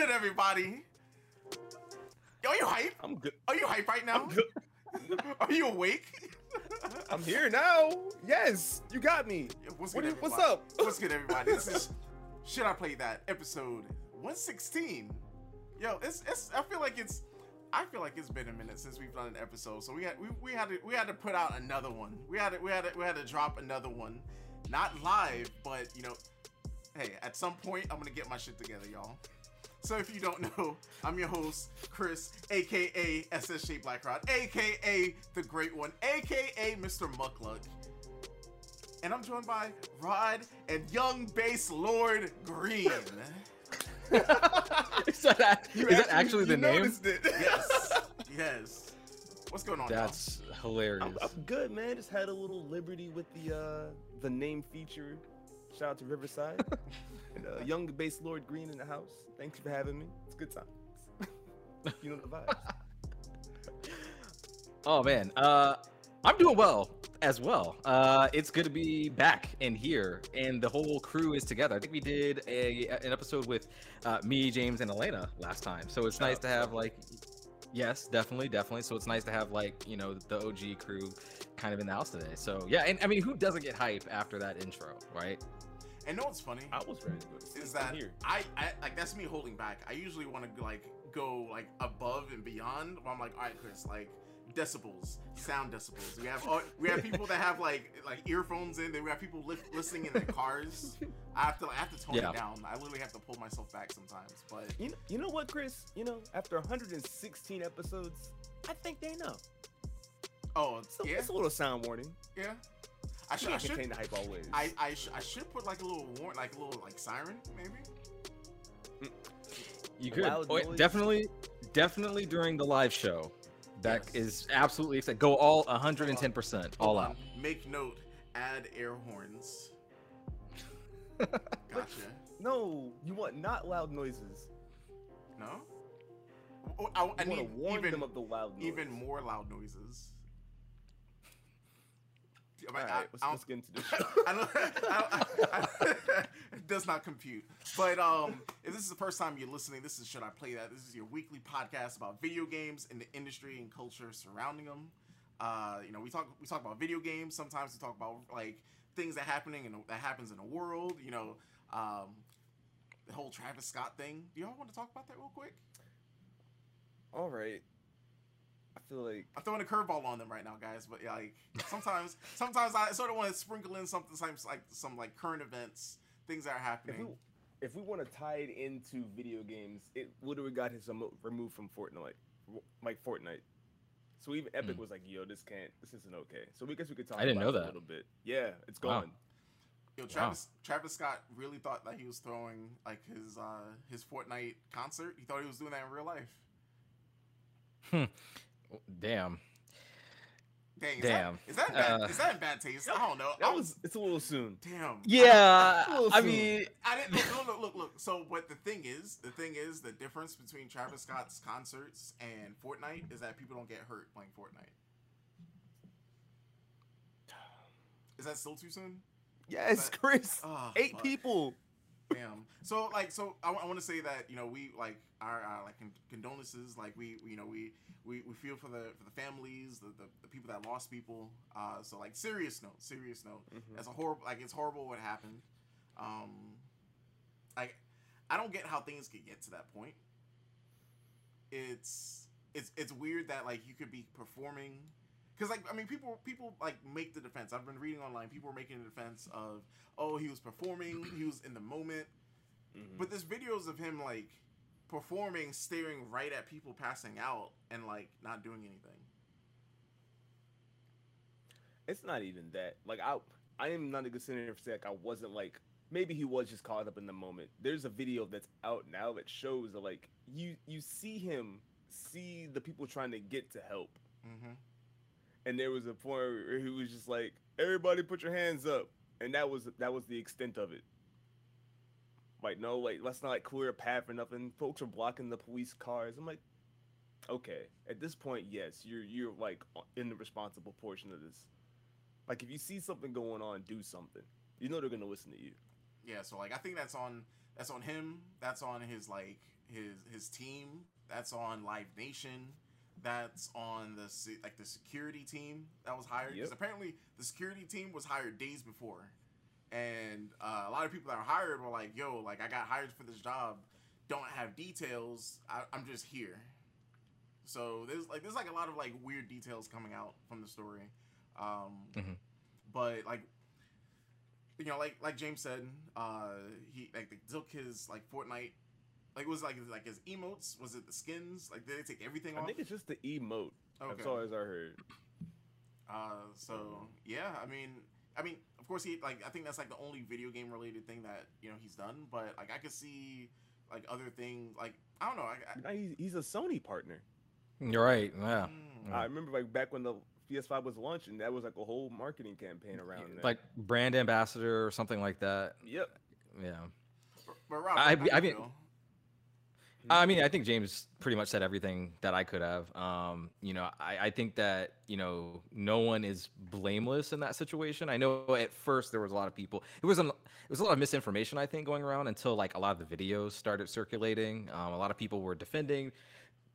good, everybody? Are you hype? I'm good. Are you hype right now? Are you awake? I'm here now. Yes, you got me. What's good, is- what's up? What's good, everybody? This is Should I Play That? Episode 116. Yo, it's it's. I feel like it's. I feel like it's been a minute since we've done an episode, so we had we, we had to we had to put out another one. We had to we had to we had to drop another one, not live, but you know, hey, at some point I'm gonna get my shit together, y'all. So if you don't know, I'm your host, Chris, aka SSJ Blackrod, aka the Great One, aka Mr. Muckluck. And I'm joined by Rod and young bass Lord Green. is that, is that actually the name? it. yes. Yes. What's going on? y'all? That's hilarious. I'm, I'm good, man. Just had a little liberty with the uh the name feature. Shout out to Riverside and uh, young bass Lord Green in the house. Thanks for having me. It's good times. you know the vibes. Oh man, uh, I'm doing well as well. Uh, it's good to be back and here, and the whole crew is together. I think we did a an episode with uh, me, James, and Elena last time, so it's nice out to to have like, yes, definitely, definitely. So it's nice to have like you know the OG crew kind of in the house today. So yeah, and I mean, who doesn't get hype after that intro, right? And know what's funny? I was ready to go to sleep. is that here? I, I like that's me holding back. I usually want to like go like above and beyond. But I'm like, all right, Chris, like decibels, sound decibels. We have all, we have people that have like like earphones in. Then we have people li- listening in their cars. I have to I have to tone Yeah. it down. I literally have to pull myself back sometimes. But You know, you know what, Chris? You know, after 116 episodes, I think they know. oh It's a, yeah, it's a little sound warning. yeah. I should I should contain the hype always. I I, sh- I should put like a little warn like a little like siren maybe. You could Loud oh, noise. definitely, definitely during the live show. That Yes. is absolutely exciting. Go all 110 percent, all out. Make note. Add air horns. Gotcha. no, you want not loud noises. No. Oh, I, I You want to need warn even them of the loud noise. even more loud noises. I, All right, I- let's, I don't- let's get into show. I don't, I I, it does not compute. But um, if this is the first time you're listening, this is Should I Play That? This is your weekly podcast about video games and the industry and culture surrounding them. Uh, you know, we talk we talk about video games. Sometimes we talk about like things that happening and that happens in the world. You know, um, the whole Travis Scott thing. Do y'all want to talk about that real quick? All right. I feel like I'm throwing a curveball on them right now, guys. But yeah, like sometimes, sometimes I sort of want to sprinkle in something, sometimes like some like current events, things that are if we happening. if we want to tie it into video games, it literally got his removed from Fortnite, like Fortnite. So even Epic Hmm. was like, "Yo, this can't, this isn't okay." So we guess we could talk. I didn't about know it that. a little bit. Yeah, it's Wow. gone. Yo, Travis Travis Scott really thought that he was throwing like his uh his Fortnite concert. He thought he was doing that in real life. Damn. Dang, is Damn. that is that in bad, Uh, is that in bad taste? I don't know. That I was. It's a little soon. damn. Yeah, A little I mean, I didn't look, look, look, look, look. So what the thing is, the thing is, the difference between Travis Scott's concerts and Fortnite is that people don't get hurt playing Fortnite. Is that still too soon? Yes, But- Chris. Oh, Eight fuck. people. Damn. So like, so I, want to say that you know we like our, our like con- condolences. Like we, we you know we, we we feel for the for the families, the, the, the people that lost people. Uh, so like serious note, serious note. Mhm. That's a horrible. Like it's horrible what happened. Um, like I don't get how things could get to that point. It's it's it's weird that like you could be performing because like I mean people people like make the defense. I've been reading online. People are making a defense of oh he was performing, he was in the moment. Mhm. But there's videos of him like performing, staring right at people passing out and like not doing anything. It's not even that. Like I, I am not sit here and say like I wasn't like maybe he was just caught up in the moment. There's a video that's out now that shows that like you you see him see the people trying to get to help, Mm-hmm. And there was a point where he was just like, "Everybody, put your hands up," and that was that was the extent of it. Like no, like let's not like clear a path or nothing. Folks are blocking the police cars. I'm like, okay, at this point, yes, you're you're like in the responsible portion of this. Like if you see something going on, do something. You know they're gonna listen to you. Yeah, so like I think that's on that's on him. That's on his like his his team that's on Live Nation, that's on the like the security team that was hired because Yep. apparently the security team was hired days before, and uh, a lot of people that were hired were like, "Yo, like I got hired for this job, don't have details. I, I'm just here." So there's like there's like a lot of like weird details coming out from the story, um, Mhm. but like you know, like like James said, uh, he like they took his like Fortnite, like it was like like his emotes. Was it the skins? Like did they take everything I off? I think it's just the emote. okay. As far as I heard. Uh, so yeah, I mean, I mean, of course he like I think that's like the only video game related thing that you know he's done. But like I could see like other things. Like I don't know. I, I, Now he's, he's a Sony partner. You're right. Yeah. mm, I remember like back when the PS5 was launching, that was like a whole marketing campaign around that. Like brand ambassador or something like that. yep. Yeah. but, but Rob, I- how do you I mean- feel? I mean, I think James pretty much said everything that I could have. Um, you know, I, I think that you know no one is blameless in that situation. I know at first there was a lot of people. It was an, it was a lot of misinformation I think going around until like a lot of the videos started circulating. Um, a lot of people were defending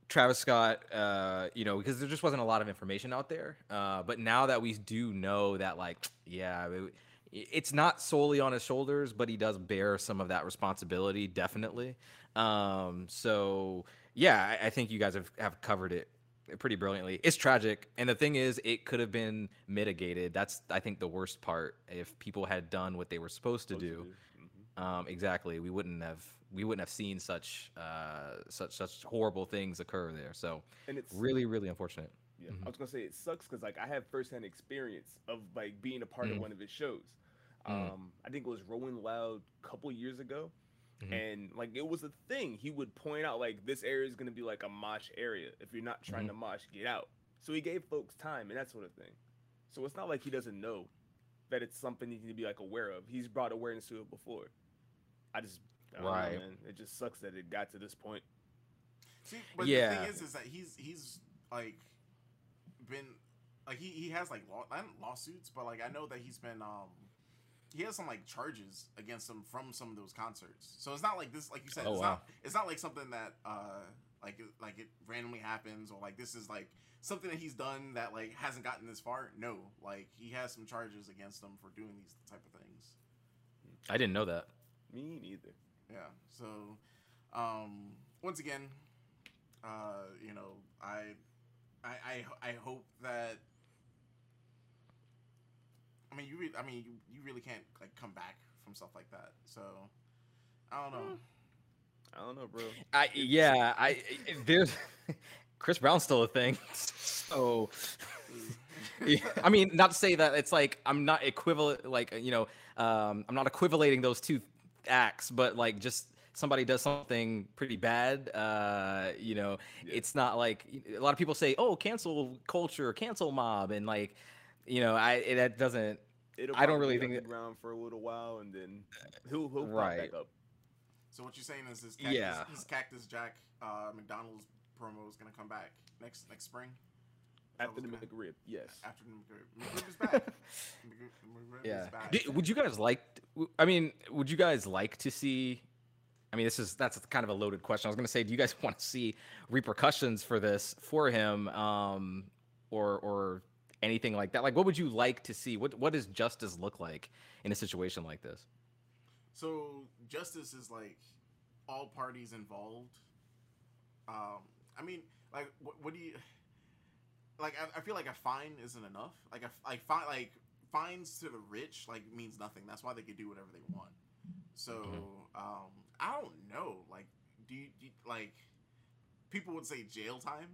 Travis Scott. Uh, you know, because there just wasn't a lot of information out there. Uh, but now that we do know that, like, yeah. It, it's not solely on his shoulders, but he does bear some of that responsibility, definitely. Um, so yeah, I, I think you guys have, have covered it pretty brilliantly. It's tragic, and the thing is, it could have been mitigated. That's I think the worst part. If people had done what they were supposed to Supposed do, Mhm. um, exactly, we wouldn't have we wouldn't have seen such uh, such such horrible things occur there. So And it's really, really unfortunate. Yeah, Mhm. I was gonna say it sucks because like I have firsthand experience of like being a part Mhm. of one of his shows. Mhm. Um, I think it was Rolling Loud a couple years ago, Mhm. and like it was a thing. He would point out like this area is gonna be like a mosh area. If you're not trying Mhm. to mosh, get out. So he gave folks time and that sort of thing. So it's not like he doesn't know that it's something you need to be like aware of. He's brought awareness to it before. I just I don't know, Right. man. It just sucks that it got to this point. See, but the Yeah. thing is, is that he's he's like been like he he has like law not lawsuits, but like I know that he's been um he has some like charges against him from some of those concerts. So it's not like this, like you said, Oh, it's wow. not it's not like something that uh like it- like it randomly happens or like this is like something that he's done that like hasn't gotten this far. No, like he has some charges against him for doing these type of things. I didn't know that. Me neither. Yeah. So, um, once again, uh, you know, I, I, I, I hope that. I mean, you. Re- I mean, you, you really can't like come back from stuff like that. So, I don't know. I don't know, bro. I yeah, I I- there's Chris Brown's still a thing. So yeah, I mean, not to say that it's like I'm not equivalent, like you know, um, I'm not equivalating those two acts, but like just somebody does something pretty bad, uh, you know, Yeah. it's not like a lot of people say, oh, cancel culture, cancel mob, and like, you know, I it, that doesn't. It'll I don't probably really be think that- underground for a little while, and then he'll he'll Right. back up. So what you're saying is this cactus, Yeah. this Cactus Jack uh, McDonald's promo is gonna come back next next spring. That After the what's gonna- McRib, yes. After the McRib. McRib is back. McRib is Yeah. back. Do- would you guys like? I mean, would you guys like to see? I mean, this is that's kind of a loaded question. I was going to say, do you guys want to see repercussions for this for him, um, or or anything like that? Like, what would you like to see? What what does justice look like in a situation like this? So justice is like all parties involved. Um, I mean, like, what, what do you like? I, I feel like a fine isn't enough. Like a like fine like fines to the rich like means nothing. That's why they could do whatever they want. So um, I don't know. Like, do you, do you like people would say jail time,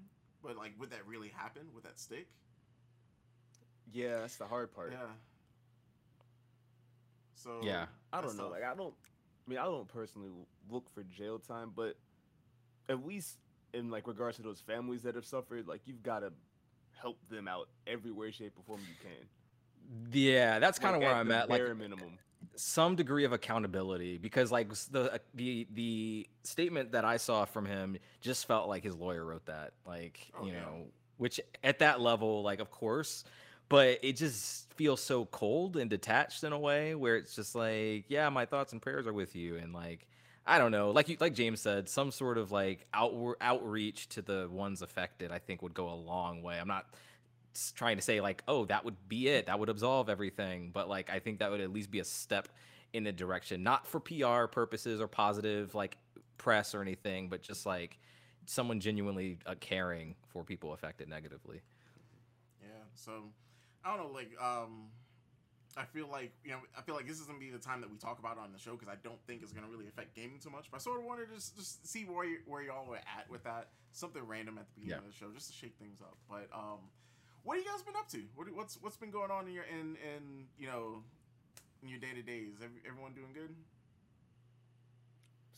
but like, would that really happen? Would that stick? Yeah, that's the hard part. Yeah. So Yeah. I don't know. tough. Like I don't. I mean, I don't personally look for jail time, but at least in like regards to those families that have suffered, like you've got to help them out every way, shape, or form you can. Yeah, that's kind of Like, where I'm the at. Like, minimum. some degree of accountability because like the uh, the the statement that I saw from him just felt like his lawyer wrote that like Oh, you yeah. know which at that level like of course but it just feels so cold and detached in a way where it's just like yeah my thoughts and prayers are with you and like I don't know, like you, like James said, some sort of like outreach to the ones affected, I think would go a long way. I'm not trying to say like, oh, that would be it, that would absolve everything, but like I think that would at least be a step in the direction, not for PR purposes or positive like press or anything, but just like someone genuinely uh, caring for people affected negatively. Yeah. So I don't know, like um I feel like you know I feel like this is gonna be the time that we talk about it on the show because I don't think it's gonna really affect gaming too much. But I sort of wanted to just, just see where you, where y'all were at with that. Something random at the beginning Yeah. of the show just to shake things up. But um, what have you guys been up to? What, what's what's been going on in your in in you know in your day to days? Everyone doing good?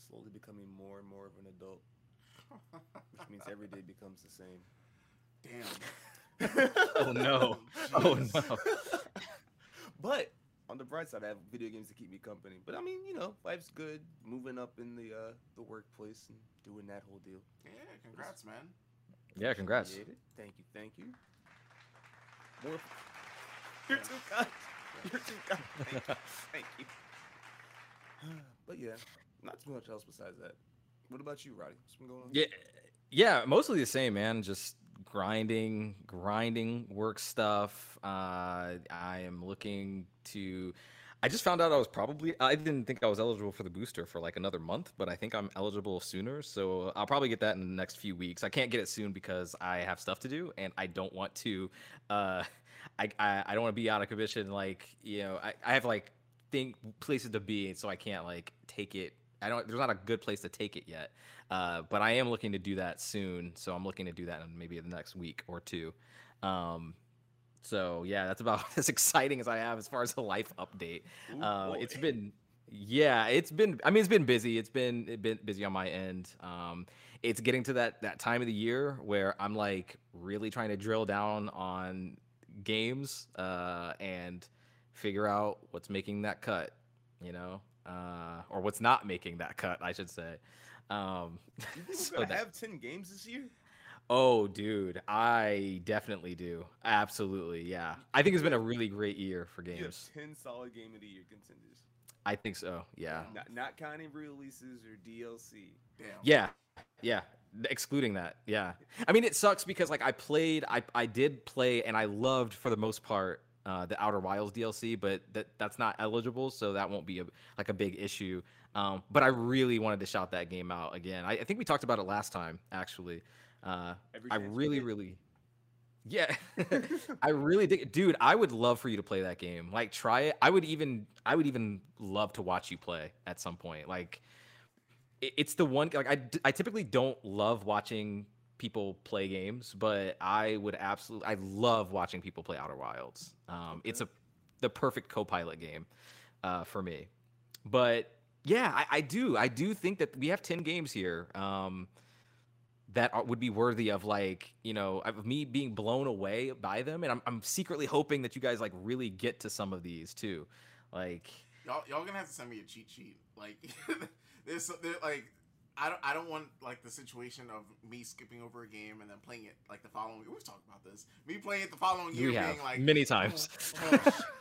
Slowly becoming more and more of an adult, which means every day becomes the same. Damn. Oh no! Oh Jeez. no! but on the bright side, I have video games to keep me company. But I mean, you know, life's good. Moving up in the uh, the workplace and doing that whole deal. Yeah, congrats, man. Yeah, congrats. Thank you, thank you. More. You're too kind. You're too kind. Thank you. Thank you. But yeah, not too much else besides that. What about you, Roddy? What's been going on? Yeah, yeah, mostly the same, man. Just grinding, grinding work stuff. Uh, I am looking to. I just found out I was probably. I didn't think I was eligible for the booster for like another month, but I think I'm eligible sooner. So I'll probably get that in the next few weeks. I can't get it soon because I have stuff to do, and I don't want to. Uh, I I, I don't want to be out of commission. Like you know, I, I have like think places to be, so I can't like take it. I don't. There's not a good place to take it yet. Uh, but I am looking to do that soon, so I'm looking to do that in maybe the next week or two. Um, so yeah, that's about as exciting as I have as far as a life update. Ooh, Uh, it's been, yeah, it's been. I mean, it's been busy. It's been it been busy on my end. Um, it's getting to that that time of the year where I'm like really trying to drill down on games uh, and figure out what's making that cut. You know, uh, or what's not making that cut, I should say. Um, You think so gonna that- have ten games this year? Oh, dude, I definitely do. Absolutely, yeah. I think it's been a really great year for games. ten solid game of the year contenders. I think so. Yeah. Not not counting releases or DLC. Damn. Yeah. Yeah. Excluding that. Yeah. I mean, it sucks because like I played, I I did play, and I loved for the most part uh, the Outer Wilds DLC, but that that's not eligible, so that won't be a like a big issue. Um, but I really wanted to shout that game out again. I, I think we talked about it last time, actually. Uh, I really, really, yeah, I really dig, dude. I would love for you to play that game. Like, try it. I would even, I would even love to watch you play at some point. Like, it, it's the one. Like, I, I typically don't love watching people play games, but I would absolutely, I love watching people play Outer Wilds. Um, it's a, the perfect co-pilot game, uh, for me. But yeah, I, I do, I do think that we have ten games here. Um, that are, would be worthy of like you know of me being blown away by them and I'm, I'm secretly hoping that you guys like really get to some of these too like Y'all, y'all gonna have to send me a cheat sheet. Like, there's there, like, I don't, I don't want like the situation of me skipping over a game and then playing it like the following. We've talked about this. Me playing it the following year, we have being like many oh, times Oh, oh,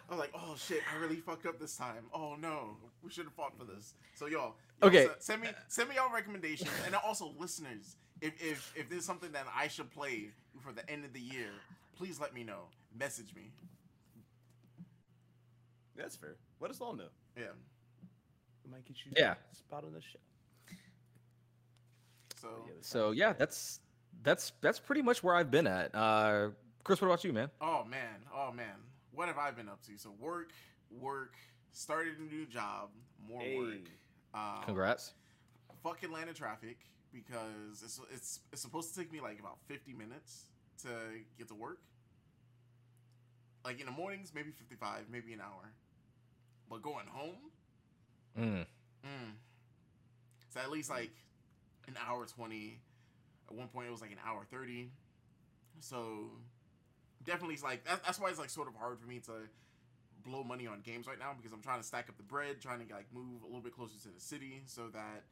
I was like, oh shit, I really fucked up this time. Oh no, we should have fought for this. So y'all, y'all Okay. se- send me send me y'all recommendations, and also listeners, if if if there's something that I should play for the end of the year, please let me know. Message me. That's fair. Let us all know. Yeah. We might get you Yeah. spot on the show. So yeah, so yeah that's that's that's pretty much where i've been at. Uh chris what about you man? Oh man, oh man, what have I been up to? So work, work, started a new job, more work. Um, congrats. Fuck Atlanta traffic because it's it's it's supposed to take me like about fifty minutes to get to work. Like in the mornings, maybe fifty five, maybe an hour, but going home, mm. mm, it's at least like an hour twenty. At one point, it was like an hour thirty. So definitely, it's like that, that's why it's like sort of hard for me to blow money on games right now because I'm trying to stack up the bread, trying to like move a little bit closer to the city so that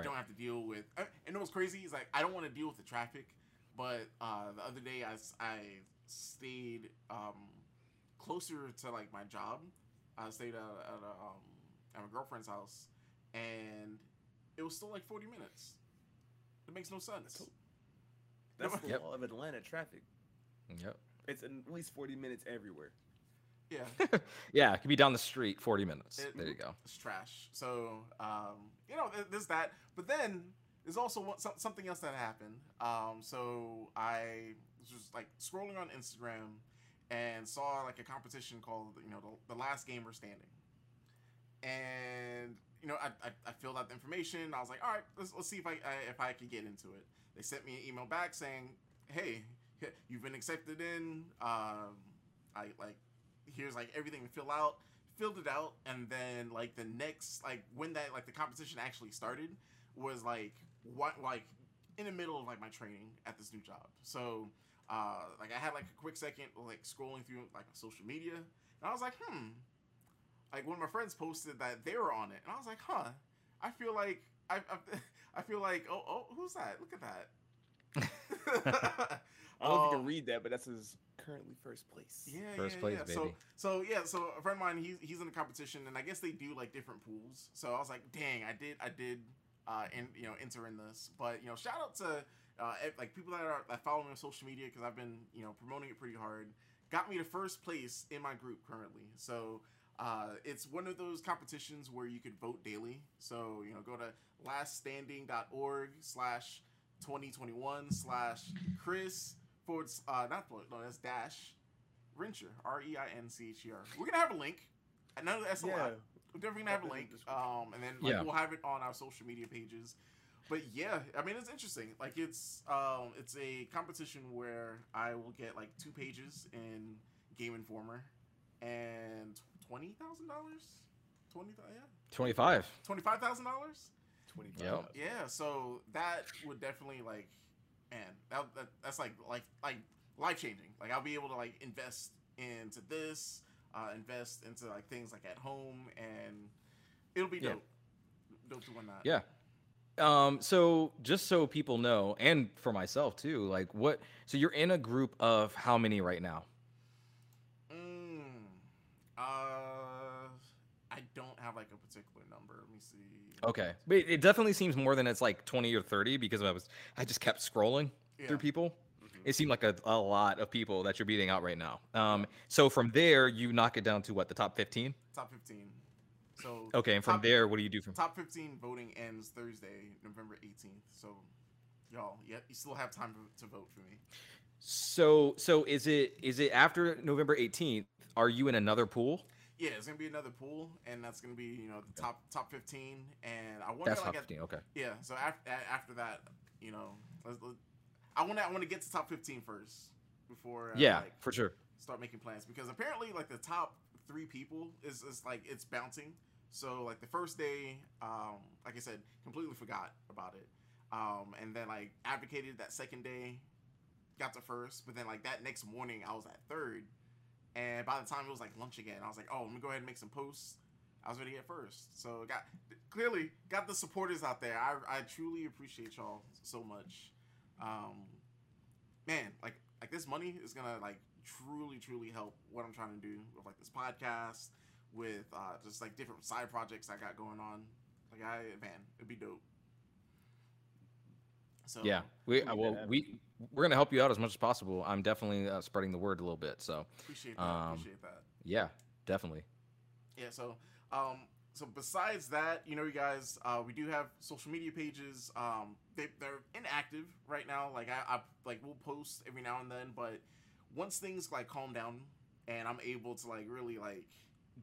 I don't have to deal with. uh, And what's crazy is like I don't want to deal with the traffic, but uh, the other day i stayed um, closer to like my job. I stayed at, at, a, um, at my girlfriend's house, and it was still like 40 minutes. It makes no sense. That's the Yep. law of Atlanta traffic. Yep. It's at least 40 minutes everywhere. Yeah, yeah, it could be down the street, 40 minutes. It- there you go. it's trash. So, um, you know, there's that. But then there's also one, some, something else that happened. Um, so I was just like scrolling on Instagram and saw like a competition called, you know, the, the Last Gamer Standing. And you know, I, I, I filled out the information. I was like, all right, let's, let's see if I, I if I could get into it. They sent me an email back saying, hey, you've been accepted in. Um, I like here's like everything to fill out filled it out and then like the next like when that like the competition actually started was like what like in the middle of like my training at this new job so uh like i had like a quick second like scrolling through like social media and i was like hmm like one of my friends posted that they were on it and i was like huh i feel like i i, I feel like oh oh who's that look at that I don't know if you Um, can read that, but that's his currently first place. Yeah, First yeah, place, yeah. So, baby. so yeah, so a friend of mine, he's he's in the competition, and I guess they do like different pools. So I was like, dang, I did, I did, uh, and you know, enter in this. But you know, shout out to uh, like people that are that follow me on social media because I've been you know promoting it pretty hard. Got me to first place in my group currently. So uh, it's one of those competitions where you could vote daily. So you know, go to laststanding.org slash 2021 slash Chris forward uh not forward, no that's dash Reincher R E I N C H E R. We're gonna have a link. I know that's a Yeah. lot. We're definitely gonna have a Pop it in link. Um, and then like Yeah. we'll have it on our social media pages. But yeah, I mean it's interesting. Like it's um it's a competition where I will get like two pages in Game Informer and twenty thousand dollars. Twenty yeah. 25. Twenty five thousand dollars? 25. Yep. Yeah, so that would definitely like, man, that, that that's like like like life changing. Like I'll be able to like invest into this, uh, invest into like things like at home, and it'll be Yeah. dope. Dope to win that. Yeah. Um, so just so people know, and for myself too, like what so you're in a group of how many right now? Mm, uh, I don't have like a particular number. Let me see. Okay. But it- it definitely seems more than it's like 20 or 30 because I was I just kept scrolling Yeah. through people. Mhm. It seemed like a, a lot of people that you're beating out right now. Um, so from there you knock it down to what, the top 15? Top fifteen. So Okay, and from Top- there, what do you do from top fifteen voting ends Thursday, November eighteenth. So, y'all, yeah, you still have time to, to vote for me. So so is it is it after November 18th? Are you in another pool? Yeah, it's gonna be another pool, and that's gonna be you know the top top fifteen, and I wonder That's like top at, 15. Okay. yeah. So after after that, you know, let's, let I want to I want to get to top 15 first before uh, Yeah, like, for sure. start making plans because apparently like the top three people is is like it's bouncing. So like the first day, um, like I said, completely forgot about it, um, and then like advocated that second day, got to first, but then like that next morning I was at third, and by the time it was like lunch again, I was like, oh, let me go ahead and make some posts. I was ready at first, so got clearly got the supporters out there. I I truly appreciate y'all so much. Um, man, like like this money is gonna like truly truly help what I'm trying to do with like this podcast, with uh just like different side projects I got going on. Like I man, it'd be dope. So Yeah, we uh, well we we're gonna help you out as much as possible. I'm definitely uh, spreading the word a little bit. So appreciate that. Um, appreciate that. yeah, definitely. Yeah, so um so besides that, you know you guys, uh we do have social media pages. Um they they're inactive right now. Like I, I like we'll post every now and then, but once things like calm down and I'm able to like really like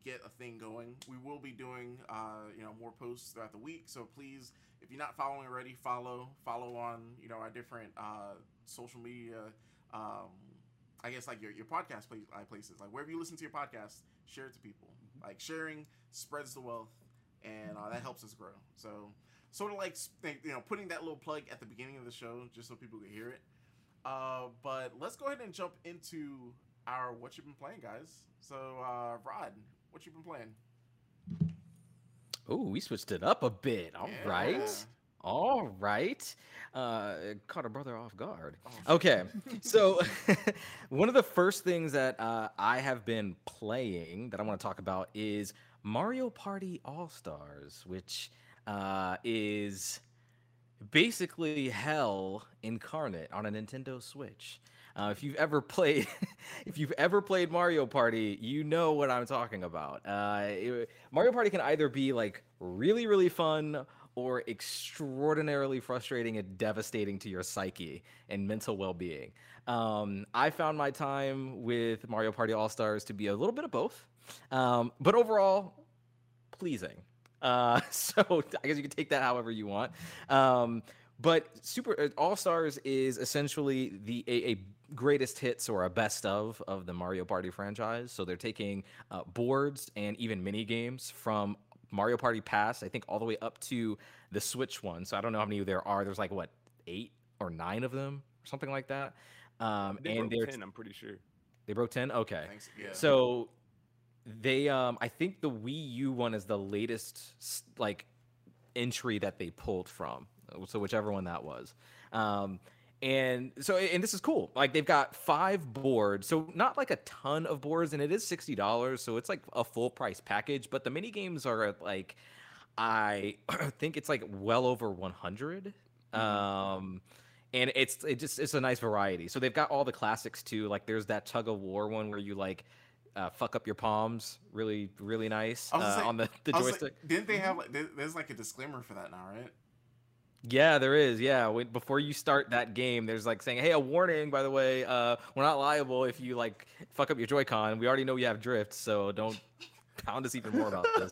get a thing going, we will be doing uh you know more posts throughout the week. So please if you're not following already, follow. Follow on, you know, our different uh social media um I guess like your, your podcast place, uh, places, like wherever you listen to your podcast, share it to people. Like sharing spreads the wealth, and uh, that helps us grow. So sort of like you know putting that little plug at the beginning of the show just so people can hear it. Uh, but let's go ahead and jump into our what you've been playing, guys. So uh, Rod, what you been playing? Oh, we switched it up a bit. All right, Yeah. all right. Uh, caught a brother off guard. Oh, Okay, so one of the first things that uh, I have been playing that I want to talk about is Mario Party All Stars, which uh, is basically hell incarnate on a Nintendo Switch. Uh, if you've ever played, if you've ever played Mario Party, you know what I'm talking about. Uh, it- Mario Party can either be like really, really fun or extraordinarily frustrating and devastating to your psyche and mental well-being. Um, I found my time with Mario Party All Stars to be a little bit of both, um, but overall, pleasing. Uh, so I guess you can take that however you want. Um, but Super All Stars is essentially the a, a greatest hits or a best of of the Mario Party franchise. So they're taking uh, boards and even mini games from Mario Party Pass, I think, all the way up to the Switch one. So I don't know how many there are. There's like what eight or nine of them, or something like that. Um, They and broke they're 10, I'm pretty sure. they broke ten. Okay. Thanks. Yeah. So they um I think the Wii U one is the latest like entry that they pulled from. So whichever one that was. Um and so and this is cool. Like they've got five boards. So not like a ton of boards and it is $60, so it's like a full price package, but the mini games are like I think it's like well over 100. Um and it's it just it's a nice variety. So they've got all the classics too. Like there's that tug of war one where you like uh, fuck up your palms, really really nice I was gonna uh, say- on the the was like, joystick. didn't they have like? There's like a disclaimer for that now, right? Yeah, there is. Yeah, when, before you start that game, there's like saying, "Hey, a warning, by the way, uh, we're not liable if you like fuck up your Joy-Con. We already know you have drift, so don't pound us even more about this."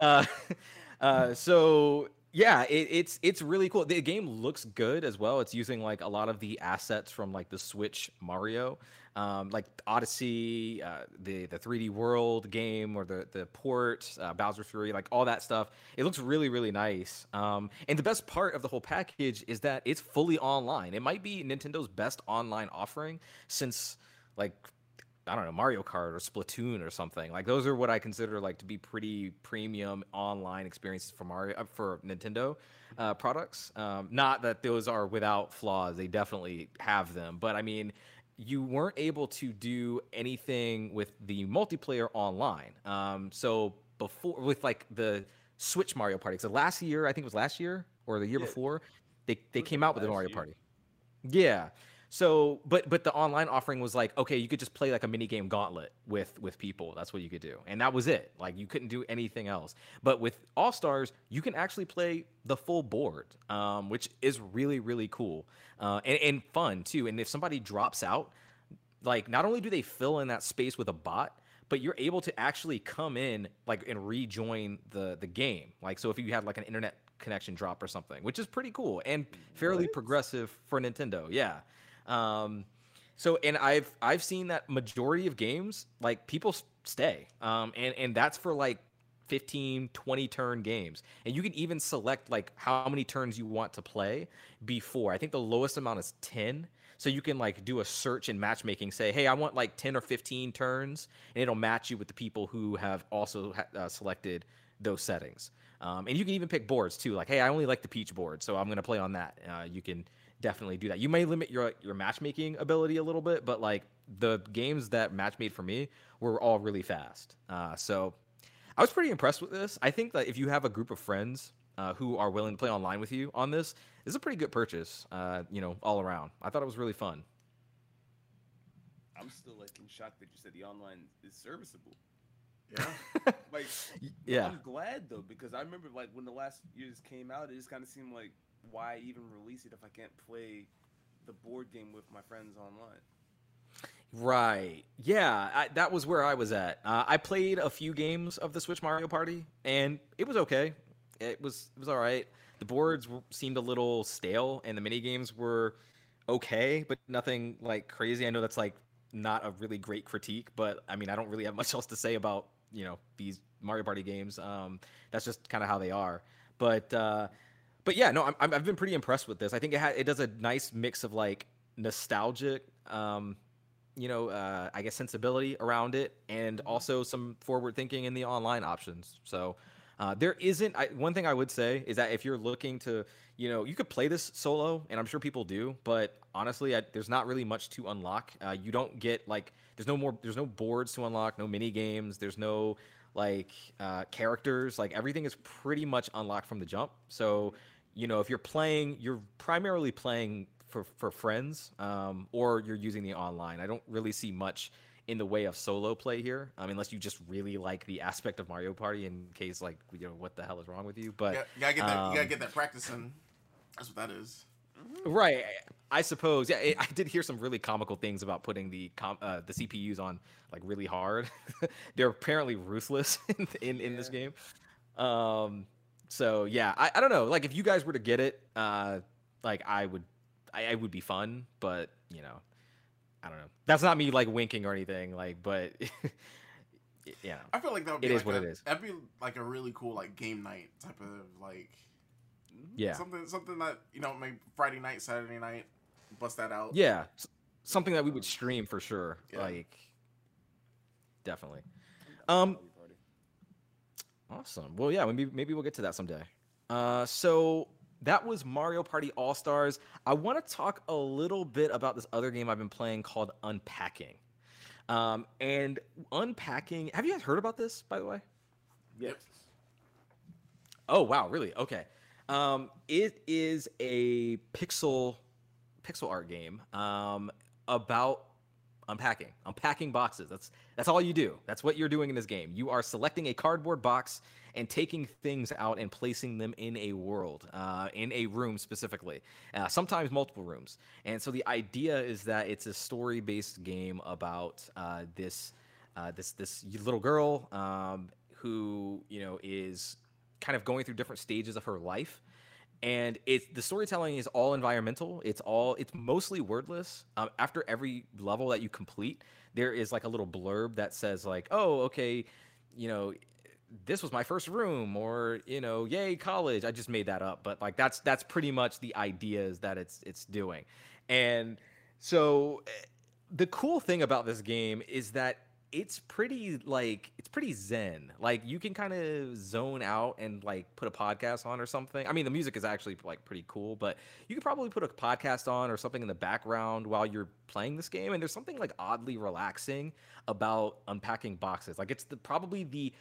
uh, uh, so yeah, it, it's it's really cool. The game looks good as well. It's using like a lot of the assets from like the Switch Mario, um, like Odyssey, uh, the the 3D World game or the the port, uh, Bowser Fury, like all that stuff. It looks really really nice. Um, and the best part of the whole package is that it's fully online. It might be Nintendo's best online offering since like I don't know, Mario Kart or Splatoon or something. Like those are what I consider like to be pretty premium online experiences for Mario uh, for Nintendo uh, products. Um, not that those are without flaws; they definitely have them. But I mean, you weren't able to do anything with the multiplayer online. Um, so before with like the Switch Mario Party, so last year I think it was last year or the year Yeah. before they they came out with the Mario year. Party. Yeah. So, but but the online offering was like, okay, you could just play like a mini game gauntlet with with people. That's what you could do, and that was it. Like you couldn't do anything else. But with All Stars, you can actually play the full board, um, which is really really cool uh, and, and fun too. And if somebody drops out, like not only do they fill in that space with a bot, but you're able to actually come in like and rejoin the the game. Like so, if you had like an internet connection drop or something, which is pretty cool and fairly What? progressive for Nintendo. Yeah. Um, so and I've I've seen that majority of games like people stay, um, and and that's for like 15 20 turn games. And you can even select like how many turns you want to play before. I think the lowest amount is 10 so you can like do a search in matchmaking say hey i want like 10 or 15 turns and it'll match you with the people who have also uh, selected those settings. Um, and you can even pick boards too like hey i only like the peach board so i'm going to play on that. Uh, you can definitely do that you may limit your your matchmaking ability a little bit but like the games that match made for me were all really fast uh, so I was pretty impressed with this. I think that if you have a group of friends uh, who are willing to play online with you on this, this is a pretty good purchase. Uh, you know, all around. I thought it was really fun. I'm still like in shock that you said the online is serviceable. Yeah. Like, Yeah. I'm glad though because I remember like when the last years came out, it just kind of seemed like why even release it if I can't play the board game with my friends online. Right. Yeah. I, that was where I was at. Uh, I played a few games of the Switch Mario Party, and it was okay. It was it was all right. The boards seemed a little stale, and the mini games were okay, but nothing like crazy. I know that's like not a really great critique, but I mean, I don't really have much else to say about you know these Mario Party games. Um, that's just kind of how they are. But uh, but yeah, no, I'm, I've been pretty impressed with this. I think it ha- it does a nice mix of like nostalgic, um, you know, uh, I guess sensibility around it, and also some forward thinking in the online options. So. Uh, there isn't I, one thing I would say is that if you're looking to, you know, you could play this solo, and I'm sure people do, but honestly, I, there's not really much to unlock. Uh, you don't get like there's no more there's no boards to unlock, no mini games, there's no like uh, characters, like everything is pretty much unlocked from the jump. So, you know, if you're playing, you're primarily playing for for friends, um, or you're using the online. I don't really see much in the way of solo play here, um, unless you just really like the aspect of Mario Party. In case, like, you know, what the hell is wrong with you? But you, gotta, get that. you gotta um, get that practice in. That's what that is. Right. I suppose. Yeah, it, I did hear some really comical things about putting the com- uh, the CPUs on like really hard. They're apparently ruthless in in, in this game. Um. So yeah, I, I don't know. Like if you guys were to get it, uh, like I would, I, I would be fun. But you know, I don't know. That's not me like winking or anything. Like, but yeah, I feel like that would be It is like what a, it is. That'd be like a really cool like game night type of like yeah, something something that you know maybe Friday night, Saturday night, bust that out. yeah. Something that we would stream for sure. Yeah. Like, definitely. Um. Awesome. Well, yeah, maybe maybe we'll get to that someday. Uh, so that was Mario Party All Stars. I want to talk a little bit about this other game I've been playing called Unpacking. Um, and Unpacking. Have you guys heard about this, by the way? Yes. Oh wow, really? Okay. Um, it is a pixel pixel art game um, about unpacking, unpacking boxes. That's that's all you do. That's what you're doing in this game. You are selecting a cardboard box and taking things out and placing them in a world, uh, in a room specifically, uh, sometimes multiple rooms. And so the idea is that it's a story-based game about uh, this uh, this this little girl um, who you know is kind of going through different stages of her life and it's the storytelling is all environmental. It's all it's mostly wordless. Um, after every level that you complete there is like a little blurb that says like oh okay you know this was my first room or you know yay college. I just made that up but like that's that's pretty much the ideas that it's it's doing. And so eh, the cool thing about this game is that it's pretty like it's pretty zen. Like you can kind of zone out and like put a podcast on or something. I mean the music is actually like pretty cool but you could probably put a podcast on or something in the background while you're playing this game and there's something like oddly relaxing about unpacking boxes. Like it's the probably the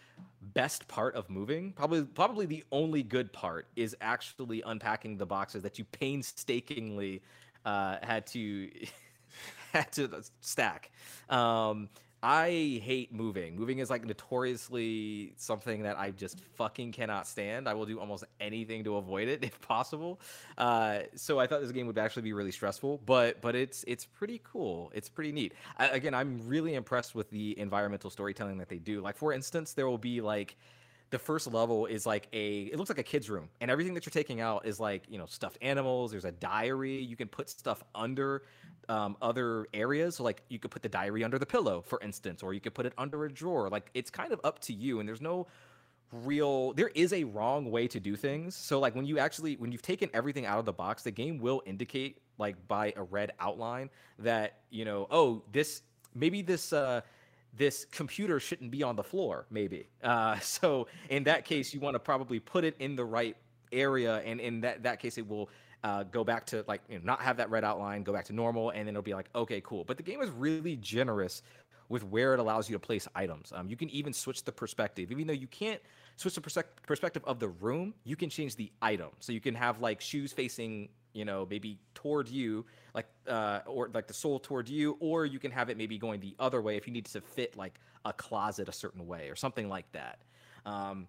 best part of moving. Probably probably the only good part is actually unpacking the boxes that you painstakingly uh, had to had to stack. Um I hate moving. Moving is like notoriously something that I just fucking cannot stand. I will do almost anything to avoid it if possible. Uh, so I thought this game would actually be really stressful, but but it's it's pretty cool. It's pretty neat. I, again, I'm really impressed with the environmental storytelling that they do. Like for instance, there will be like the first level is like a it looks like a kid's room and everything that you're taking out is like you know stuffed animals there's a diary you can put stuff under um, other areas. So like you could put the diary under the pillow for instance or you could put it under a drawer. Like it's kind of up to you and there's no real there is a wrong way to do things. So like when you actually when you've taken everything out of the box the game will indicate like by a red outline that you know oh this maybe this uh this computer shouldn't be on the floor maybe. Uh, so in that case you want to probably put it in the right area and in that, that case it will uh, go back to like you know, not have that red outline go back to normal and then it'll be like okay cool. But the game is really generous with where it allows you to place items. Um, you can even switch the perspective. Even though you can't switch the persec- perspective of the room you can change the item. So you can have like shoes facing you know maybe toward you like uh or like the soul toward you or you can have it maybe going the other way if you need to fit like a closet a certain way or something like that. Um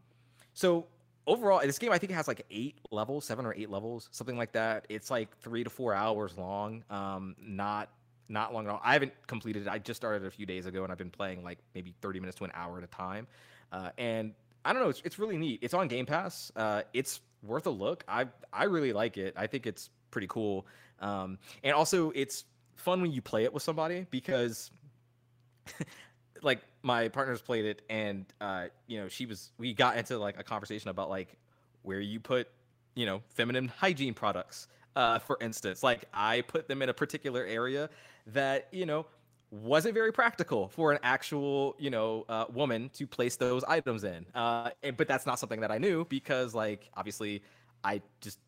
so overall this game i think it has like eight levels seven or eight levels something like that. It's like three to four hours long um not not long at all. I haven't completed it. I just started a few days ago and i've been playing like maybe 30 minutes to an hour at a time. Uh, and i don't know it's, it's really neat. It's on game pass. Uh, it's worth a look. I i really like it. I think it's pretty cool. Um, and also it's fun when you play it with somebody because like my partners played it and uh, you know she was we got into like a conversation about like where you put you know feminine hygiene products uh, for instance. Like i put them in a particular area that you know wasn't very practical for an actual you know uh, woman to place those items in. Uh, and, but that's not something that i knew because like obviously i just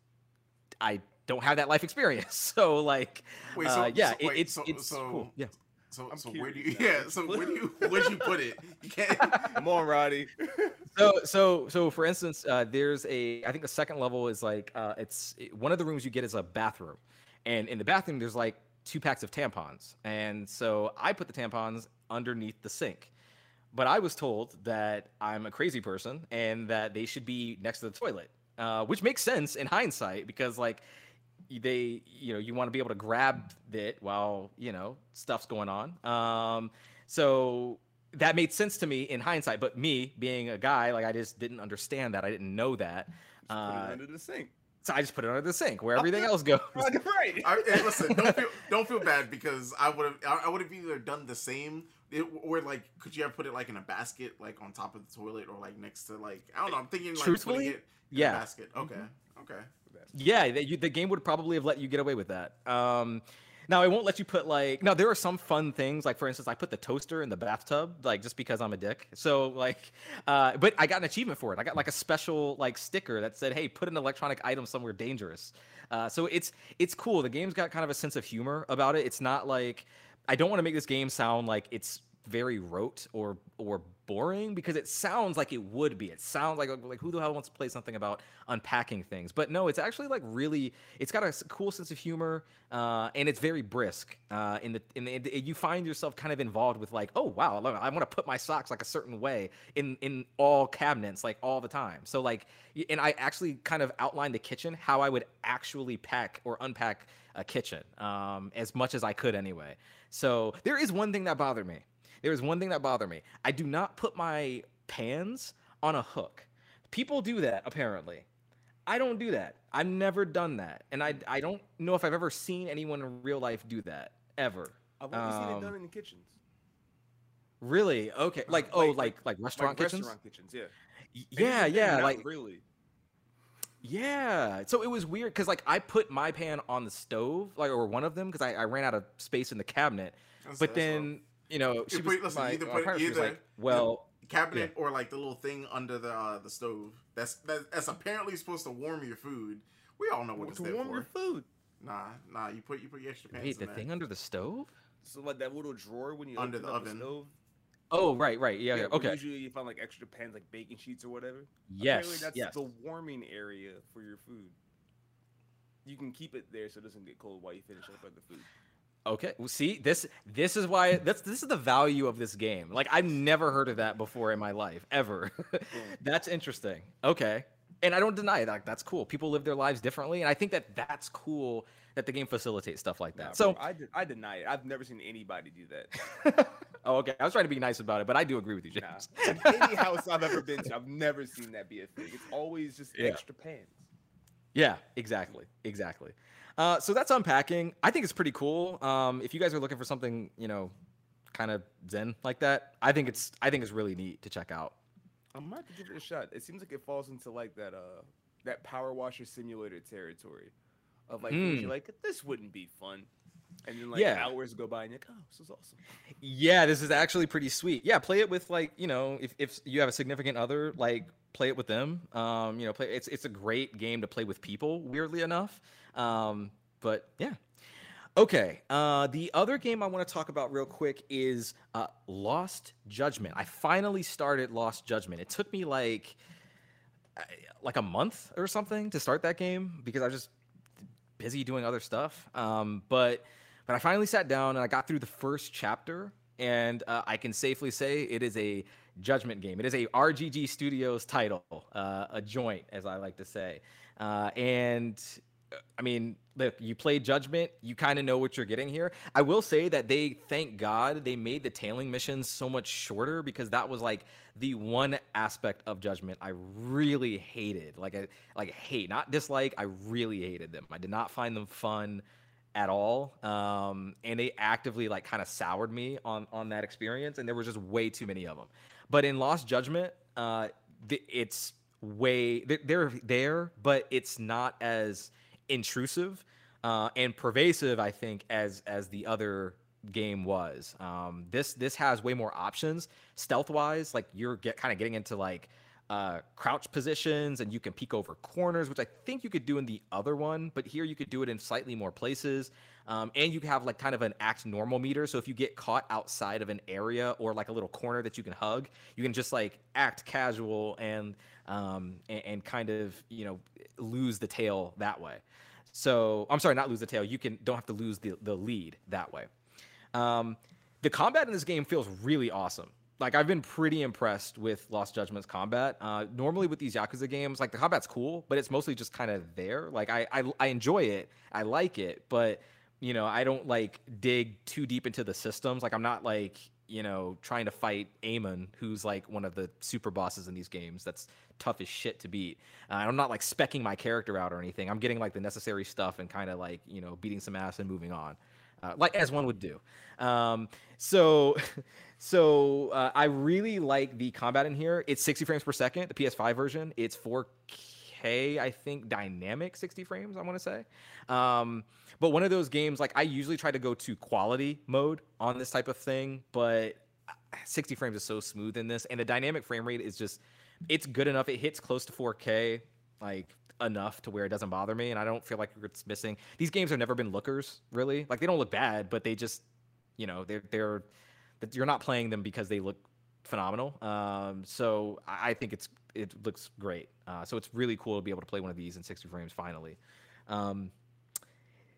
i don't have that life experience. So like Wait, uh, yeah so, it- wait, it's so, it's so cool. Yeah So, I'm so where do you? now. Yeah. So where do you? Where'd you put it? You can't. Come on, Roddy. so so so for instance uh, there's a i think the second level is like uh, it's it- one of the rooms you get is a bathroom and in the bathroom there's like two packs of tampons and so i put the tampons underneath the sink but i was told that i'm a crazy person and that they should be next to the toilet uh, which makes sense in hindsight because like y- they you know you want to be able to grab it while you know stuff's going on. Um so that made sense to me in hindsight but me being a guy like i just didn't understand that. I didn't know that. Just put uh, it under the sink. so i just put it under the sink where everything else goes. Right. I, hey, listen, don't feel don't feel bad because I would have I, I would have either done the same it, or like could you have put it like in a basket like on top of the toilet or like next to like I don't know I'm thinking like Truthfully, putting it in yeah. a basket. Okay okay Yeah, the, you, the game would probably have let you get away with that. Um, now it won't let you put like. Now there are some fun things, like for instance, I put the toaster in the bathtub, like just because I'm a dick. So like, uh, but I got an achievement for it. I got like a special like sticker that said, "Hey, put an electronic item somewhere dangerous." Uh, so it's it's cool. The game's got kind of a sense of humor about it. It's not like I don't want to make this game sound like it's very rote or or boring because it sounds like it would be. It sounds like like who the hell wants to play something about unpacking things? But no, it's actually like really. It's got a cool sense of humor uh, and it's very brisk. Uh, in the in the, it- you find yourself kind of involved with like, oh wow, I want to put my socks like a certain way in in all cabinets like all the time. So like, and I actually kind of outlined the kitchen how I would actually pack or unpack a kitchen um, as much as I could anyway. So there is one thing that bothered me. There is one thing that bothered me. I do not put my pans on a hook. People do that apparently. I don't do that. I've never done that, and I I don't know if I've ever seen anyone in real life do that ever. I've only seen it Um, done in the kitchens. Really? Okay. Like oh, like- like like, Like restaurant kitchens. restaurant kitchens, yeah. Y- Yeah, yeah. Like really. Yeah. So it was weird because like I put my pan on the stove, like or one of them, because I, I ran out of space in the cabinet. That's- but then you know she You was put- listen, my, either put- partner, she was either- like, well, cabinet or like the little thing under the uh, the stove that's that, that's apparently supposed to warm your food we all know what it's to there warm for your food. nah nah you put you put your extra pants wait, in the there. thing under the stove? So like that little drawer when you Under open the up oven. stove. Oh, right, right, yeah, yeah, okay, Usually you find like extra pans, like baking sheets or whatever. yes, Apparently that's yes. the warming area for your food. You can keep it there so it doesn't get cold while you finish up the food. Okay. Well, see, this this is why that's this is the value of this game. Like I've never heard of that before in my life ever. that's interesting. Okay. And I don't deny it. Like that's cool. People live their lives differently, and I think that that's cool that the game facilitates stuff like that. Nah, so, bro, I, de- I deny it. I've never seen anybody do that. oh, okay. I was trying to be nice about it, but I do agree with you, Nah. James. In any house I've ever been to, I've never seen that be a thing. It's always just Yeah. extra pans. Yeah, exactly, exactly. Uh, so that's unpacking. I think it's pretty cool. Um, if you guys are looking for something, you know, kind of zen like that, I think it's I think it's really neat to check out. I might give it a shot. It seems like it falls into like that uh that power washer simulator territory of like Mm. you're like this wouldn't be fun, and then like Yeah. hours go by and you're like oh this is awesome. Yeah, this is actually pretty sweet. Yeah, play it with like you know, if, if you have a significant other, like play it with them. Um, you know, play it's it's a great game to play with people. Weirdly enough, um, but yeah. Okay, uh, the other game I want to talk about real quick is uh, Lost Judgment. I finally started Lost Judgment. It took me like uh, like a month or something to start that game because I was just busy doing other stuff. Um, but but I finally sat down and I got through the first chapter, and uh, I can safely say it is a judgment game. It is a RGG Studios title, uh, a joint, as I like to say. Uh, and I mean, look, you play Judgment, you kind of know what you're getting here. I will say that they, thank God, they made the tailing missions so much shorter because that was like the one aspect of Judgment I really hated. Like, I like hate, not dislike. I really hated them. I did not find them fun at all. Um, and they actively like kind of soured me on on that experience. And there was just way too many of them. But in Lost Judgment, uh, it's way they're there, but it's not as intrusive uh, and pervasive, I think, as as the other game was. Um, this this has way more options stealth wise. Like you're get kind of getting into like uh, crouch positions and you can peek over corners, which I think you could do in the other one, but here you could do it in slightly more places. Um, and you have like kind of an act normal meter. So if you get caught outside of an area or like a little corner that you can hug, you can just like act casual and um, and, and kind of you know lose the tail that way. So I'm sorry, not lose the tail. You can don't have to lose the the lead that way. Um, the combat in this game feels really awesome. Like I've been pretty impressed with Lost Judgment's combat. Uh, normally with these Yakuza games, like the combat's cool, but it's mostly just kind of there. Like I, I I enjoy it, I like it, but you know I don't like dig too deep into the systems. Like I'm not like you know trying to fight Amon, who's like one of the super bosses in these games. That's tough as shit to beat. Uh, I'm not like specking my character out or anything. I'm getting like the necessary stuff and kind of like you know beating some ass and moving on uh, like as one would do. Um, so, so uh, I really like the combat in here. It's 60 frames per second. The PS5 version. It's 4K, I think, dynamic 60 frames. I want to say. Um, but one of those games, like I usually try to go to quality mode on this type of thing, but 60 frames is so smooth in this, and the dynamic frame rate is just, it's good enough. It hits close to 4K. Like enough to where it doesn't bother me, and I don't feel like it's missing. These games have never been lookers, really. Like they don't look bad, but they just, you know, they're they're you're not playing them because they look phenomenal. Um, so I think it's it looks great. Uh, so it's really cool to be able to play one of these in 60 frames finally. Um,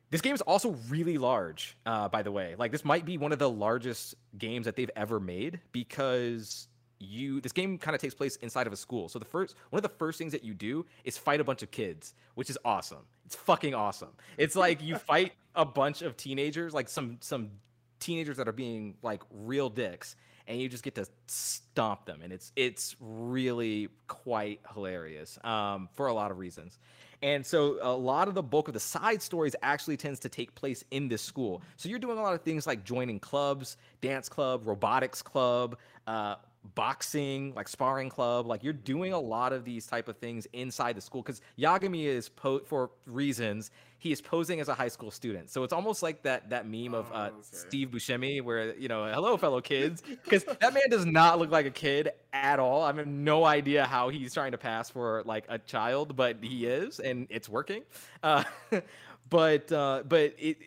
this game is also really large, uh, by the way. Like this might be one of the largest games that they've ever made because you this game kind of takes place inside of a school. So the first one of the first things that you do is fight a bunch of kids, which is awesome. It's fucking awesome. It's like you fight a bunch of teenagers, like some some teenagers that are being like real dicks and you just get to stomp them and it's it's really quite hilarious um, for a lot of reasons and so a lot of the bulk of the side stories actually tends to take place in this school so you're doing a lot of things like joining clubs dance club robotics club uh, boxing, like sparring club. Like you're doing a lot of these type of things inside the school because Yagami is po- for reasons he is posing as a high school student. So it's almost like that that meme of uh, oh, okay. Steve Buscemi where you know, hello fellow kids, because that man does not look like a kid at all. I have no idea how he's trying to pass for like a child, but he is, and it's working. Uh, but uh, but it.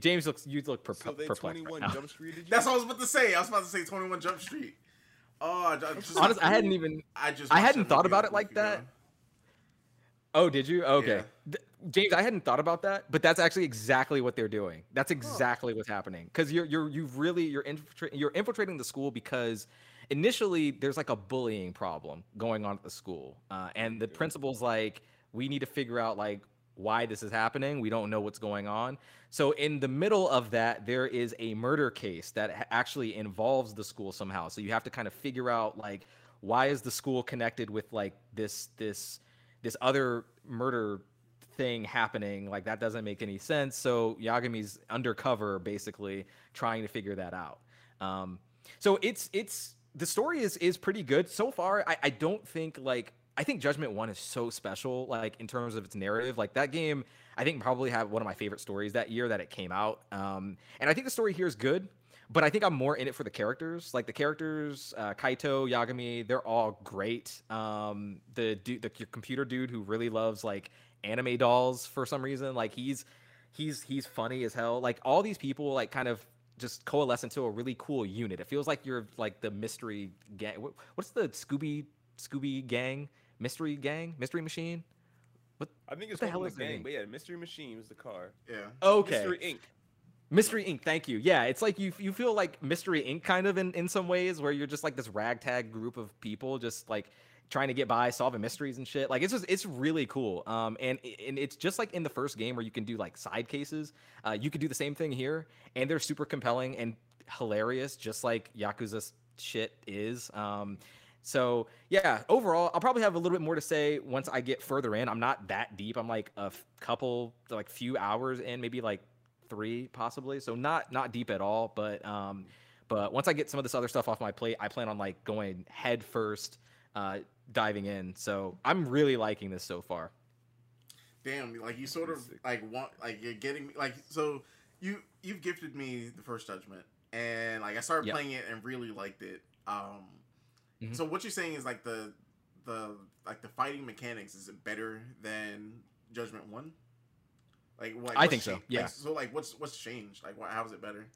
James looks. You look perp- so perplexed. Right Jump Street. That's what I was about to say. I was about to say Twenty One Jump Street. Oh, I just, honestly, I hadn't even. I just. I hadn't thought about it like that. Oh, did you? Okay, yeah. James, I hadn't thought about that, but that's actually exactly what they're doing. That's exactly oh. what's happening because you're you're you've really you're infiltrating you're infiltrating the school because initially there's like a bullying problem going on at the school, uh, and the principal's like, we need to figure out like why this is happening. We don't know what's going on. So, in the middle of that, there is a murder case that actually involves the school somehow. So, you have to kind of figure out like why is the school connected with like this this this other murder thing happening like that doesn't make any sense so yagami's undercover basically trying to figure that out um, so it's it's the story is is pretty good so far I, I don't think like I think Judgment One is so special, like in terms of its narrative. Like that game, I think probably had one of my favorite stories that year that it came out. Um, and I think the story here is good, but I think I'm more in it for the characters. Like the characters, uh, Kaito, Yagami, they're all great. Um, the dude, the computer dude who really loves like anime dolls for some reason, like he's he's he's funny as hell. Like all these people, like kind of just coalesce into a really cool unit. It feels like you're like the mystery gang. What's the Scooby Scooby gang? Mystery Gang, Mystery Machine. What? I think it's what the hell is the gang, but yeah, Mystery Machine was the car. Yeah. Okay. Mystery Inc. Mystery Inc. Thank you. Yeah, it's like you you feel like Mystery Inc. kind of in in some ways where you're just like this ragtag group of people just like trying to get by solving mysteries and shit. Like it's just it's really cool. Um, and and it's just like in the first game where you can do like side cases. Uh, you could do the same thing here, and they're super compelling and hilarious, just like Yakuza shit is. Um, so yeah, overall, I'll probably have a little bit more to say once I get further in. I'm not that deep. I'm like a f- couple, like few hours in, maybe like three possibly. So not not deep at all. But um, but once I get some of this other stuff off my plate, I plan on like going head first, uh, diving in. So I'm really liking this so far. Damn, like you sort of like want like you're getting like so you you've gifted me the first judgment and like I started yep. playing it and really liked it. Um Mm-hmm. So what you're saying is like the the like the fighting mechanics is it better than Judgment One? Like what? I think so, yeah. Like, so like, what's what's changed? Like, what, how is it better?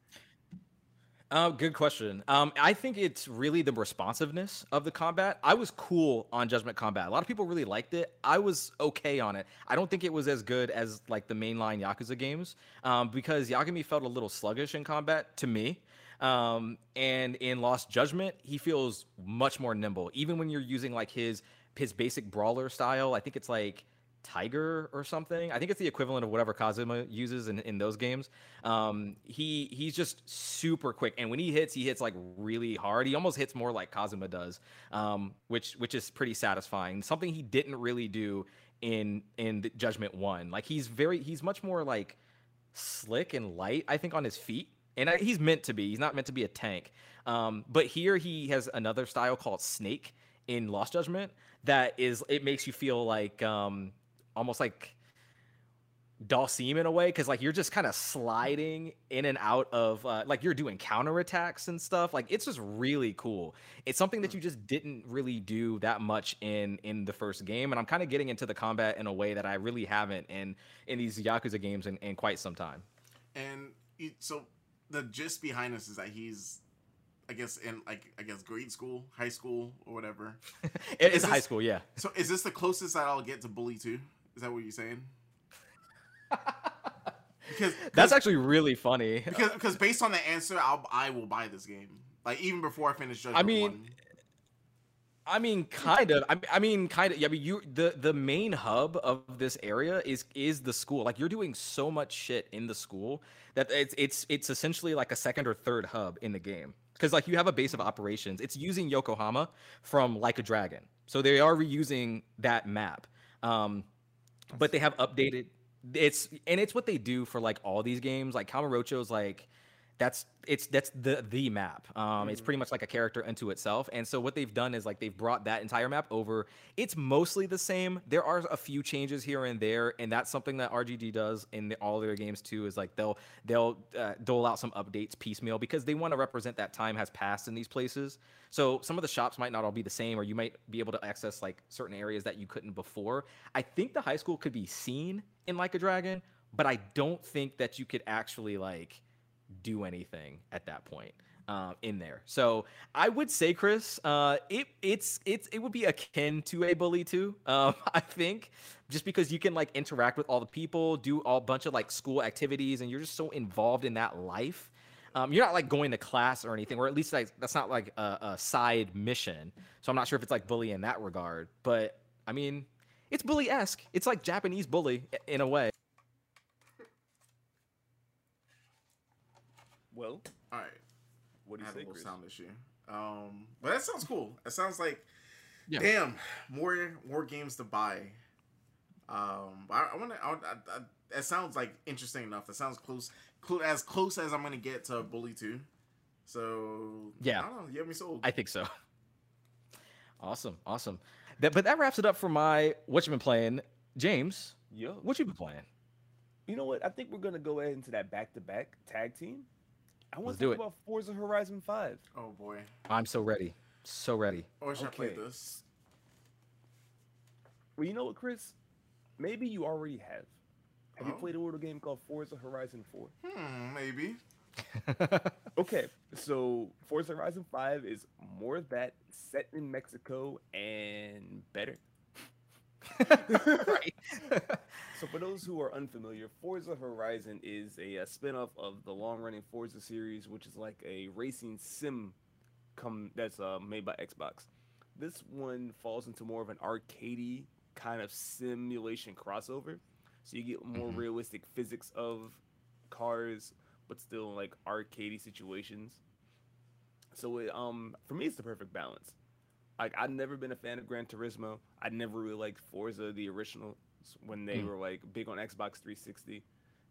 Uh, good question. Um, I think it's really the responsiveness of the combat. I was cool on Judgment Combat. A lot of people really liked it. I was okay on it. I don't think it was as good as like the mainline Yakuza games um, because Yagami felt a little sluggish in combat to me. Um, and in Lost Judgment, he feels much more nimble. Even when you're using like his his basic brawler style, I think it's like Tiger or something. I think it's the equivalent of whatever Kazuma uses in, in those games. Um, he he's just super quick, and when he hits, he hits like really hard. He almost hits more like Kazuma does, um, which which is pretty satisfying. Something he didn't really do in in Judgment One. Like he's very he's much more like slick and light. I think on his feet. And I, he's meant to be. He's not meant to be a tank. Um, but here he has another style called Snake in Lost Judgment that is it makes you feel like um, almost like Dhalsim in a way because like you're just kind of sliding in and out of uh, like you're doing counterattacks and stuff like it's just really cool it's something that you just didn't really do that much in in the first game and i'm kind of getting into the combat in a way that i really haven't in in these yakuza games in, in quite some time And so the gist behind this is that he's, I guess, in like I guess grade school, high school, or whatever. It- Is it's high this- school yeah So is this the closest that I'll get to Bully Two? Is that what you're saying? Because that's actually really funny because because based on the answer, I'll I will buy this game. Like even before I finish Judgment I mean, One. I mean, kind of. I, I mean, kind of. Yeah, I mean, you the the main hub of this area is is the school. Like you're doing so much shit in the school that it's it's it's essentially like a second or third hub in the game. Because like you have a base of operations. It's using Yokohama from Like a Dragon, so they are reusing that map. Um, but they have updated. It's and it's what they do for like all these games. Like Kamurocho's like that's it's that's the the map. Um, it's pretty much like a character unto itself. And so what they've done is like they've brought that entire map over. It's mostly the same. There are a few changes here and there, and that's something that RGG does in the, all of their games too. Is like they'll they'll uh, dole out some updates piecemeal because they want to represent that time has passed in these places. So some of the shops might not all be the same, or you might be able to access like certain areas that you couldn't before. I think the high school could be seen in Like a Dragon, but I don't think that you could actually like do anything at that point um, in there. So I would say, Chris, uh, it it's it's it would be akin to a bully too. Um, I think just because you can like interact with all the people, do all bunch of like school activities, and you're just so involved in that life. Um, you're not like going to class or anything, or at least like that's not like a, a side mission. So I'm not sure if it's like bully in that regard, but I mean, it's bully esque. It's like Japanese bully in a way. Well, All right, what do I you had a say, little Chris? sound issue. Um, but that sounds cool. It sounds like, Yeah. damn, more more games to buy. Um, I, I want to. I, I, I, that sounds like interesting enough. That sounds close, close as close as I'm gonna get to Bully Two. So Yeah. I don't know. You have me sold. I think so. Awesome, awesome. That, but that wraps it up for my what you been playing, James. Yo, What you been playing? you know what? I think we're gonna go ahead into that back-to-back tag team. I want Let's to do talk it. about Forza Horizon Five. oh boy, I'm so ready, so ready. I wish I played Okay. this. Well, you know what, Chris? Maybe you already have. Have you Oh. played a little game called Forza Horizon 4? Hmm, maybe. Okay, so Forza Horizon 5 is more of that set in Mexico and better. right. So, for those who are unfamiliar, Forza Horizon is a, uh spin-off of the long-running Forza series, which is like a racing sim come that's uh, made by Xbox. This one falls into more of an arcadey kind of simulation crossover, so you get more Mhm. realistic physics of cars, but still like arcadey situations. So, it, um, for me, it's the perfect balance. Like I've never been a fan of Gran Turismo. I never really liked Forza the original when they Mm. were like big on Xbox 360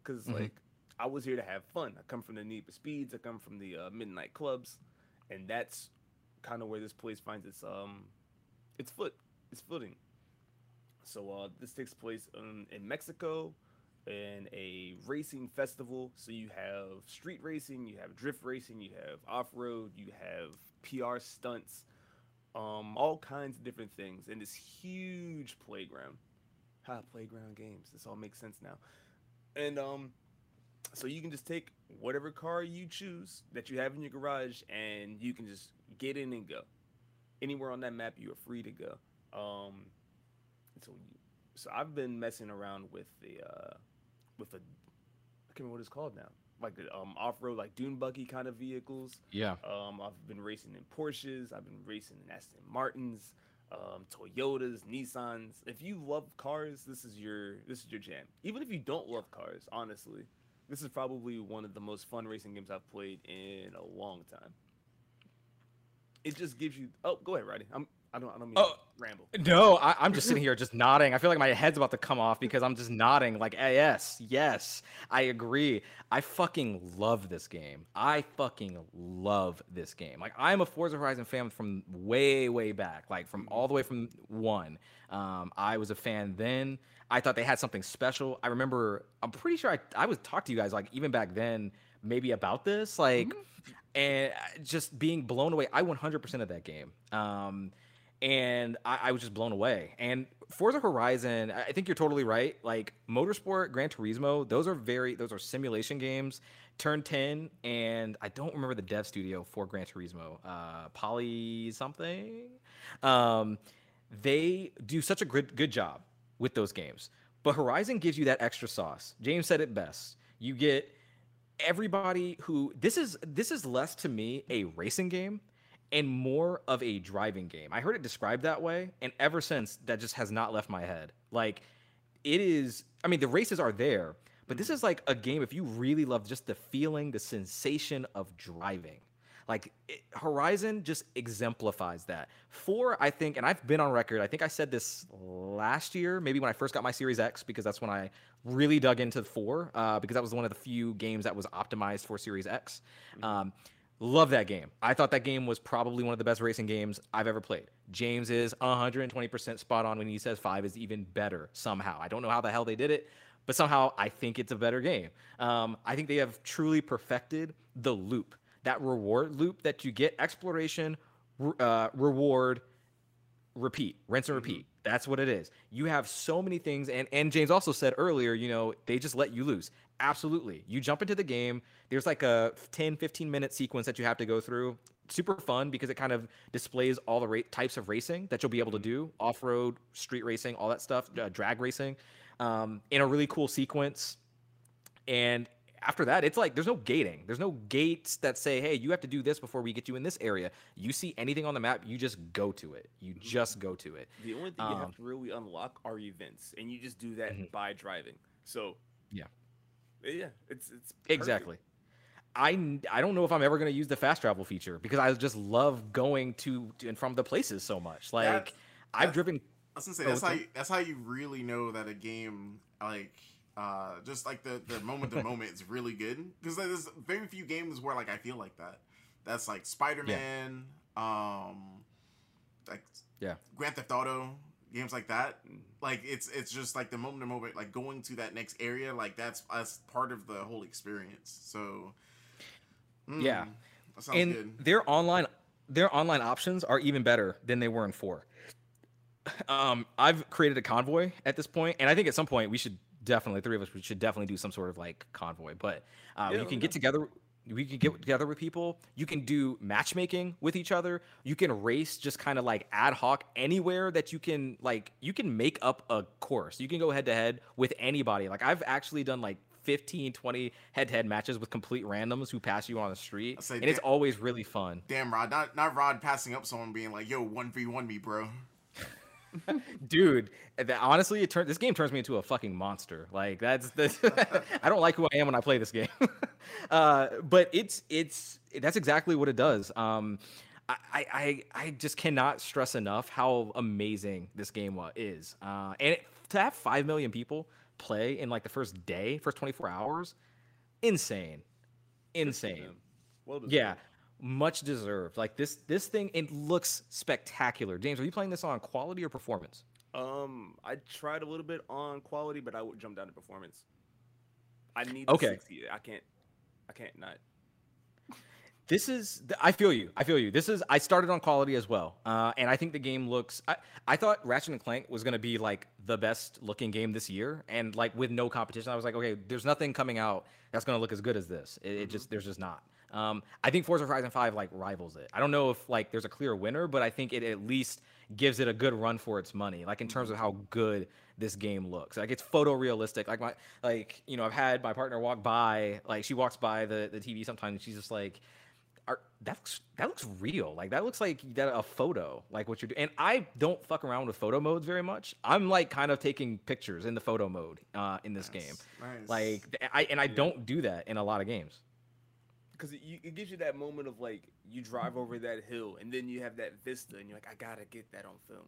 because Mhm. like I was here to have fun. I come from the Need for Speeds. I come from the uh, midnight clubs, and that's kind of where this place finds its um its foot its footing. So uh, this takes place in, in Mexico in a racing festival. So you have street racing, you have drift racing, you have off road, you have PR stunts, um, all kinds of different things, in this huge playground. Ha, playground games. This all makes sense now. And um, so you can just take whatever car you choose that you have in your garage, and you can just get in and go. Anywhere on that map, you are free to go. Um, so you, so I've been messing around with the uh, with a I can't remember what it's called now, like the um off road like dune buggy kind of vehicles. Yeah. Um, I've been racing in Porsches. I've been racing in Aston Martins, um, Toyotas, Nissans. If you love cars, this is your this is your jam. Even if you don't love cars, honestly, this is probably one of the most fun racing games I've played in a long time. It just gives you. Oh, go ahead, Roddy. I'm. I don't. I don't mean Oh, ramble. No, I, I'm just sitting here just nodding. I feel like my head's about to come off because I'm just nodding. Like, "Eh, yes, yes, I agree. I fucking love this game. I fucking love this game. Like, I'm a Forza Horizon fan from way, way back. Like, from all the way from one. Um, I was a fan then. I thought they had something special. I remember. I'm pretty sure I I would talk to you guys like even back then maybe about this like and uh, just being blown away. I 100% of that game. Um, and I, I was just blown away. And Forza Horizon, I think you're totally right. Like Motorsport, Gran Turismo, those are very those are simulation games. Turn 10, and I don't remember the dev studio for Gran Turismo. Uh, Poly something. Um, they do such a good good job with those games. But Horizon gives you that extra sauce. James said it best. You get everybody who this is this is less to me a racing game and more of a driving game. I heard it described that way, and ever since that just has not left my head. Like it is. I mean, the races are there, but this is like a game. If you really love just the feeling, the sensation of driving, like it, Horizon just exemplifies that. Four, I think, and I've been on record. I think I said this last year, maybe when I first got my Series X, because that's when I really dug into four, uh, because that was one of the few games that was optimized for Series X. Um, Love that game. I thought that game was probably one of the best racing games I've ever played. James is 120% spot on when he says five is even better somehow. I don't know how the hell they did it, but somehow I think it's a better game. Um, I think they have truly perfected the loop, that reward loop that you get exploration, uh, reward, repeat, rinse and repeat. That's what it is. You have so many things, and and James also said earlier, you know, they just let you loose. Absolutely. You jump into the game. There's like a 10, 15 minute sequence that you have to go through. Super fun because it kind of displays all the ra- types of racing that you'll be able to do off road, street racing, all that stuff, uh, drag racing, um, in a really cool sequence. And after that, it's like there's no gating. There's no gates that say, hey, you have to do this before we get you in this area. You see anything on the map, you just go to it. You just go to it. The only thing you Um, have to really unlock are events, and you just do that Mhm. by driving. So Yeah. Yeah, it's it's perfect. Exactly. I don't know if I'm ever going to use the fast travel feature because I just love going to, to and from the places so much. Like That- I've that- driven I was gonna say Oh, that's how you, that's how you really know that a game like uh just like the the moment to moment is really good because there's very few games where like I feel like that. That's like Spider Man, um, like Yeah. Grand Theft Auto games like that. Like it's it's just like the moment to moment, like going to that next area, like that's that's part of the whole experience. So mm, Yeah. that sounds and good. their online their online options are even better than they were in four. Um, I've created a convoy at this point, and I think at some point we should definitely three of us we should definitely do some sort of like convoy. But uh, Yeah, you can me get together. We can get together with people. You can do matchmaking with each other. You can race just kind of like ad hoc anywhere that you can like. You can make up a course. You can go head to head with anybody. Like I've actually done like 15, 20 head to head matches with complete randoms who pass you on the street, say and it's always really fun. Damn Rod, not not Rod passing up someone being like, "Yo, one v one me, bro." Dude that, honestly it turns this game turns me into a fucking monster. Like that's the i don't like who i am when i play this game. Uh but it's it's that's exactly what it does. Um I, I I just cannot stress enough how amazing this game is, uh, and it, to have five million people play in like the first day, first twenty four hours, insane, insane. Well. Yeah, much deserved. Like this this thing, it looks spectacular. James, are you playing this on quality or performance? Um, I tried a little bit on quality, but I would jump down to performance. I need the Okay. 60. I can't. I can't not. This is I feel you. I feel you. This is I started on quality as well, uh, and I think the game looks. I, I thought Ratchet and Clank was gonna be like the best looking game this year, and like with no competition, I was like, okay, there's nothing coming out that's gonna look as good as this. It, it just there's just not. Um, I think Forza Horizon 5 like rivals it. I don't know if like there's a clear winner, but I think it at least gives it a good run for its money. Like in terms of how good this game looks. Like it's photorealistic. Like my like you know I've had my partner walk by. Like she walks by the the TV sometimes. And she's just like are, that looks that looks real. Like that looks like that a photo, like what you're doing. And I don't fuck around with photo modes very much. I'm like kind of taking pictures in the photo mode uh, in this Nice, game. nice. Like I and I Yeah. don't do that in a lot of games. Because it, it gives you that moment of like you drive over mm-hmm. that hill and then you have that vista and you're like, I gotta get that on film.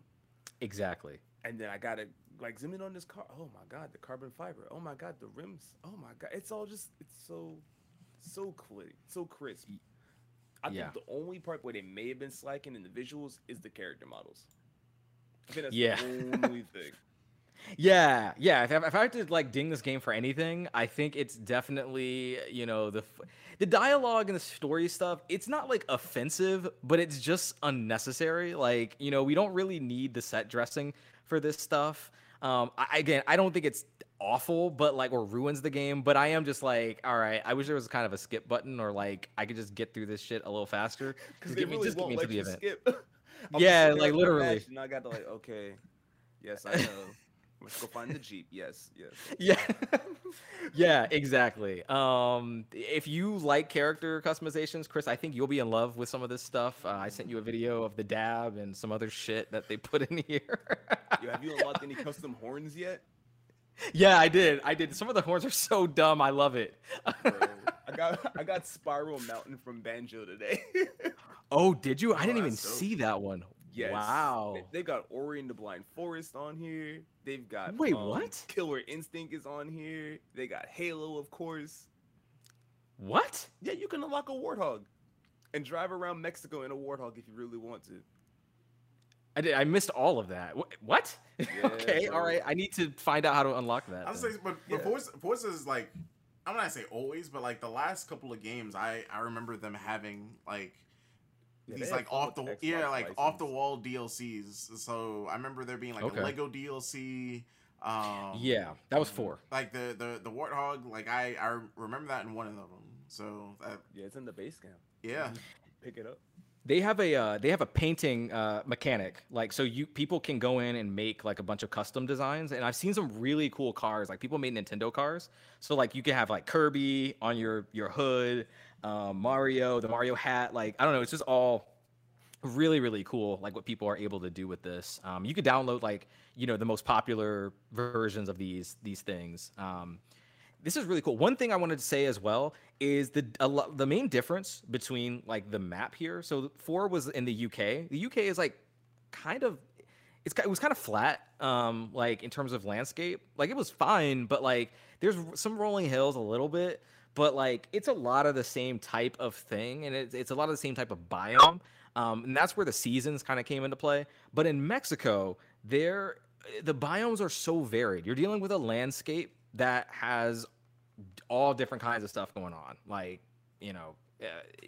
Exactly. And then I gotta like zoom in on this car. Oh my god, the carbon fiber. Oh my god, the rims. Oh my god, it's all just it's so so clear, so crisp. I Yeah. think the only part where they may have been slacking in the visuals is the character models. I think that's Yeah. the only thing. Yeah, yeah. If, I- if I had to like ding this game for anything, I think it's definitely you know the the dialogue and the story stuff. It's not like offensive, but it's just unnecessary. Like you know we don't really need the set dressing for this stuff. Um, I, again, I don't think it's awful, but like or ruins the game. But I am just like, all right. I wish there was kind of a skip button or like I could just get through this shit a little faster. Because they me- really just get won't me let the you event. skip. Yeah, like, literally. And I got to like, okay, yes, I know. Let's go find the jeep. Yes, yes. yeah yeah exactly um if you like character customizations chris i think you'll be in love with some of this stuff uh, i sent you a video of the dab and some other shit that they put in here Yo, have you unlocked any custom horns yet? yeah i did i did some of the horns are so dumb i love it Bro, I got I got Spiral Mountain from Banjo today. oh did you i Oh, didn't even dope. see that one yes. wow They, they got Ori and the Blind Forest on here. They've got Wait, um, what? Killer Instinct is on here. They got Halo, of course. what Yeah, you can unlock a warthog and drive around Mexico in a warthog if you really want to. i did i missed all of that Wh- what okay all bro. right i need to find out how to unlock that I was then. saying, but, but Yeah. Forza, Forza is like, I'm not gonna say always, but like the last couple of games, I I remember them having like Yeah, these like off the with the yeah Xbox like off the wall DLCs. So I remember there being like Okay. a Lego DLC. Um, yeah that was four Like the the the warthog. Like I I remember that in one of them. So that Yeah, it's in the base camp. yeah. Pick it up. they have a uh, they have a painting uh, mechanic like so you people can go in and make like a bunch of custom designs and i've seen some really cool cars like people made nintendo cars so like you can have like kirby on your your hood um, mario the mario hat like i don't know it's just all really really cool like what people are able to do with this um, you could download like you know the most popular versions of these these things um, this is really cool. One thing I wanted to say as well is the lo- the main difference between like the map here. So four was in the UK. The UK is like kind of it's it was kind of flat um like in terms of landscape. Like it was fine, but like there's some rolling hills a little bit, but like it's a lot of the same type of thing and it's it's a lot of the same type of biome. Um and that's where the seasons kind of came into play. But in Mexico, there the biomes are so varied. You're dealing with a landscape that has all different kinds of stuff going on, like you know, uh,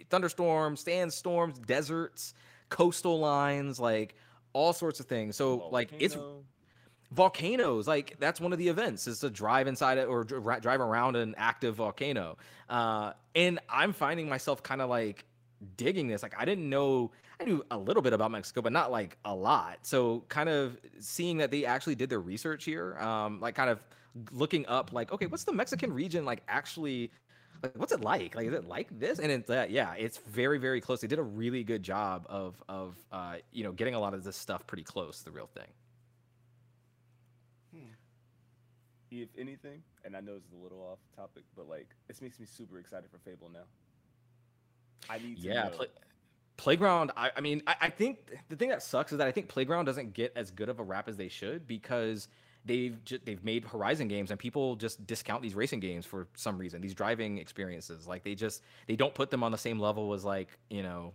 thunderstorms, sandstorms, deserts, coastal lines, like all sorts of things. So like it's Volcano. Volcanoes like that's one of the events is to drive inside it or dri- drive around an active volcano. Uh and i'm finding myself kind of like digging this like i didn't know i knew a little bit about mexico but not like a lot. So kind of seeing that they actually did their research here um like kind of looking up like okay what's the mexican region like actually like what's it like? Like is it like this? And it's uh, yeah it's very very close. They did a really good job of of uh you know getting a lot of this stuff pretty close the real thing if anything, and I know it's a little off topic, but like this makes me super excited for Fable now. I need to yeah play, playground I, I mean I, I think the thing that sucks is that i think playground doesn't get as good of a rap as they should because they've they've made horizon games and people just discount these racing games for some reason these driving experiences. Like they just they don't put them on the same level as like you know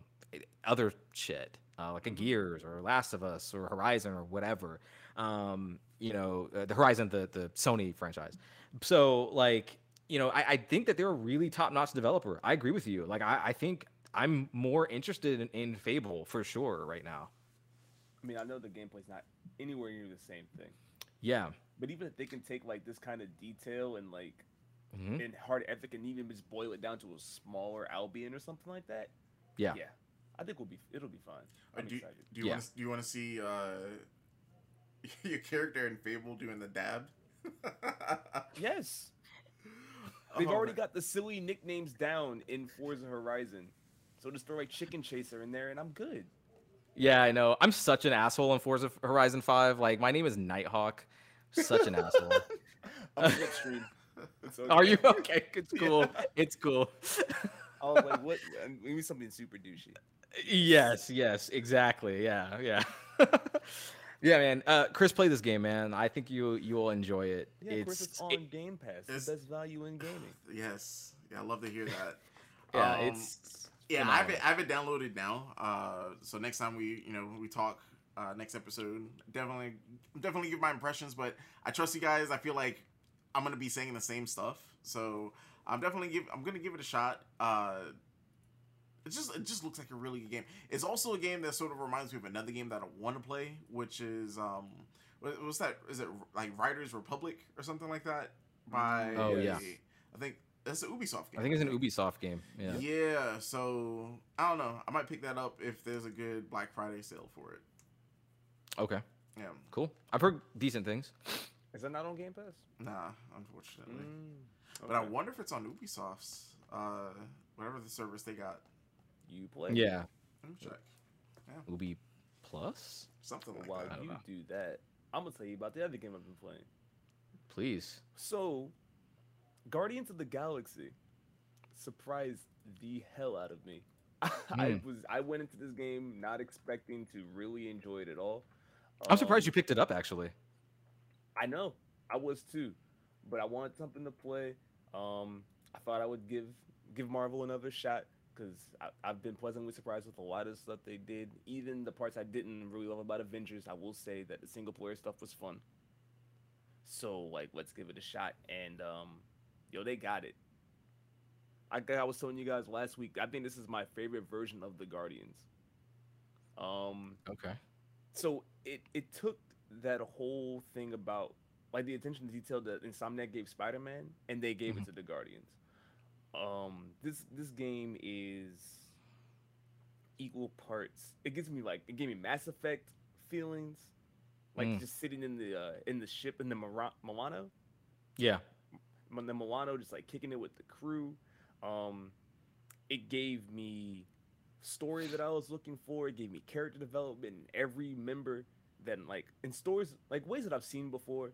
other shit uh, like a gears or last of us or horizon or whatever um you know uh, the horizon the the sony franchise so like you know I, I think that they're a really top notch developer i agree with you like I, I think I'm more interested in, in Fable for sure right now. I mean, I know the gameplay's not anywhere near the same thing, Yeah. but even if they can take like this kind of detail and like Mhm. in hard ethic and even just boil it down to a smaller Albion or something like that, Yeah. yeah, I think we'll be it'll be fine. Uh, I'm do, excited. do you Yeah. want to do you want to see uh, your character in Fable doing the dab? Yes, they've Oh, already man. got the silly nicknames down in Forza Horizon, so just throw like Chicken Chaser in there and I'm good. Yeah, I know. I'm such an asshole in Forza Horizon 5. Like my name is Nighthawk. Such an asshole. I'm slipstream. It's Are you okay? It's cool. It's cool. I was like, what? Maybe something super douchey. yes, yes, exactly. Yeah, yeah. Yeah, man. Uh Chris play this game, man. I think you you will enjoy it. Yeah, of course it's it's on it- Game Pass. it's- the best value in gaming. yes, yeah, I love to hear that. yeah, Um, it's Yeah, I have it. I have it downloaded now. Uh, so next time we, you know, we talk, uh, next episode, definitely, definitely give my impressions. But I trust you guys. I feel like I'm gonna be saying the same stuff. So I'm definitely give. I'm gonna give it a shot. Uh, it just it just looks like a really good game. It's also a game that sort of reminds me of another game that I want to play, which is um, what, what's that? Is it like Riders Republic or something like that? By Oh, yeah. I think that's an Ubisoft game. I think it's an Ubisoft game. Yeah. Yeah. so I don't know. I might pick that up if there's a good Black Friday sale for it. Okay. Yeah. Cool. I've heard decent things. Is that not on Game Pass? Nah, unfortunately. Mm, But I wonder if it's on Ubisoft's, uh, whatever the service they got. You play. Yeah. Let me check. Ubi Plus? Something like While that. don't you know. do that, I'm gonna tell you about the other game I've been playing. Please. So, Guardians of the Galaxy surprised the hell out of me. I Mm. was I went into this game not expecting to really enjoy it at all. I'm surprised Um, you picked it up actually. I know. I was too. But I wanted something to play. Um, I thought I would give give Marvel another shot because I've been pleasantly surprised with a lot of stuff they did. Even the parts I didn't really love about Avengers, I will say that the single player stuff was fun. So like, let's give it a shot. And um, yo, they got it. I I was telling you guys last week. I think this is my favorite version of the Guardians. Um, Okay. so it it took that whole thing about like the attention to detail that Insomniac gave Spider-Man and they gave Mhm. it to the Guardians. Um this this game is equal parts. It gives me like it gave me Mass Effect feelings like Mm. just sitting in the uh, in the ship in the Milano Yeah. M- the Milano just like kicking it with the crew. Um, it gave me story that I was looking for. It gave me character development in every member. That like in stories like ways that I've seen before.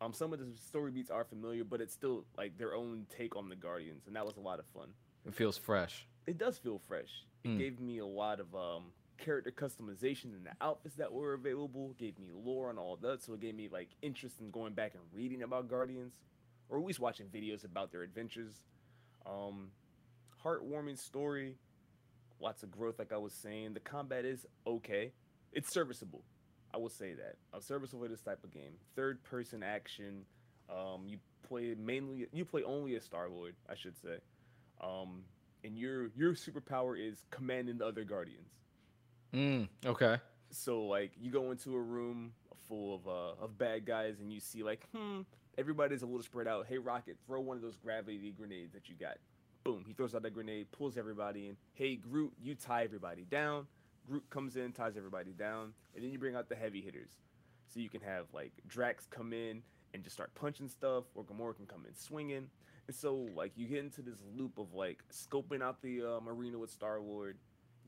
Um, some of the story beats are familiar, but it's still like their own take on the Guardians, and that was a lot of fun. It feels fresh. It does feel fresh. It Mm. gave me a lot of um character customization and the outfits that were available. Gave me lore and all that, so it gave me like interest in going back and reading about Guardians, or at least watching videos about their adventures. Um, heartwarming story, lots of growth, like I was saying. The combat is okay. It's serviceable. I will say that. A serviceable for this type of game. Third person action. Um, you play mainly. You play only as Star Lord, I should say. Um, and your your superpower is commanding the other guardians. Mm, okay. So like you go into a room full of uh of bad guys and you see like hmm everybody's a little spread out. Hey Rocket, throw one of those gravity grenades that you got. Boom, he throws out that grenade, pulls everybody in. Hey Groot, you tie everybody down. Groot comes in, ties everybody down, and then you bring out the heavy hitters. So you can have like Drax come in and just start punching stuff, or Gamora can come in swinging. And so like you get into this loop of like scoping out the um, arena with Star Lord,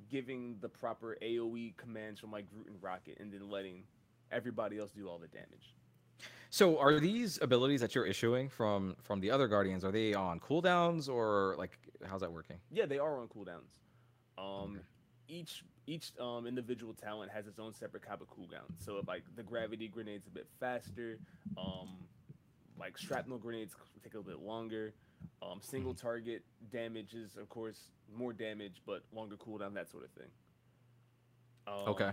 giving the proper AOE commands from like Groot and Rocket, and then letting everybody else do all the damage. So are these abilities that you're issuing from from the other guardians are they on cooldowns or like how's that working? Yeah, they are on cooldowns. Um, Okay. each each um individual talent has its own separate kind of cooldown. So if, like the gravity grenade's a bit faster, um, like shrapnel grenades take a little bit longer. Um, single target damage is of course more damage, but longer cooldown, that sort of thing. Um, Okay.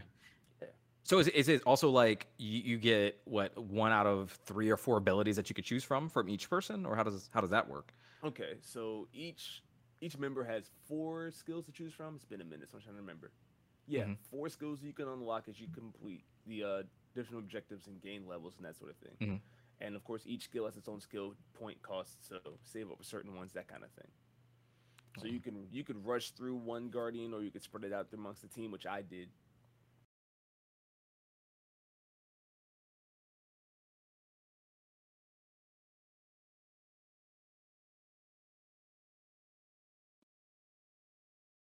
yeah. So is it, is it also like you, you get what one out of three or four abilities that you could choose from from each person, or how does how does that work? Okay, so each each member has four skills to choose from. It's been a minute, so I'm trying to remember. Yeah, Mhm. four skills you can unlock as you complete the uh, different objectives and gain levels and that sort of thing. Mhm. And of course, each skill has its own skill point cost, so save up for certain ones, that kind of thing. So you can you could rush through one guardian, or you could spread it out amongst the team, which I did.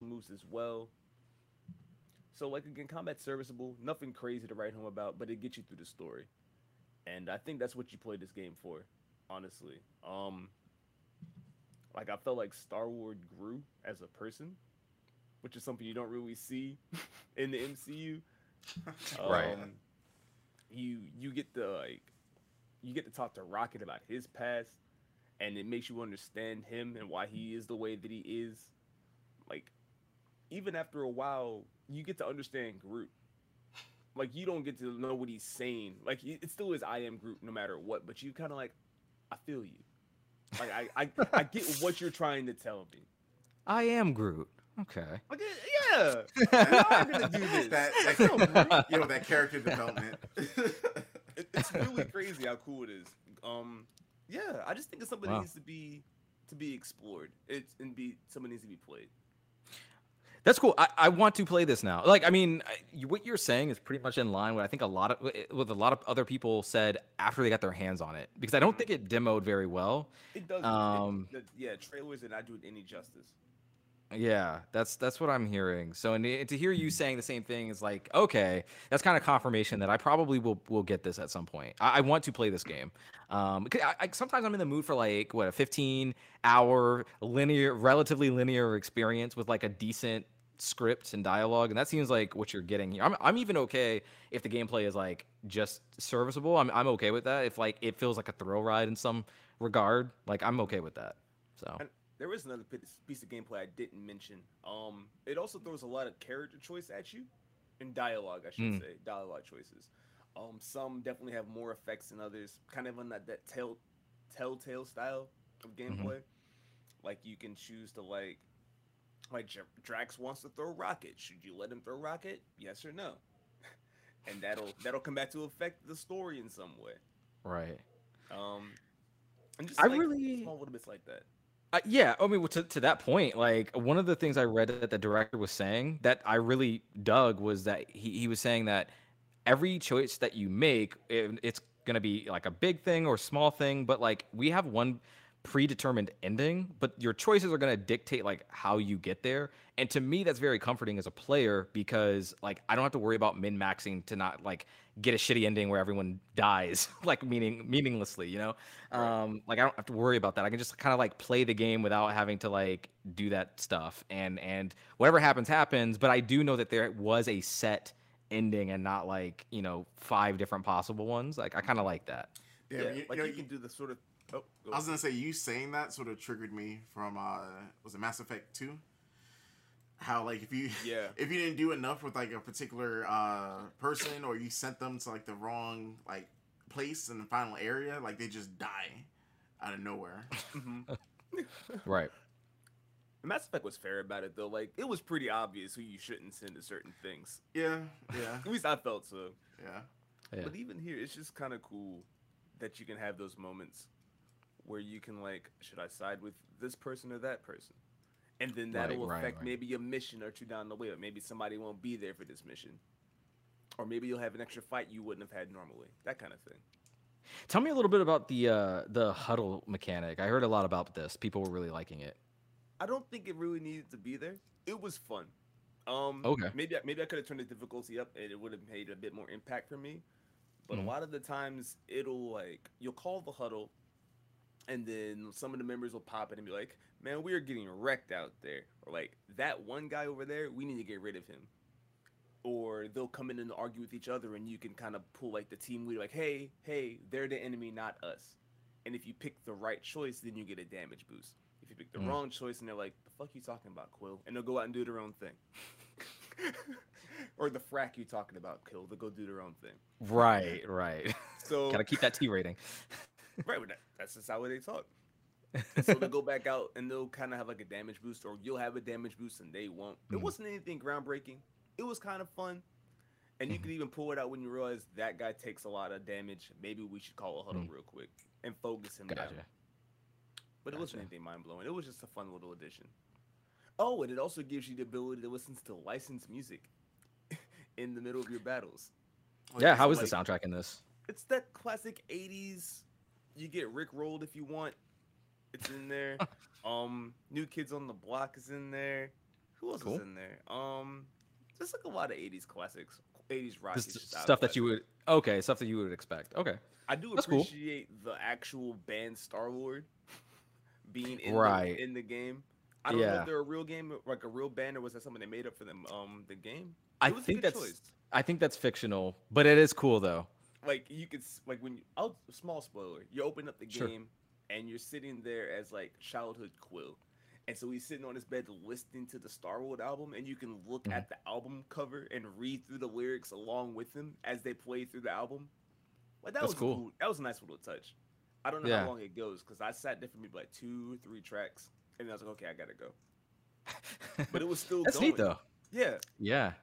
Moves as well. So like again, combat serviceable, nothing crazy to write home about, but it gets you through the story. And I think that's what you play this game for, honestly. Um like I felt like Star Lord grew as a person, which is something you don't really see in the MCU. Right. Um, You you get the like you get to talk to Rocket about his past, and it makes you understand him and why he is the way that he is. Like even after a while, you get to understand Groot. Like you don't get to know what he's saying. Like it it still is I am Groot no matter what, but you kind of like I feel you. Like I, I I get what you're trying to tell me. I am Groot. Okay. Like yeah, we are gonna do this. that, that you know that character development. It, it's really crazy how cool it is. Um, yeah, I just think it's something Wow. that needs to be to be explored. It's and be something needs to be played. That's cool. I, I want to play this now. Like, I mean, I- what you're saying is pretty much in line with I think a lot of with a lot of other people said after they got their hands on it because I don't think it demoed very well. It does. Um, it, the, yeah, trailers did not do it any justice. Yeah, that's that's what I'm hearing. So and to hear you saying the same thing is like, okay, that's kind of confirmation that I probably will will get this at some point. I, I want to play this game. Um, 'cause I, I, sometimes I'm in the mood for like what a 15 hour linear, relatively linear experience with like a decent script and dialogue, and that seems like what you're getting here. I'm I'm even okay if the gameplay is like just serviceable. I'm I'm okay with that. If like it feels like a thrill ride in some regard, like I'm okay with that. So And there is another piece of gameplay I didn't mention. Um, it also throws a lot of character choice at you, and dialogue, I should Mm. say, dialogue choices. Um, some definitely have more effects than others, kind of on that that tell telltale style of gameplay. Like you can choose to like, like Dra- Drax wants to throw rocket. Should you let him throw rocket? Yes or no? and that'll that'll come back to affect the story in some way. right. Um, and just I like, really- small little bits like that. Uh, yeah, I mean, to, to that point, like one of the things I read that the director was saying that I really dug was that he, he was saying that every choice that you make, it, it's going to be like a big thing or small thing, but like we have one predetermined ending, but your choices are going to dictate like how you get there. And to me, that's very comforting as a player because like I don't have to worry about min maxing to not like get a shitty ending where everyone dies, like meaning meaninglessly, you know? Right. Um, like I don't have to worry about that. I can just kind of like play the game without having to like do that stuff. And and whatever happens, happens. But I do know that there was a set ending and not like you know five different possible ones. Like I kind of like that. Damn, yeah, you, like you know, you can do the sort of. Oh, go I was gonna say you saying that sort of triggered me from uh was it Mass Effect Two? How like if you Yeah. if you didn't do enough with like a particular uh person or you sent them to like the wrong like place in the final area, like they just die out of nowhere. Mhm. Right. Mass Effect was fair about it though. Like it was pretty obvious who you shouldn't send to certain things. Yeah, yeah, At least I felt so. yeah. Yeah. But even here, it's just kind of cool that you can have those moments where you can like, should I side with this person or that person? And then that'll right, affect right. maybe a mission or two down the way, or maybe somebody won't be there for this mission. Or maybe you'll have an extra fight you wouldn't have had normally. That kind of thing. Tell me a little bit about the uh the huddle mechanic. I heard a lot about this. People were really liking it. I don't think it really needed to be there. It was fun. Um, Okay. Maybe I, maybe I could have turned the difficulty up, and it would have made a bit more impact for me. But Mhm. a lot of the times, it'll like you'll call the huddle, and then some of the members will pop in and be like, "Man, we are getting wrecked out there," or like that one guy over there, we need to get rid of him. Or they'll come in and argue with each other, and you can kind of pull like the team leader, like, "Hey, hey, they're the enemy, not us." And if you pick the right choice, then you get a damage boost. If you pick the Mm. wrong choice, and they're like, "The fuck you talking about, Quill?" and they'll go out and do their own thing. or the frack you talking about, Quill? They'll go do their own thing. Right, right. So Gotta keep that T rating. right, that's just how they talk. So they'll go back out and they'll kind of have like a damage boost, or you'll have a damage boost and they won't. It Mhm. wasn't anything groundbreaking. It was kind of fun. And you Mhm. could even pull it out when you realize that guy takes a lot of damage. Maybe we should call a huddle Mm. real quick and focus him down. Gotcha. But it wasn't anything mind blowing. It was just a fun little addition. Oh, and it also gives you the ability to listen to licensed music in the middle of your battles. Yeah, how is like, the soundtrack in this? It's that classic 80s. You get Rick rolled if you want. It's in there. um, New Kids on the Block is in there. Who else Cool. is in there? Um, just like a lot of 80s classics. 80s rock. This is just out of stuff that you would okay, stuff that you would expect. Okay. I do That's cool. appreciate the actual band Star Lord being in Right. the, in the game. I don't know if they're a real game, like a real band, or was that something they made up for them? Um, the game. I It was a think that's choice. I think that's fictional, but it is cool though. like you could s- like when you oh small spoiler you open up the Sure. game and you're sitting there as like childhood quill and so he's sitting on his bed listening to the Star Lord album and you can look Mhm. at the album cover and read through the lyrics along with him as they play through the album like that That's was cool. cool that was a nice little touch i don't know Yeah. how long it goes because i sat there for maybe like two three tracks and i was like okay i gotta go but it was still That's going. neat though. yeah Yeah.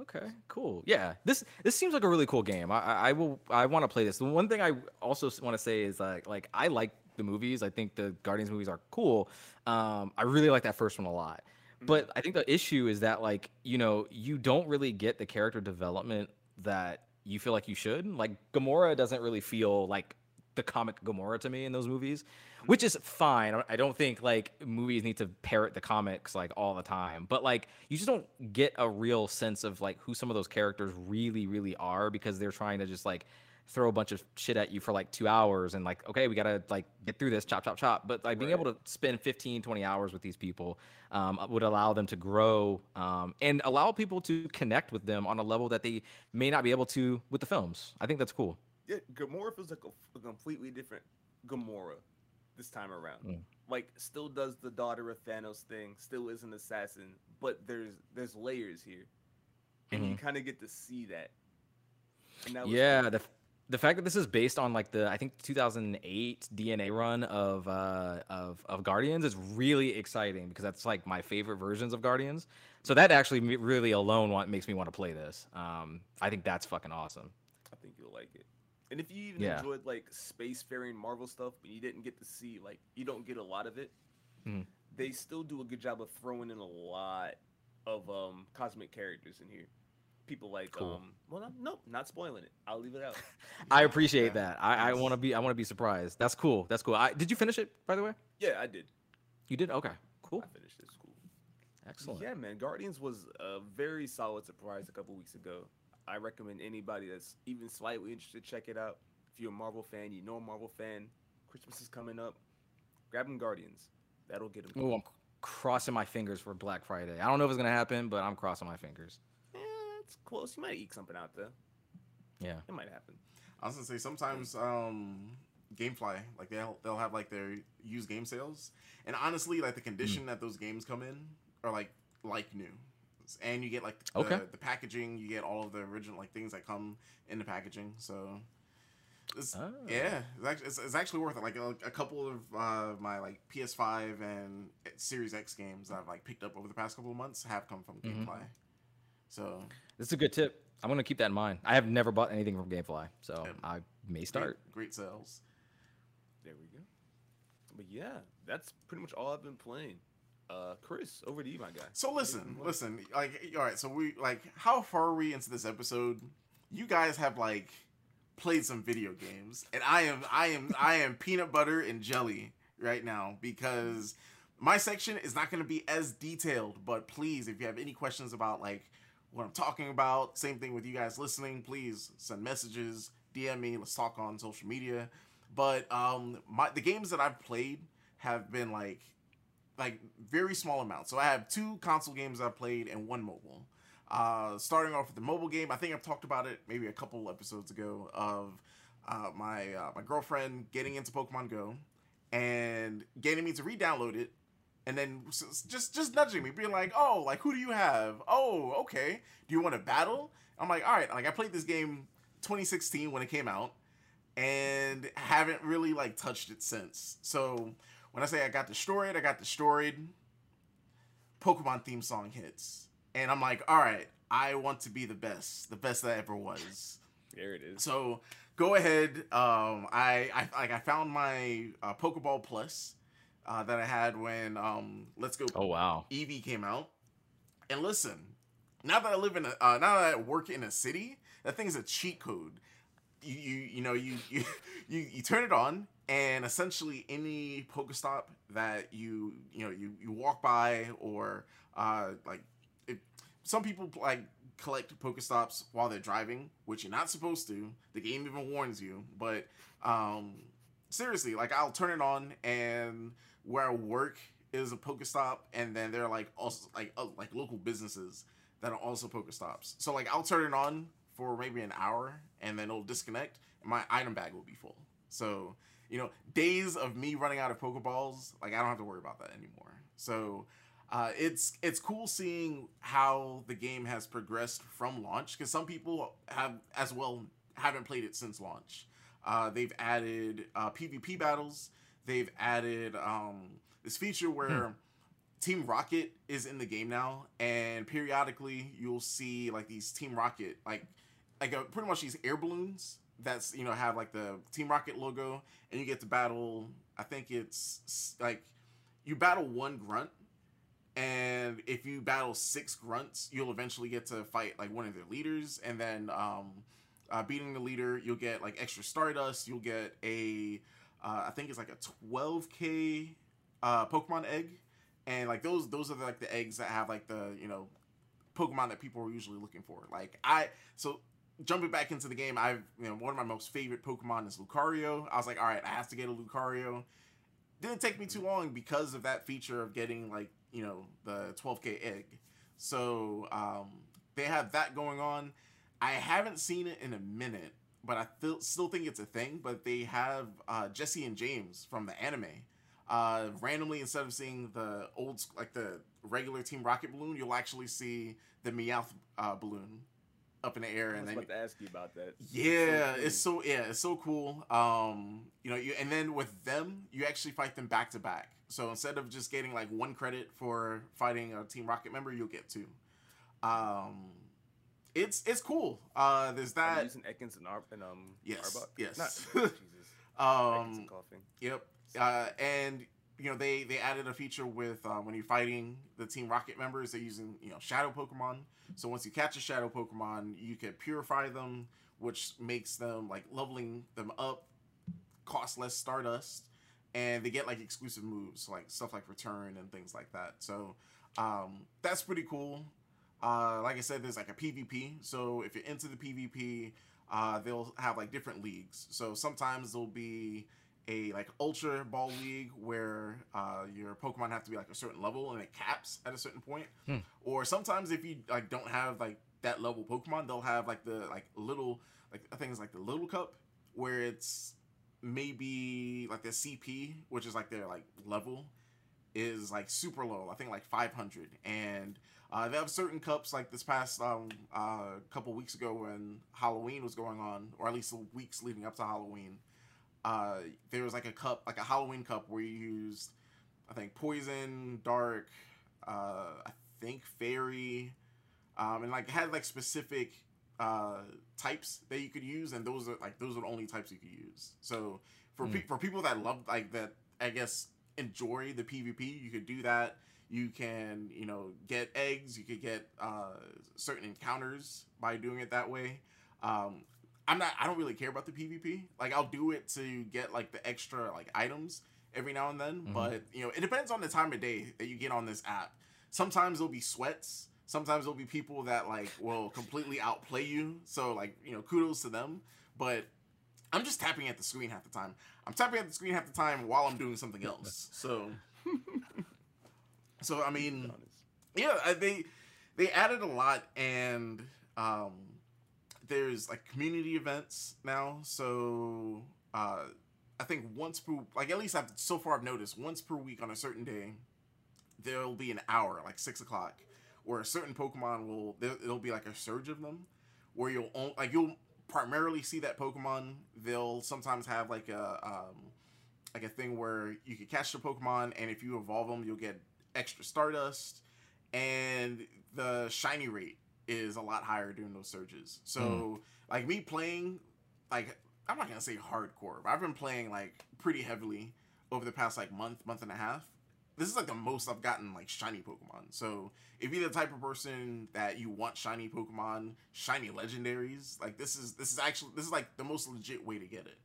Okay. Cool. Yeah. This this seems like a really cool game. I I, will I want to play this. The one thing I also want to say is like like I like the movies. I think the Guardians movies are cool. Um, I really like that first one a lot. Mhm. But I think the issue is that like you know you don't really get the character development that you feel like you should. Like Gamora doesn't really feel like the comic Gamora to me in those movies, which is fine. I- don't think like movies need to parrot the comics like all the time, but like you just don't get a real sense of like who some of those characters really, really are because they're trying to just like throw a bunch of shit at you for like two hours and like okay we gotta like get through this chop chop chop but like being Right. able to spend 15 20 hours with these people um, would allow them to grow um, and allow people to connect with them on a level that they may not be able to with the films i think that's cool Yeah, Gamora feels like a, a completely different Gamora this time around. Mm. Like, still does the daughter of Thanos thing, still is an assassin, but there's there's layers here, and you kind of get to see that. And that yeah cool. the, f- the fact that this is based on like the i think 2008 dna run of uh of, of guardians is really exciting because that's like my favorite versions of guardians so that actually really alone want, makes me want to play this um i think that's fucking awesome I think you'll like it. And if you even Yeah. enjoyed like spacefaring Marvel stuff, but you didn't get to see like you don't get a lot of it, Mhm. they still do a good job of throwing in a lot of um cosmic characters in here. People like Cool. um well no, nope, not spoiling it. I'll leave it out. i appreciate that i, I want to be i want to be surprised that's cool that's cool I, did you finish it by the way Yeah, I did. you did okay cool I finished it. School. excellent Yeah, man. Guardians was a very solid surprise a couple weeks ago. I recommend anybody that's even slightly interested check it out. If you're a Marvel fan, you know a Marvel fan. Christmas is coming up. Grab them Guardians. That'll get them. Oh, i'm crossing my fingers for black friday i don't know if it's gonna happen but i'm crossing my fingers Yeah, it's close. You might eke something out there. yeah It might happen. I was gonna say sometimes um GameFly like they'll they'll have like their used game sales, and honestly like the condition that those games come in are like like new, and you get like the, Okay. the packaging, you get all of the original like things that come in the packaging. So it's, Oh. yeah, it's actually, it's, it's actually worth it. Like a, a couple of uh, my like PS5 and Series X games that I've like picked up over the past couple of months have come from Mhm. GameFly. So This is a good tip. I'm gonna keep that in mind. I have never bought anything from GameFly, so Yeah. I may great, start. great sales. There we go. But yeah, that's pretty much all I've been playing. Uh, Chris, over to you, my guy. So listen, listen, like all right, so we like how far are we into this episode? You guys have like played some video games and I am I am I am peanut butter and jelly right now because my section is not going to be as detailed, but please if you have any questions about like what I'm talking about, same thing with you guys listening, please send messages, DM me, let's talk on social media. But um my the games that I've played have been like like very small amounts. So I have two console games I've played and one mobile. Uh, starting off with the mobile game, I think I've talked about it maybe a couple episodes ago of uh, my uh, my girlfriend getting into Pokemon Go and getting me to re-download it, and then just just nudging me, being like, "Oh, like who do you have? Oh, okay. Do you want to battle?" I'm like, "All right." Like I played this game 2016 when it came out, and haven't really like touched it since. So when I say I got destroyed, I got destroyed. Pokemon theme song hits, and I'm like, all right, I want to be the best, the best that ever was. There it is. So go ahead. Um, I, I like I found my uh, Pokeball Plus uh, that I had when um, Let's Go Oh wow. Eevee came out. And listen, now that I live in a, uh, now that I work in a city, that thing's a cheat code. You you you know you you you, you turn it on, and essentially any Pokestop that you you know you you walk by or uh like it, some people like collect Pokestops while they're driving, which you're not supposed to. The game even warns you, but um seriously, like I'll turn it on and where I work is a Pokestop, and then there are like also like uh, like local businesses that are also Pokestops. So like I'll turn it on for maybe an hour, and then it'll disconnect, and my item bag will be full. So you know, days of me running out of Pokeballs, like I don't have to worry about that anymore. So uh, it's it's cool seeing how the game has progressed from launch because some people have as well haven't played it since launch. Uh, they've added uh, PvP battles. They've added um, this feature where Team Rocket is in the game now, and periodically you'll see like these Team Rocket like like uh, pretty much these air balloons that's you know have like the Team Rocket logo, and you get to battle. I think it's like you battle one grunt, and if you battle six grunts, you'll eventually get to fight like one of their leaders, and then um, uh, beating the leader, you'll get like extra Stardust. You'll get a uh, I think it's like a 12k uh, Pokemon egg, and like those those are like the eggs that have like the you know Pokemon that people are usually looking for. Like I so jumping back into the game, I've you know one of my most favorite Pokemon is Lucario. I was like, all right, I have to get a Lucario. Didn't take me too long because of that feature of getting like you know the 12k egg. So um, they have that going on. I haven't seen it in a minute, but I feel, still think it's a thing. But they have uh, Jesse and James from the anime. Uh, randomly, instead of seeing the old, like the regular Team Rocket balloon, you'll actually see the Meowth uh, balloon up in the air, I and was then about to ask you about that. yeah, so it's so yeah, it's so cool. Um, you know, you and then with them, you actually fight them back to back. So instead of just getting like one credit for fighting a Team Rocket member, you'll get two. Um, it's it's cool. Uh, there's that. using Ekans and, Ar- and um Yes, Arbok? yes. Not, Jesus. Um. Yep. Uh, and you know they they added a feature with uh, when you're fighting the Team Rocket members, they're using you know Shadow Pokemon. So once you catch a Shadow Pokemon, you can purify them, which makes them like leveling them up, cost less Stardust, and they get like exclusive moves, like stuff like Return and things like that. So um, that's pretty cool. Uh, like I said, there's like a PvP. So if you're into the PvP, uh, they'll have like different leagues. So sometimes there'll be a like ultra ball league where uh, your Pokemon have to be like a certain level and it caps at a certain point. Hmm. Or sometimes if you like don't have like that level Pokemon, they'll have like the like little like I think it's like the little cup where it's maybe like the CP, which is like their like level is like super low. I think like 500 and uh, they have certain cups like this past um, uh, couple weeks ago when Halloween was going on, or at least the weeks leading up to Halloween. Uh, there was like a cup, like a Halloween cup, where you used, I think, poison, dark, uh, I think fairy, um, and like had like specific uh, types that you could use, and those are like those are the only types you could use. So for pe- for people that love like that, I guess enjoy the PvP, you could do that. You can, you know, get eggs. You could get uh, certain encounters by doing it that way. Um, I'm not. I don't really care about the PvP. Like, I'll do it to get like the extra like items every now and then. Mhm. But you know, it depends on the time of day that you get on this app. Sometimes there'll be sweats. Sometimes there'll be people that like will completely outplay you. So like, you know, kudos to them. But I'm just tapping at the screen half the time. I'm tapping at the screen half the time while I'm doing something else. So, so I mean, yeah, I- they they added a lot, and um, there's like community events now. So uh, I think once per like at least I've so far I've noticed once per week on a certain day, there'll be an hour like six o'clock where a certain Pokemon will there, it'll be like a surge of them where you'll on, like you'll primarily see that Pokemon. They'll sometimes have like a um, like a thing where you can catch the Pokemon, and if you evolve them, you'll get extra Stardust, and the shiny rate is a lot higher during those surges. So, Mm. like me playing, like I'm not gonna say hardcore, but I've been playing like pretty heavily over the past like month, month and a half. This is like the most I've gotten like shiny Pokemon. So if you're the type of person that you want shiny Pokemon, shiny legendaries, like this is this is actually this is like the most legit way to get it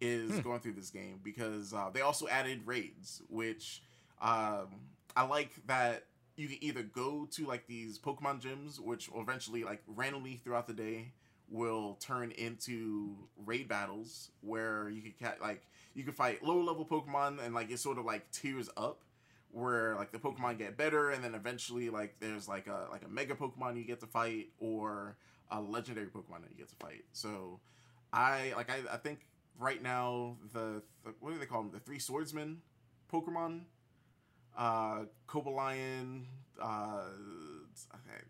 is Hmm. going through this game because uh, they also added raids, which um, I like that you can either go to like these Pokemon gyms, which will eventually like randomly throughout the day will turn into raid battles where you can cat like you can fight lower level Pokemon and like it sort of like tiers up where like the Pokemon get better and then eventually like there's like a like a mega Pokemon you get to fight or a legendary Pokemon that you get to fight. So I like I, I think right now the, the what do they call them the three swordsmen Pokemon uh Cobalion uh okay,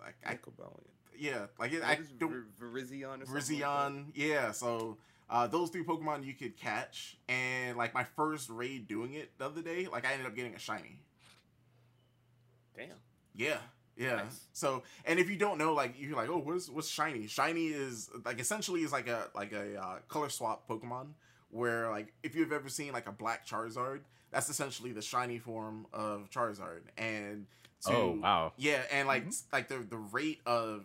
like I, Icobalion. yeah like it, I don't Virizion something like? Yeah. So uh, those three Pokemon you could catch, and like my first raid doing it the other day, like I ended up getting a shiny. Damn. Yeah, yeah. Nice. So, and if you don't know, like you're like, oh, what's what's shiny? Shiny is like essentially is like a like a uh, color swap Pokemon, where like if you've ever seen like a black Charizard, that's essentially the shiny form of Charizard, and to, Oh wow. yeah, and like mm-hmm. like the the rate of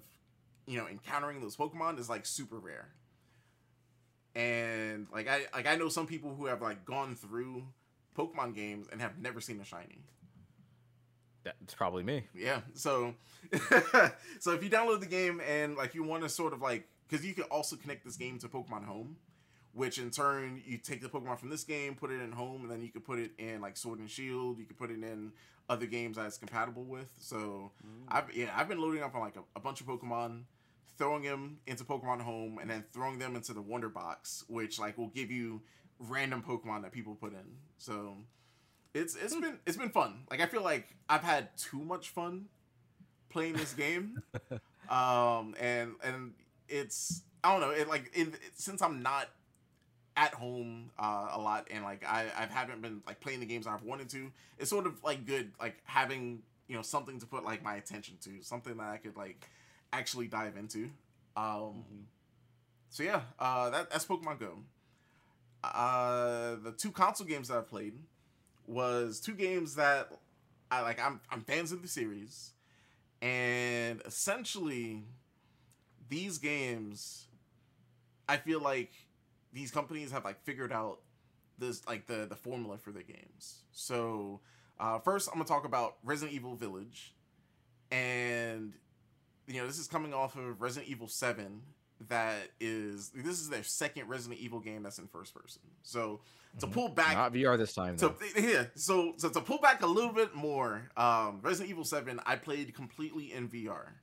you know encountering those Pokemon is like super rare. And like I like I know some people who have like gone through Pokemon games and have never seen a shiny. That's probably me. Yeah. So so if you download the game and like you want to sort of like cuz you can also connect this game to Pokemon Home, which in turn you take the Pokemon from this game, put it in Home, and then you can put it in like Sword and Shield, you can put it in other games that it's compatible with. So I've yeah, I've been loading up on like a, a bunch of Pokemon, throwing them into Pokemon Home, and then throwing them into the Wonder Box, which like will give you random Pokemon that people put in. So it's it's been it's been fun. Like I feel like I've had too much fun playing this game, um, and and it's I don't know it like it, it- since I'm not at home uh, a lot and like I I haven't been like playing the games I've wanted to. It's sort of like good like having you know something to put like my attention to, something that I could like actually dive into. Um, so yeah, uh, that that's Pokemon Go. Uh, the two console games that I played was two games that I like. I'm I'm fans of the series, and essentially, these games, I feel like these companies have like figured out this like the the formula for their games. So uh, first, I'm gonna talk about Resident Evil Village, and you know this is coming off of Resident Evil Seven. That is this is their second Resident Evil game that's in first person. So to Mhm. pull back Not VR this time. so yeah, so so to pull back a little bit more, um, Resident Evil Seven, I played completely in VR,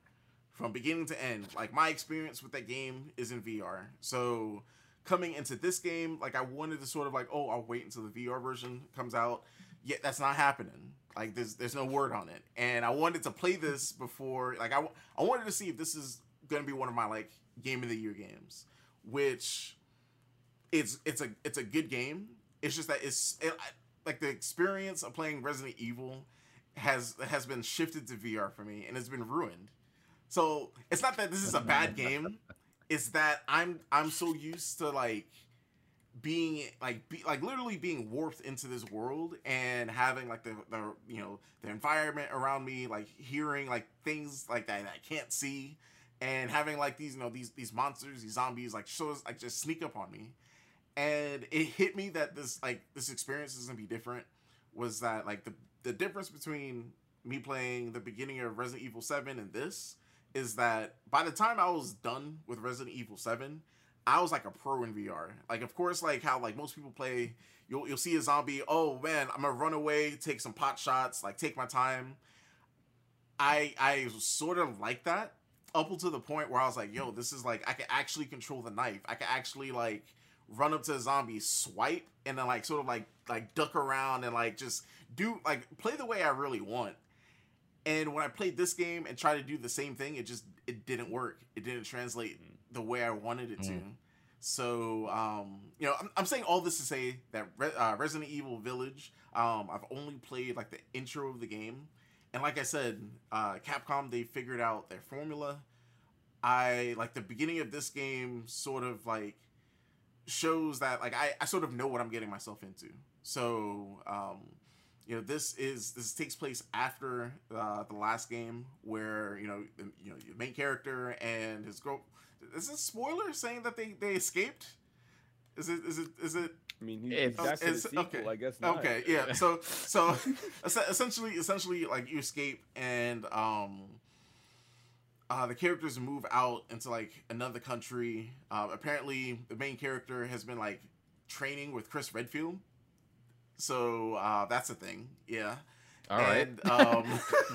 from beginning to end. Like my experience with that game is in VR. So coming into this game, like I wanted to sort of like, oh, I'll wait until the VR version comes out. Yet that's not happening. Like there's there's no word on it, and I wanted to play this before. Like I I wanted to see if this is gonna be one of my like game of the year games, which it's it's a it's a good game. It's just that it's it, like the experience of playing Resident Evil has has been shifted to VR for me and it's been ruined. So it's not that this is a bad game. It's that I'm I'm so used to like being like be, like literally being warped into this world and having like the, the you know the environment around me like hearing like things like that, that I can't see and having like these you know these these monsters these zombies like shows like just sneak up on me. And it hit me that this like this experience is gonna be different was that like the the difference between me playing the beginning of Resident Evil 7 and this is that by the time I was done with Resident Evil 7 I was like a pro in VR like of course like how like most people play you'll you'll see a zombie oh man I'm gonna run away take some pot shots like take my time I I sort of like that up until the point where I was like, yo, this is like I can actually control the knife. I can actually like run up to a zombie, swipe, and then like sort of like like duck around and like just do like play the way I really want. And when I played this game and tried to do the same thing, it just it didn't work. It didn't translate the way I wanted it to. Mm. So, um, you know, I'm, I'm saying all this to say that Re- uh, Resident Evil Village, um, I've only played like the intro of the game, and like I said, uh, Capcom they figured out their formula. I like the beginning of this game sort of like shows that like I, I sort of know what I'm getting myself into. So, um, you know, this is this takes place after uh, the last game where you know the, you know your main character and his girl. Is it spoiler saying that they they escaped? Is it is it is it I mean, he, It's- that's in sequel, okay. I guess. Not. Okay, yeah. So so essentially essentially like you escape and um uh the characters move out into like another country. Uh apparently the main character has been like training with Chris Redfield. So uh that's a thing. Yeah. All right. and, um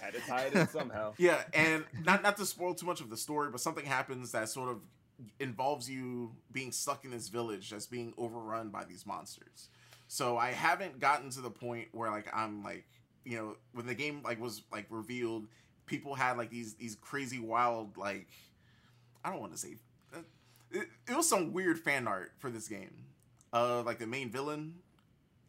Had to tie it in somehow. yeah, and not not to spoil too much of the story, but something happens that sort of involves you being stuck in this village that's being overrun by these monsters. So I haven't gotten to the point where like I'm like, you know, when the game like was like revealed, people had like these these crazy wild like I don't want to say uh, it, it was some weird fan art for this game. Uh like the main villain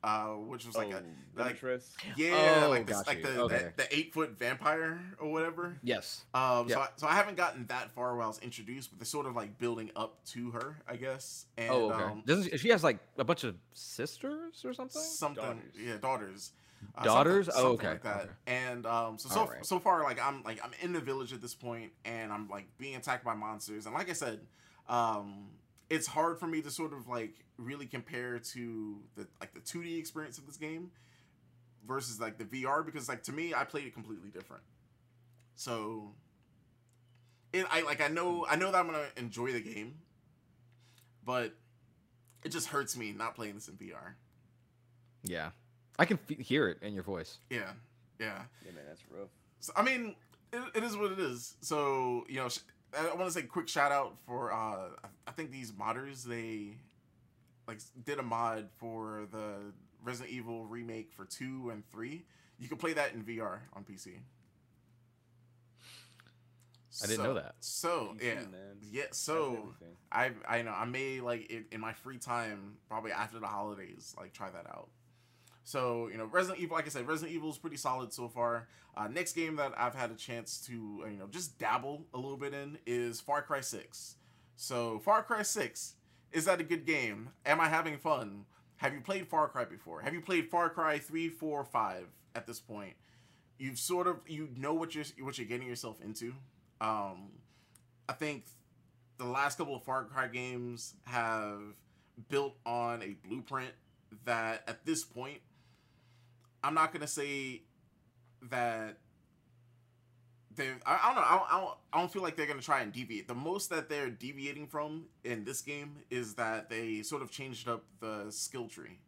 uh which was like oh, a like Dimitrescu. yeah, Oh, like this, like the, Okay. the the eight foot vampire or whatever. yes. Um, so I, so I haven't gotten that far while I was introduced, but they're sort of like building up to her, I guess. And, oh, okay. Um, Doesn't she has like a bunch of sisters or something? something, Daughters. yeah, daughters. Uh, Daughters? something, Oh, okay, Like that. okay. And um, so so, All right. so far, like I'm like I'm in the village at this point, and I'm like being attacked by monsters. And like I said, um, it's hard for me to sort of like really compare to the like the 2D experience of this game versus like the VR because like to me, I played it completely different. So it I like I know I know that I'm gonna enjoy the game, but it just hurts me not playing this in VR. Yeah. I can f- hear it in your voice. Yeah, yeah. Yeah, man, that's rough. So, I mean, it, it is what it is. So you know, sh- I want to say quick shout out for uh, I- I think these modders they like did a mod for the Resident Evil remake for two and three. You can play that in VR on PC. I didn't So- know that. So PC, yeah, man. yeah. So. I I know I may like in, in my free time probably after the holidays like try that out. So you know Resident Evil, like I said, Resident Evil is pretty solid so far. Uh, next game that I've had a chance to uh, you know just dabble a little bit in is Far Cry Six. So Far Cry Six is that a good game? Am I having fun? Have you played Far Cry before? Have you played Far Cry 3, 4, 5 at this point? You've sort of you know what you're what you're getting yourself into. Um, I think the last couple of Far Cry games have built on a blueprint that at this point I'm not gonna say that they I, I don't know I don't, I don't I don't feel like they're gonna try and deviate. The most that they're deviating from in this game is that they sort of changed up the skill tree,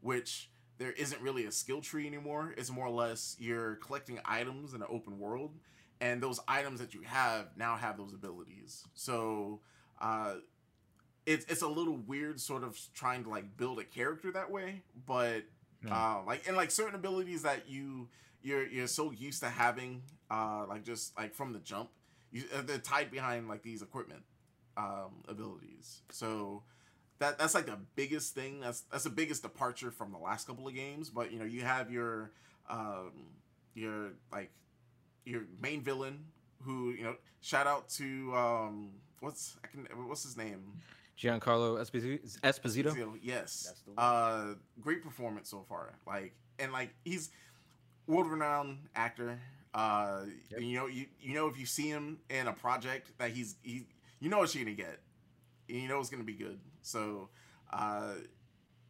which there isn't really a skill tree anymore. It's more or less you're collecting items in an open world, and those items that you have now have those abilities. So uh, it's it's a little weird, sort of trying to like build a character that way, but Hmm. uh, like and like certain abilities that you you're you're so used to having, uh, like just like from the jump, you uh, they're tied behind like these equipment um, abilities. So that that's like the biggest thing. That's that's the biggest departure from the last couple of games. But you know, you have your um, your like your main villain who you know. Shout out to um, what's I can what's his name? Giancarlo Esposito. Esposito? Yes. That's the one. Uh, great performance so far. Like and like he's world renowned actor. Uh, Yep. and, you know you you know if you see him in a project that he's he you know what you're gonna get. And you know it's gonna be good. So, uh,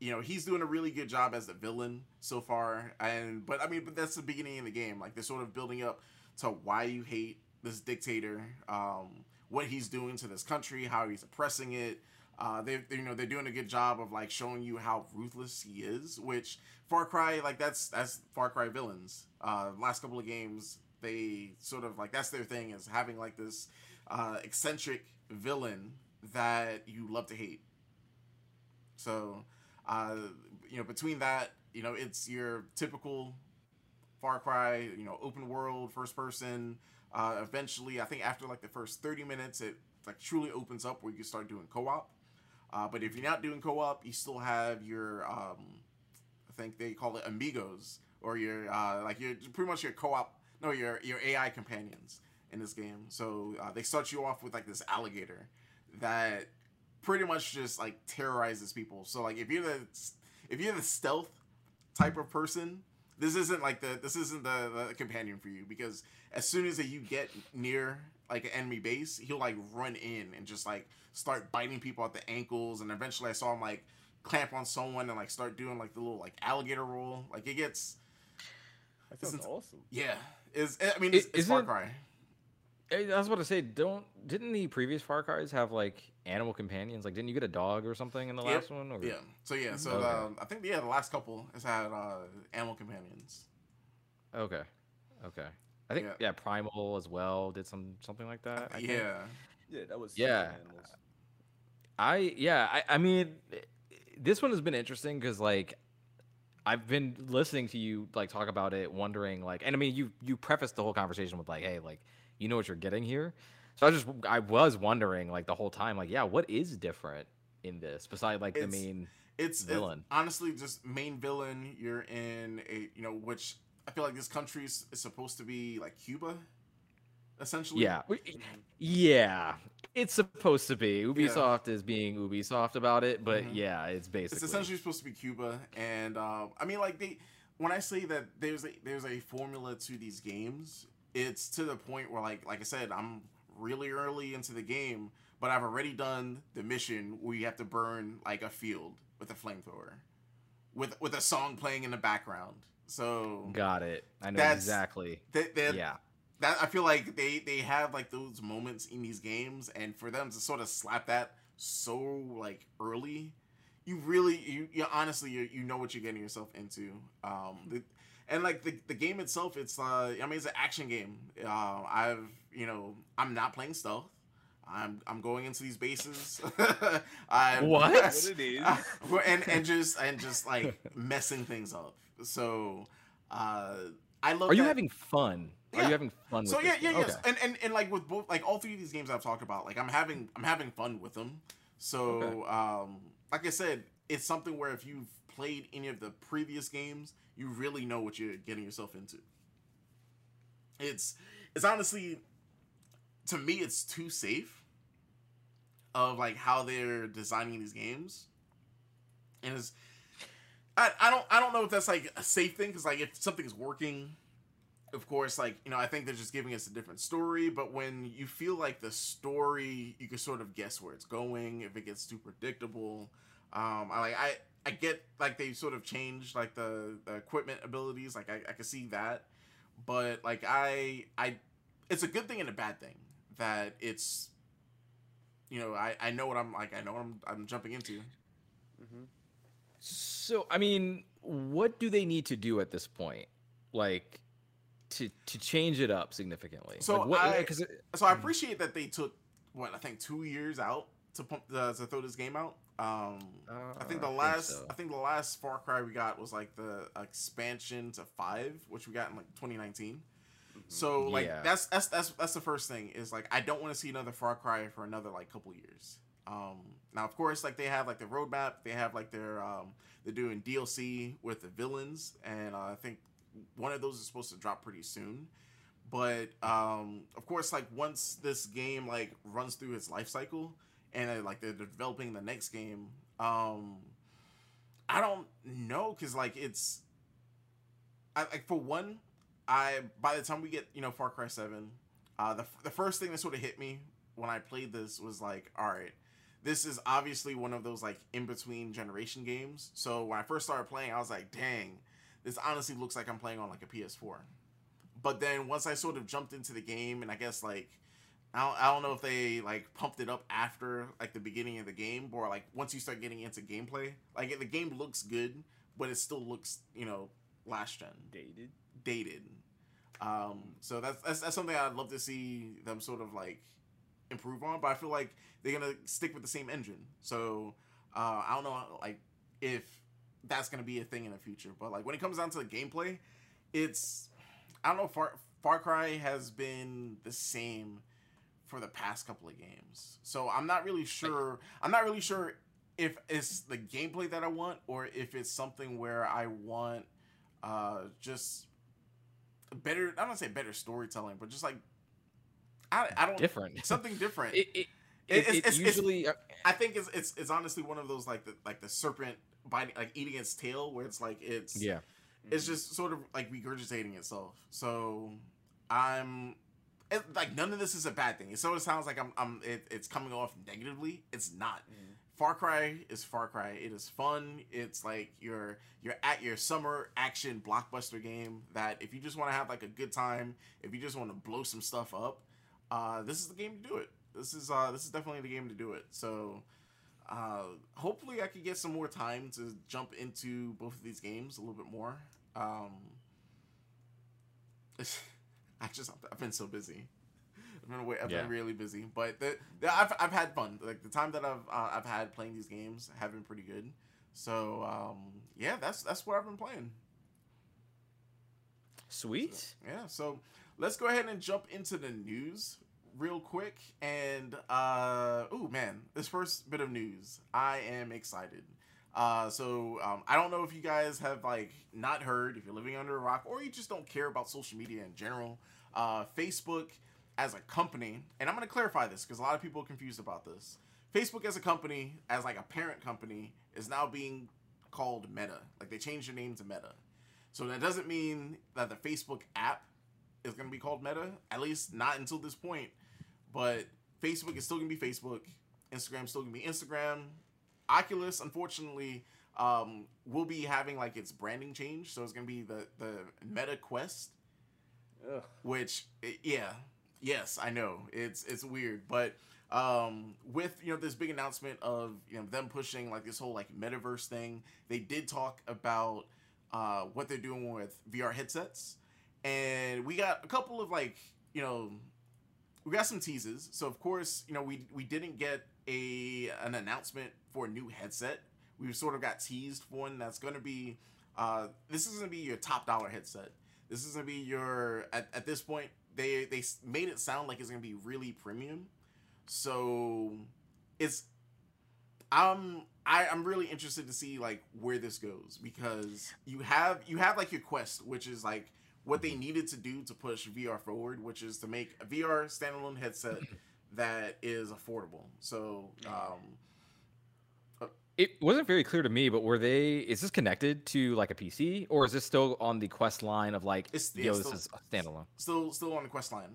you know he's doing a really good job as the villain so far. And but I mean, but that's the beginning of the game. Like they're sort of building up to why you hate this dictator, um, what he's doing to this country, how he's oppressing it. Uh, they, they you know they're doing a good job of like showing you how ruthless he is. Which Far Cry like that's that's Far Cry villains. Uh, last couple of games they sort of like that's their thing is having like this uh, eccentric villain that you love to hate. So, uh, you know, between that, you know, it's your typical Far Cry, you know, open world, first person. Uh, eventually, I think after like the first 30 minutes, it like truly opens up where you start doing co op. Uh, but if you're not doing co-op, you still have your um, I think they call it amigos or your uh, like your pretty much your co-op no your your AI companions in this game. So uh, they start you off with like this alligator that pretty much just like terrorizes people. So like if you're the if you're the stealth type of person, this isn't like the this isn't the, the companion for you because as soon as you get near like an enemy base, he'll like run in and just like start biting people at the ankles, and eventually I saw him like clamp on someone and like start doing like the little like alligator roll. Like it gets That sounds awesome. yeah. Is I mean it's, I- it's Far isn't- Cry. I I was about to say, don't didn't the previous Far Cries have like animal companions? Like, didn't you get a dog or something in the Yep. last one? Or... Yeah. So yeah. So Okay. um, I think yeah the last couple has had uh, animal companions. Okay. Okay. I think Yeah. yeah. Primal as well did some something like that. I think. yeah. Yeah, that was Yeah. I yeah. I I mean, this one has been interesting because like. I've been listening to you like talk about it, wondering like, and I mean, you you prefaced the whole conversation with like, hey, like, you know what you're getting here. So I just I was wondering like the whole time, like, yeah, what is different in this besides like the It's- main? It's, it's Villain. honestly just main villain. You're in a you know which I feel like this country is is supposed to be like Cuba, essentially. Yeah, yeah, it's supposed to be. Ubisoft is being Ubisoft about it, but Mhm. yeah, it's basically. It's essentially supposed to be Cuba, and uh, I mean, like they, when I say that there's a there's a formula to these games, it's to the point where, like, like I said, I'm really early into the game, but I've already done the mission where you have to burn like a field with a flamethrower, with with a song playing in the background. So got it. I know That's- exactly. that, that, Yeah, that I feel like they they have like those moments in these games, and for them to sort of slap that so like early, you really you, you honestly you, you know what you're getting yourself into. Um, the, and like the, the game itself, it's uh I mean it's an action game. Uh, I've you know I'm not playing stealth. I'm I'm going into these bases. I'm, What? What it is. and and just and just like messing things up. So uh I love. are you that- having fun? Are you having fun? so with yeah, yeah, game? yes, and, and and like with both, like all three of these games I've talked about, like I'm having, I'm having fun with them. So, Okay. um, like I said, it's something where if you've played any of the previous games, you really know what you're getting yourself into. It's, it's honestly, to me, it's too safe. Of like how they're designing these games, and it's, I, I don't, I don't know if that's like a safe thing because like if something's working of course, like you know, I think they're just giving us a different story. But when you feel like the story, you can sort of guess where it's going. If it gets too predictable, um, I like I I get like they sort of changed like the, the equipment abilities. Like I I can see that, but like I I, it's a good thing and a bad thing that it's, you know, I I know what I'm like. I know what I'm I'm jumping into. So I mean, what do they need to do at this point, like, to to change it up significantly? So like, what, I- because So I appreciate that they took what I think two years out to pump uh, to throw this game out. Um, I think the last so. I think the last Far Cry we got was like the expansion to five, which we got in like 2019. So like Yeah. that's that's that's that's the first thing is like I don't want to see another Far Cry for another like couple years. Um, now of course like they have like the roadmap, they have like their um, they're doing DLC with the villains, and uh, I think one of those is supposed to drop pretty soon. But um, of course, like once this game like runs through its life cycle, and uh, like they're developing the next game, um, I don't know because like it's, I like for one, I by the time we get you know Far Cry Seven, uh, the the first thing that sort of hit me when I played this was like, all right, this is obviously one of those like in between generation games. So when I first started playing, I was like, dang, this honestly looks like I'm playing on like a PS4. But then once I sort of jumped into the game, and I guess like I don't, I don't know if they like pumped it up after like the beginning of the game, or like once you start getting into gameplay, like the game looks good, but it still looks you know last gen Dated. dated. Um, so that's, that's that's something I'd love to see them sort of like improve on. But I feel like they're gonna stick with the same engine. So uh, I don't know like if that's gonna be a thing in the future. But like when it comes down to the gameplay, it's I don't know. Far Far Cry has been the same for the past couple of games. So I'm not really sure. I'm not really sure if it's the gameplay that I want or if it's something where I want uh just better I don't say better storytelling, but just like I, I don't Different. something different. It, it, It- it, it's- it it's- it's- usually uh, I think it's, it's it's honestly one of those like the like the serpent biting like eating its tail where it's like it's yeah. it's just sort of like regurgitating itself. So I'm it, like none of this is a bad thing. It sort of sounds like I'm I'm it, it's coming off negatively. It's not. Far Cry is Far Cry. It is fun. It's like you're you're at your summer action blockbuster game that if you just want to have like a good time, if you just want to blow some stuff up, uh, this is the game to do it. This is uh this is definitely the game to do it. So uh hopefully I could get some more time to jump into both of these games a little bit more. Um I just I've been so busy. I've been away, I've Yeah. been really busy, but the, the, I've I've had fun. Like the time that I've uh, I've had playing these games have been pretty good. So um, yeah, that's that's what I've been playing. Sweet. Yeah, so let's go ahead and jump into the news real quick. And uh, oh man, this first bit of news, I am excited. Uh, so um, I don't know if you guys have like not heard if you're living under a rock or you just don't care about social media in general. Uh, Facebook as a company, and I'm gonna clarify this because a lot of people are confused about this. Facebook as a company, as like a parent company, is now being called Meta. Like they changed their name to Meta. So that doesn't mean that the Facebook app is going to be called Meta, at least not until this point. But Facebook is still to be Facebook. Instagram still to be Instagram. Oculus, unfortunately, um, will be having like its branding change. So it's to be the the Meta Quest, Ugh. which yeah, yes, I know it's it's weird, but um, with you know this big announcement of you know them pushing like this whole like metaverse thing, they did talk about uh, what they're doing with VR headsets, and we got a couple of like you know we got some teases. So of course you know we we didn't get a an announcement for a new headset. We sort of got teased for one that's going to be uh, this is going to be your top dollar headset. This is going to be your at, at this point they they made it sound like it's going to be really premium. So it's I'm I, I'm really interested to see like where this goes because you have you have like your quest, which is like what they needed to do to push VR forward, which is to make a VR standalone headset that is affordable. So um It wasn't very clear to me, but were they? Is this connected to like a PC, or is this still on the quest line of like, It's- yeah, yo, still- this is a standalone? still still on the quest line.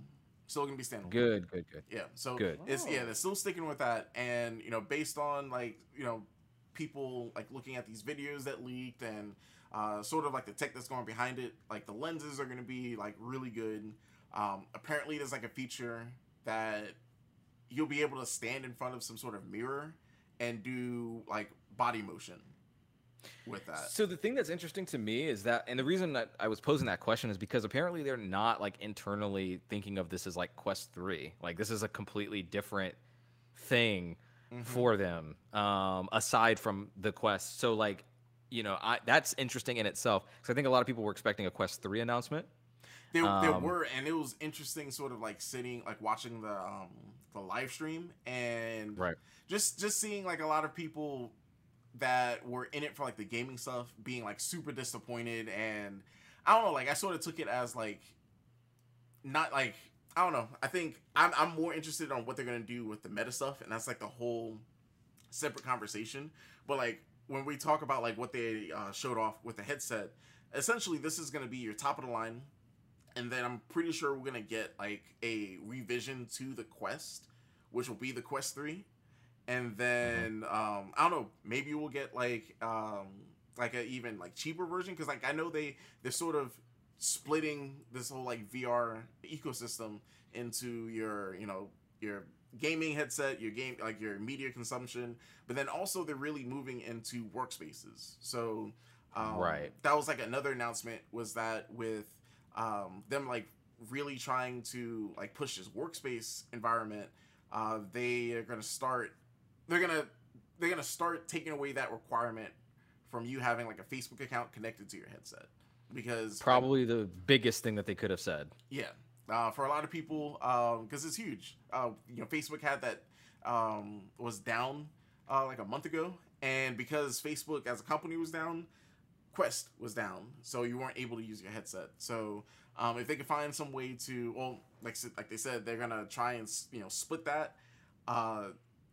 Still gonna be standalone. Good, good, good. Yeah. So Good. It's yeah, Oh. they're still sticking with that, and you know, based on like you know, people like looking at these videos that leaked and uh, sort of like the tech that's going behind it, like the lenses are gonna be like really good. Um, apparently, there's like a feature that you'll be able to stand in front of some sort of mirror and do like body motion with that. So the thing that's interesting to me is that, and the reason that I was posing that question is because apparently they're not like internally thinking of this as like Quest Three. Like this is a completely different thing Mhm. for them, um, aside from the Quest. So like, you know, I that's interesting in itself because I think a lot of people were expecting a Quest Three announcement. There, there Um, were, and it was interesting, sort of like sitting, like watching the um the live stream, and Right. just just seeing like a lot of people that were in it for like the gaming stuff being like super disappointed, and I don't know, like I sort of took it as like not like I don't know. I think I'm I'm more interested on what they're gonna do with the meta stuff, and that's like the whole separate conversation. But like when we talk about like what they uh, showed off with the headset, essentially this is gonna be your top of the line and then I'm pretty sure we're gonna get like a revision to the Quest, which will be the Quest Three, and then um, I don't know, maybe we'll get like um, like a even like cheaper version because like I know they they're sort of splitting this whole like VR ecosystem into your you know your gaming headset, your game like your media consumption, but then also they're really moving into workspaces. So um, Right. that was like another announcement was that with um, them like really trying to like push this workspace environment, uh, they are gonna start. They're gonna they're gonna start taking away that requirement from you having like a Facebook account connected to your headset because Probably the biggest thing that they could have said. yeah, uh, for a lot of people, because it's huge. Uh, you know, Facebook had that um, was down uh, like a month ago, and because Facebook as a company was down, Quest was down, so you weren't able to use your headset. So um, if they can find some way to, well, like like they said, they're gonna try and you know split that. Uh,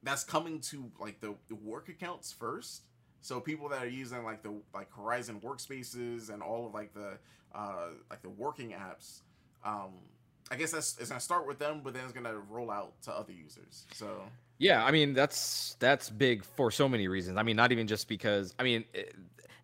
that's coming to like the, the work accounts first. So people that are using like the like Horizon workspaces and all of like the uh, like the working apps, um, I guess that's it's gonna start with them, but then it's gonna roll out to other users. So yeah, I mean that's that's big for so many reasons. I mean, not even just because I mean, eh,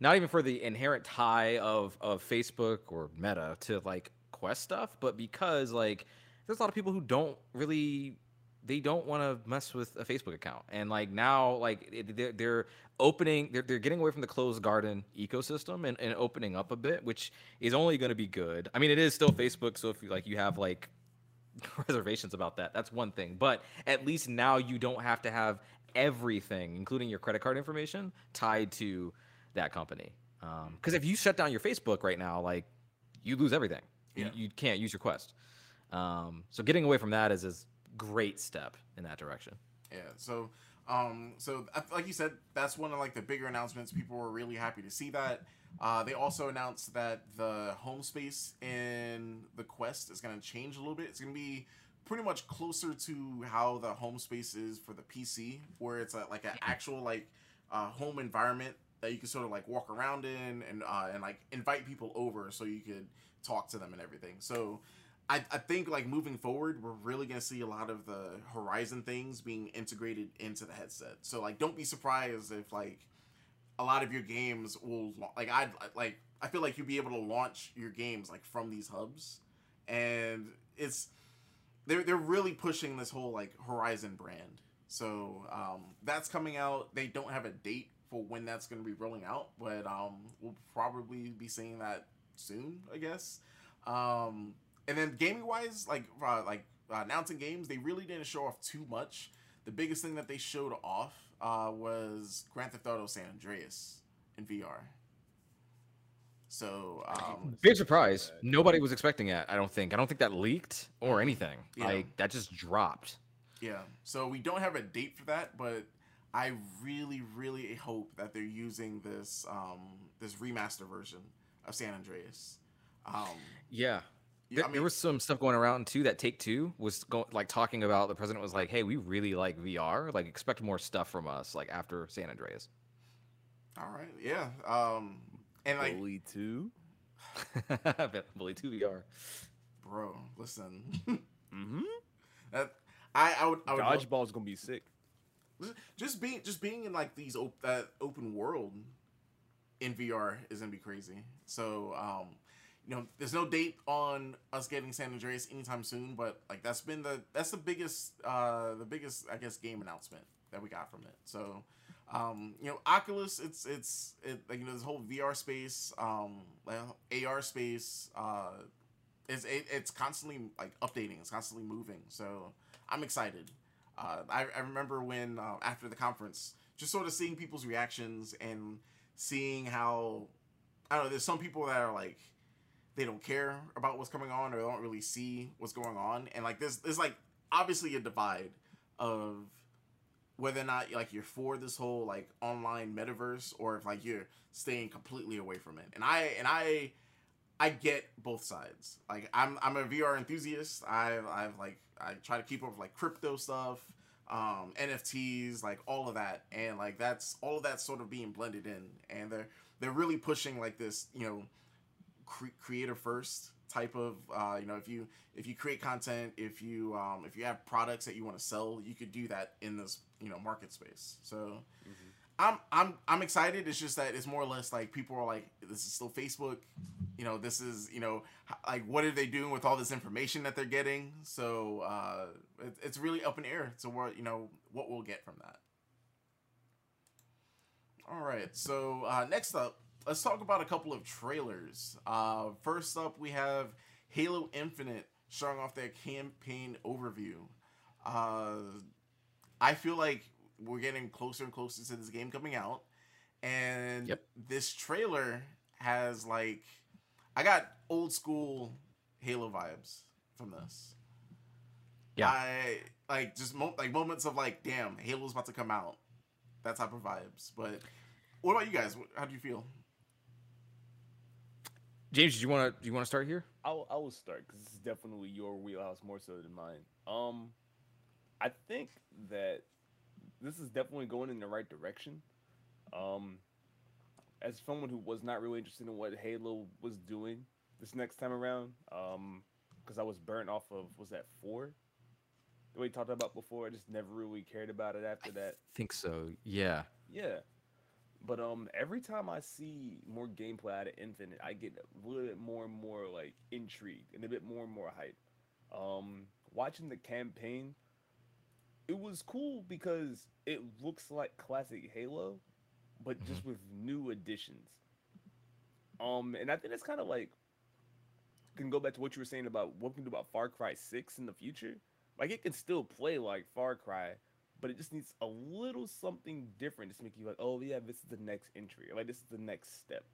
not even for the inherent tie of of Facebook or Meta to like Quest stuff, but because like there's a lot of people who don't really they don't want to mess with a Facebook account, and like now like they're, they're opening they're, they're getting away from the closed garden ecosystem and, and opening up a bit which is only going to be good. I mean it is still facebook so if you like you have like reservations about that that's one thing. But at least now you don't have to have everything including your credit card information tied to that company. Because um, if you shut down your facebook right now like you lose everything. Yeah. you, you can't use your quest. Um, so getting away from that is a great step in that direction yeah so um, so like you said, that's one of like the bigger announcements. People were really happy to see that. Uh, they also announced that the home space in the Quest is going to change a little bit. It's going to be pretty much closer to how the home space is for the PC, where it's a, like an actual like uh, home environment that you can sort of like walk around in and uh, and like invite people over so you could talk to them and everything. So I, I think like moving forward, we're really gonna see a lot of the Horizon things being integrated into the headset. So like, don't be surprised if like a lot of your games will like I like I feel like you'll be able to launch your games like from these hubs, and it's they're they're really pushing this whole like Horizon brand. So um, that's coming out. They don't have a date for when that's going to be rolling out, but um, we'll probably be seeing that soon, I guess. Um, and then gaming wise, like uh, like uh, announcing games, they really didn't show off too much. The biggest thing that they showed off uh, was Grand Theft Auto San Andreas in VR. So um, big surprise. Nobody was expecting that. I don't think. I don't think that leaked or anything. Yeah. Like that just dropped. Yeah. So we don't have a date for that, but I really, really hope that they're using this um, this remaster version of San Andreas. Um, yeah, there, I mean, there was some stuff going around too that Take Two was going like talking about. The president was like, "Hey, we really like VR. Like, expect more stuff from us. Like after San Andreas." All right, yeah, um, and like Bully Two, Bully Two VR, bro. Listen, mm-hmm. That I I would, I would dodgeball's gonna be sick. Just being just being in like these op- that open world in VR is gonna be crazy. So um you know, there's no date on us getting San Andreas anytime soon, but like that's been the that's the biggest uh the biggest I guess game announcement that we got from it. So um, you know, Oculus, it's it's it like you know this whole VR space, um, like AR space, uh, it's it, it's constantly like updating, it's constantly moving. So I'm excited. Uh, I, I remember when uh, after the conference, just sort of seeing people's reactions and seeing how I don't know. There's some people that are like they don't care about what's coming on or they don't really see what's going on. And like there's there's like obviously a divide of whether or not like you're for this whole like online metaverse or if like you're staying completely away from it. And i and i i get both sides. Like i'm i'm a vr enthusiast. I i've like i try to keep up with like crypto stuff um nfts like all of that. And like that's all of that sort of being blended in. And they're they're really pushing like this you know cre- creator first type of uh, you know if you if you create content if you um, if you have products that you want to sell you could do that in this you know market space. So mm-hmm. I'm I'm I'm excited. It's just that it's more or less like people are like this is still Facebook. You know this is you know like what are they doing with all this information that they're getting? So uh, it, it's really up in air to what you know what we'll get from that. All right. So uh, next up let's talk about a couple of trailers. Uh, first up, we have Halo Infinite showing off their campaign overview. Uh, I feel like we're getting closer and closer to this game coming out, and yep. this trailer has like, I got old school Halo vibes from this. Yeah, I like just mo- like moments of like, damn, Halo's about to come out, that type of vibes. But what about you guys? How do you feel? James, do you want to do you want to start here? I'll I will start because this is definitely your wheelhouse more so than mine. Um, I think that this is definitely going in the right direction. Um, as someone who was not really interested in what Halo was doing this next time around, um, because I was burnt off of was that four, the way we talked about before. I just never really cared about it after that. I think so. Yeah. Yeah. But um, every time I see more gameplay out of Infinite, I get a little bit more and more like intrigued and a bit more and more hype. Um, watching the campaign, it was cool because it looks like classic Halo, but Mm-hmm. just with new additions. Um, and I think it's kind of like can go back to what you were saying about what we can do about Far Cry Six in the future. Like it can still play like Far Cry, but it just needs a little something different to make you like, oh yeah, this is the next entry, like this is the next step.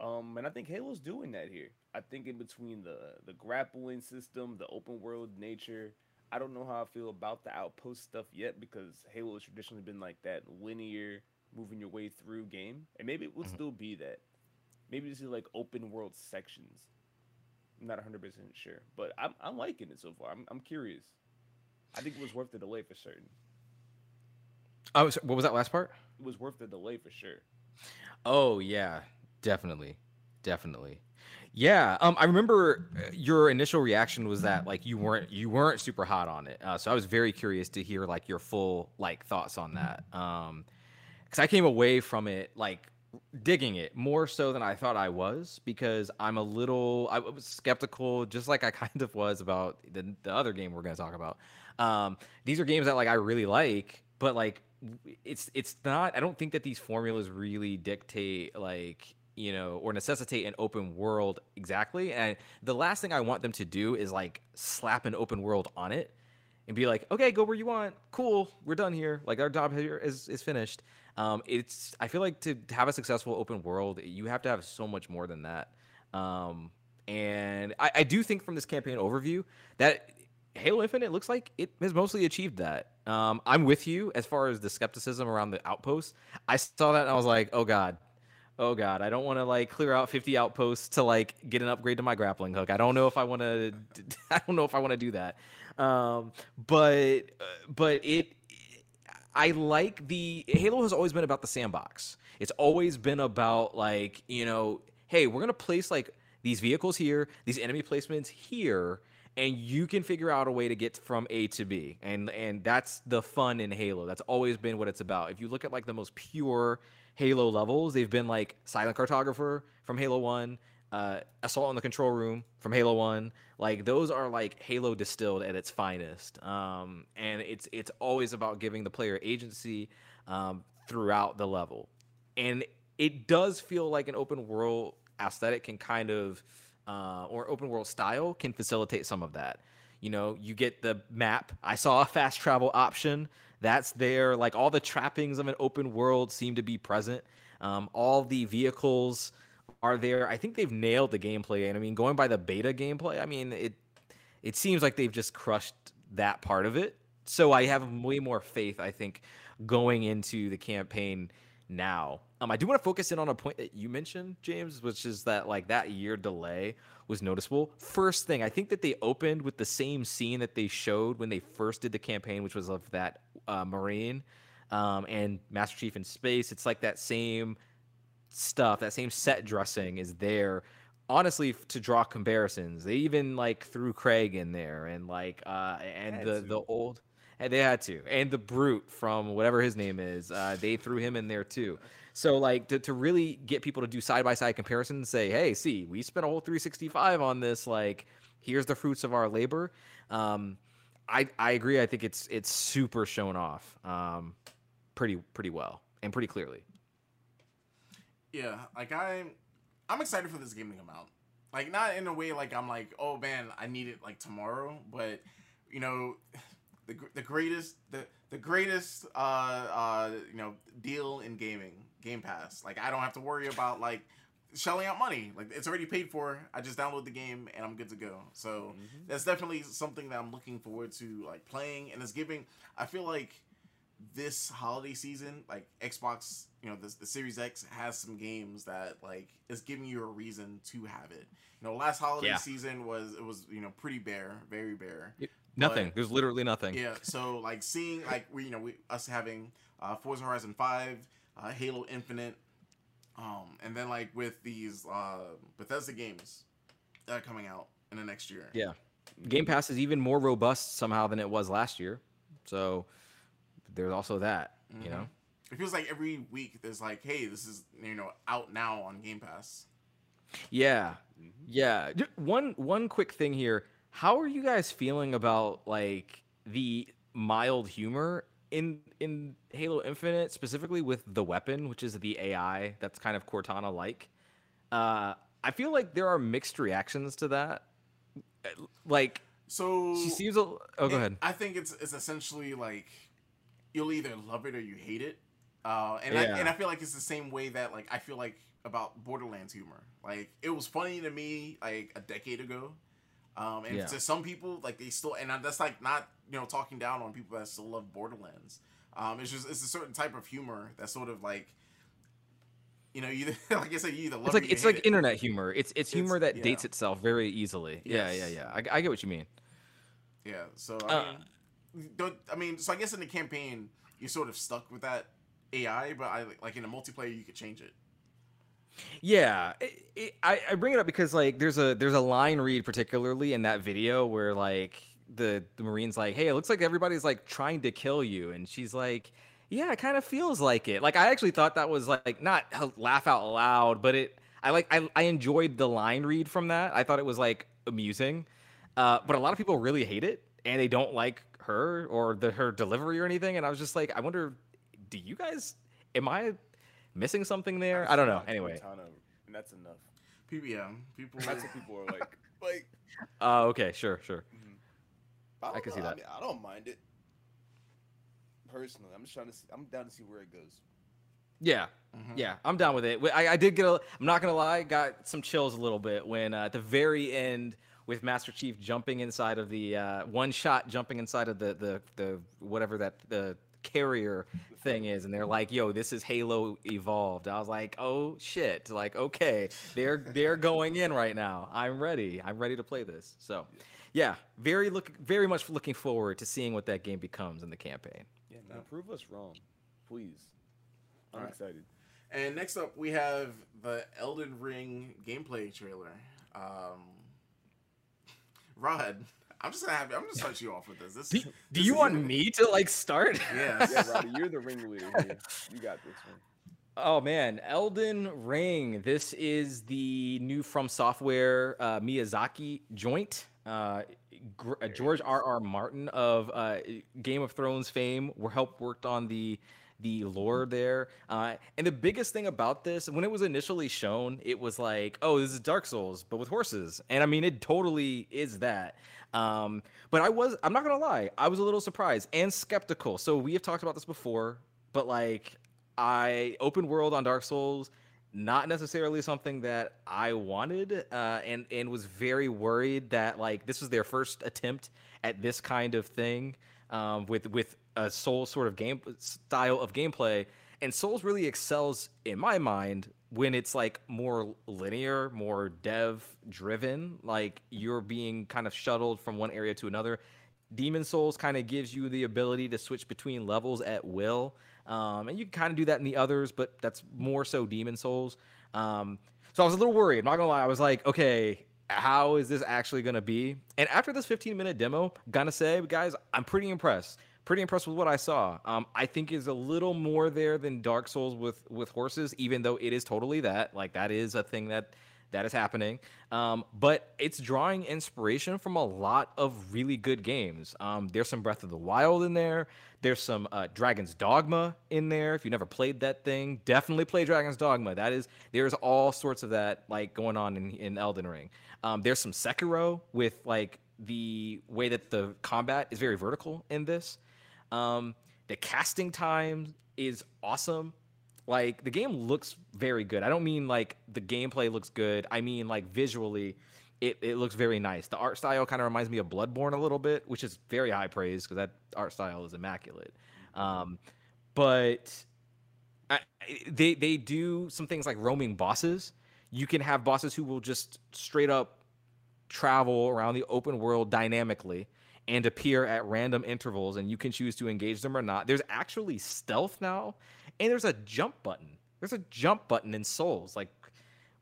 Um, and I think Halo's doing that here. I think in between the the grappling system, the open world nature, I don't know how I feel about the outpost stuff yet because Halo has traditionally been like that linear, moving your way through game, and maybe it will Mhm. still be that. Maybe this is like open world sections. I'm not 100 percent sure, but I'm I'm liking it so far. I'm I'm curious. I think it was worth the delay for certain. Oh, so what was that last part? It was worth the delay for sure. Oh yeah, definitely, definitely. Yeah, um, I remember uh, your initial reaction was that like you weren't you weren't super hot on it. Uh, so I was very curious to hear like your full like thoughts on that. Um, because I came away from it like digging it more so than I thought I was because I'm a little I was skeptical, just like I kind of was about the the other game we're gonna talk about. Um, these are games that like I really like, but like it's it's not. I don't think that these formulas really dictate like you know or necessitate an open world exactly. And the last thing I want them to do is like slap an open world on it and be like, okay, go where you want. Cool, we're done here. Like our job here is is finished. Um, it's I feel like to have a successful open world, you have to have so much more than that. Um, and I, I do think from this campaign overview that Halo Infinite looks like it has mostly achieved that. Um, I'm with you as far as the skepticism around the outposts. I saw that and I was like, oh god, oh god, I don't want to like clear out 50 outposts to like get an upgrade to my grappling hook. I don't know if I want to. I don't know if I want to do that. Um, but uh, but it. I like the Halo has always been about the sandbox. It's always been about like you know, hey, we're gonna place like these vehicles here, these enemy placements here, and you can figure out a way to get from A to B. And and that's the fun in Halo. That's always been what it's about. If you look at like the most pure Halo levels, they've been like Silent Cartographer from Halo 1, uh, Assault on the Control Room from Halo 1. Like those are like Halo distilled at its finest. Um, and it's it's always about giving the player agency um, throughout the level. And it does feel like an open world aesthetic can kind of uh, or open world style can facilitate some of that. You know, you get the map. I saw a fast travel option that's there. Like all the trappings of an open world seem to be present. Um, all the vehicles are there. I think they've nailed the gameplay. And I mean, going by the beta gameplay, I mean, it it seems like they've just crushed that part of it. So I have way more faith, I think, going into the campaign now. Um, I do want to focus in on a point that you mentioned, James, which is that like that year delay was noticeable. First thing, I think that they opened with the same scene that they showed when they first did the campaign, which was of that uh, Marine um, and Master Chief in space. It's like that same stuff, that same set dressing is there. Honestly, to draw comparisons, they even like threw Craig in there, and like uh, and Had the the old, and they had to, and the brute from whatever his name is, uh, they threw him in there too. So like to, to really get people to do side by side comparisons, say, hey, see, we spent a whole 365 on this. Like, here's the fruits of our labor. Um, I I agree. I think it's it's super shown off, um, pretty pretty well and pretty clearly. Yeah, like I'm, I'm excited for this game to come out. Like not in a way like I'm like, oh man, I need it like tomorrow, but you know, the the greatest the the greatest uh uh you know deal in gaming, Game Pass. Like I don't have to worry about like shelling out money. Like it's already paid for. I just download the game and I'm good to go. So Mhm. that's definitely something that I'm looking forward to like playing and it's giving I feel like this holiday season, like Xbox, you know, the, the Series X has some games that like is giving you a reason to have it. You know, last holiday Yeah. season was it was you know pretty bare, very bare. Nothing. But- There's literally nothing. Yeah, so like seeing like we you know we us having uh, Forza Horizon Five, uh, Halo Infinite, um, and then like with these uh, Bethesda games uh, coming out in the next year. Yeah. Game Pass is even more robust somehow than it was last year. So there's also that, you Mhm. know. It feels like every week there's like, hey, this is you know out now on Game Pass. Yeah. Mhm. Yeah. One one quick thing here. How are you guys feeling about like the mild humor in in Halo Infinite, specifically with the weapon, which is the AI that's kind of Cortana like? Uh I feel like there are mixed reactions to that. Uh, Like So she seems a oh go it- ahead. I think it's it's essentially like you'll either love it or you hate it. Uh, and Yeah. I and I feel like it's the same way that like I feel like about Borderlands humor. Like it was funny to me like a decade ago. Um, and Yeah. to some people, like they still, and that's like not you know talking down on people that still love Borderlands. Um, it's just it's a certain type of humor that's sort of like, you know, either like I said, you either love It's like you it's like it. internet humor. It's it's It's- humor that yeah. dates itself very easily. Yeah, yeah, yeah. I, I get what you mean. Yeah. So Uh, I mean, don't I mean? So I guess in the campaign you're sort of stuck with that AI, but I like in a multiplayer you could change it. Yeah, it, it, I, I bring it up because like there's a there's a line read particularly in that video where like the the marine's like, hey, it looks like everybody's like trying to kill you, and she's like, yeah, it kind of feels like it. Like I actually thought that was like not laugh out loud, but it I like I I enjoyed the line read from that. I thought it was like amusing, uh, but a lot of people really hate it and they don't like her or the her delivery or anything. And I was just like, I wonder, do you guys? Am I missing something there? I don't know. Not Anyway. Cortana, and that's enough. PBM people. That's what people are like. Like, Oh, okay, sure, sure. I, don't can see know, that. mean, I don't mind it. Personally, I'm just trying to. See, I'm down to see where it goes. Yeah, Mhm. yeah, I'm down with it. I, I did get a. I'm not gonna lie, got some chills a little bit when uh, at the very end with Master Chief jumping inside of the uh, one shot, jumping inside of the the the whatever that the carrier thing is, and they're like, "Yo, this is Halo Evolved." I was like, "Oh shit!" Like, okay, they're they're going in right now. I'm ready. I'm ready to play this. So, yeah, very look very much looking forward to seeing what that game becomes in the campaign. Yeah, prove us wrong, please. I'm Alright. excited. And next up we have the Elden Ring gameplay trailer. Um, Rod, I'm just gonna have I'm just start you off with this. This Do, do you is- want me to like start? Yes. Yeah, Roddy, you're the ringleader here. You got this one. Oh man, Elden Ring. This is the new From Software uh, Miyazaki joint. Uh, Gr- uh, George R. R. Martin of uh, Game of Thrones fame were helped worked on the the lore there. Uh, and the biggest thing about this, when it was initially shown, it was like, oh, this is Dark Souls, but with horses. And I mean, it totally is that. Um, but I was, I'm not gonna lie, I was a little surprised and skeptical. So we have talked about this before, but like, I open world on Dark Souls, not necessarily something that I wanted, uh, and and was very worried that like this was their first attempt at this kind of thing um, with with a Soul sort of game style of gameplay. And Souls really excels in my mind when it's like more linear, more dev driven, like you're being kind of shuttled from one area to another. Demon Souls kind of gives you the ability to switch between levels at will. Um, and you can kind of do that in the others, but that's more so Demon Souls. Um, so I was a little worried. I'm not gonna lie. I was like, okay, how is this actually gonna be? And after this 15 minute demo, gonna say, guys, I'm pretty impressed. Pretty impressed with what I saw. Um, I think is a little more there than Dark Souls with with horses, even though it is totally that. Like that is a thing that that is happening. Um, but it's drawing inspiration from a lot of really good games. Um, there's some Breath of the Wild in there. There's some uh, Dragon's Dogma in there. If you never played that thing, definitely play Dragon's Dogma. That is, there's all sorts of that like going on in, in Elden Ring. Um, there's some Sekiro with like the way that the combat is very vertical in this. Um, the casting time is awesome. Like the game looks very good. I don't mean like the gameplay looks good. I mean like visually, it, it looks very nice. The art style kind of reminds me of Bloodborne a little bit, which is very high praise because that art style is immaculate. Um, but I, they they do some things like roaming bosses. You can have bosses who will just straight up travel around the open world dynamically and appear at random intervals, and you can choose to engage them or not. There's actually stealth now, and there's a jump button. There's a jump button in Souls. Like,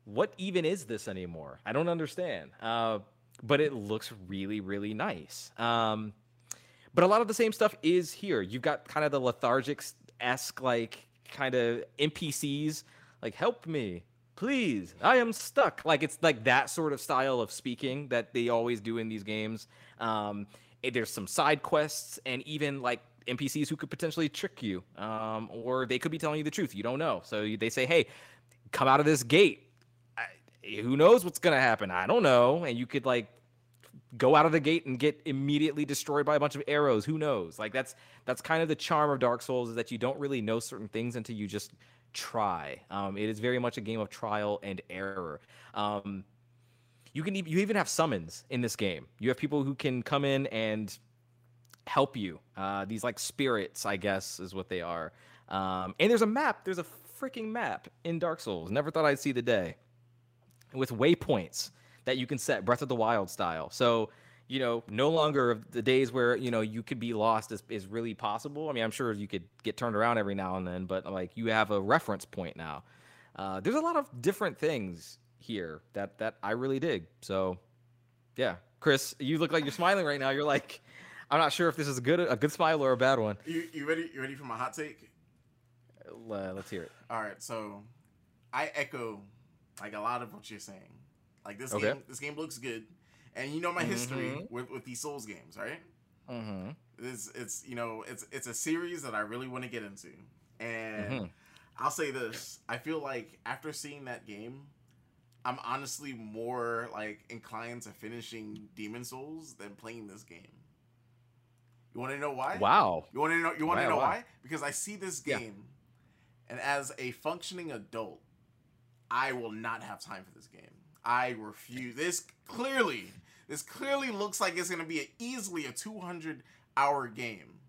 what even is this anymore? I don't understand. Uh, but it looks really, really nice. Um, but a lot of the same stuff is here. You've got kind of the lethargic esque, like, kind of NPCs, like, help me, please, I am stuck. Like, it's like that sort of style of speaking that they always do in these games. Um, there's some side quests and even like NPCs who could potentially trick you, um, or they could be telling you the truth. You don't know. So they say, "Hey, come out of this gate." I, who knows what's gonna happen? I don't know. And you could like go out of the gate and get immediately destroyed by a bunch of arrows. Who knows? Like that's that's kind of the charm of Dark Souls is that you don't really know certain things until you just try. Um, it is very much a game of trial and error. Um, you can you even have summons in this game. You have people who can come in and help you. Uh, these like spirits, I guess, is what they are. Um, and there's a map. There's a freaking map in Dark Souls. Never thought I'd see the day. With waypoints that you can set, Breath of the Wild style. So you know, no longer the days where you know you could be lost is, is really possible. I mean, I'm sure you could get turned around every now and then, but like you have a reference point now. Uh, there's a lot of different things here that that I really dig. So, yeah, Chris, you look like you're smiling right now. You're like, I'm not sure if this is a good a good smile or a bad one. You, you ready? You ready for my hot take? Uh, let's hear it. All right, so I echo like a lot of what you're saying. Like this Okay. game, this game looks good, and you know my history with with these Souls games, right? Mm-hmm. It's it's you know it's it's a series that I really want to get into, and Mhm. I'll say this: I feel like after seeing that game, I'm honestly more like inclined to finishing Demon Souls than playing this game. You want to know why? Wow. You want to know? You want to Wow, know wow. why? Because I see this Yeah. game, and as a functioning adult, I will not have time for this game. I refuse. This clearly, this clearly looks like it's going to be a, easily a 200 hour game.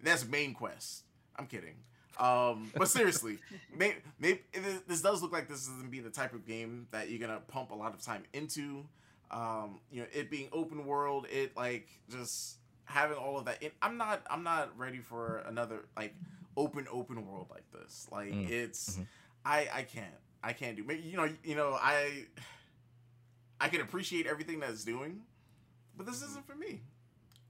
That's main quest. I'm kidding. Um, but seriously, may, may, it- this does look like this is going to be the type of game that you're going to pump a lot of time into. Um, you know, it being open world, it like just having all of that. It, I'm not, I'm not ready for another like open open world like this. Like Mm, it's, mhm. I, I can't, I can't do. Maybe you know, you know, I, I can appreciate everything that it's doing, but this isn't for me.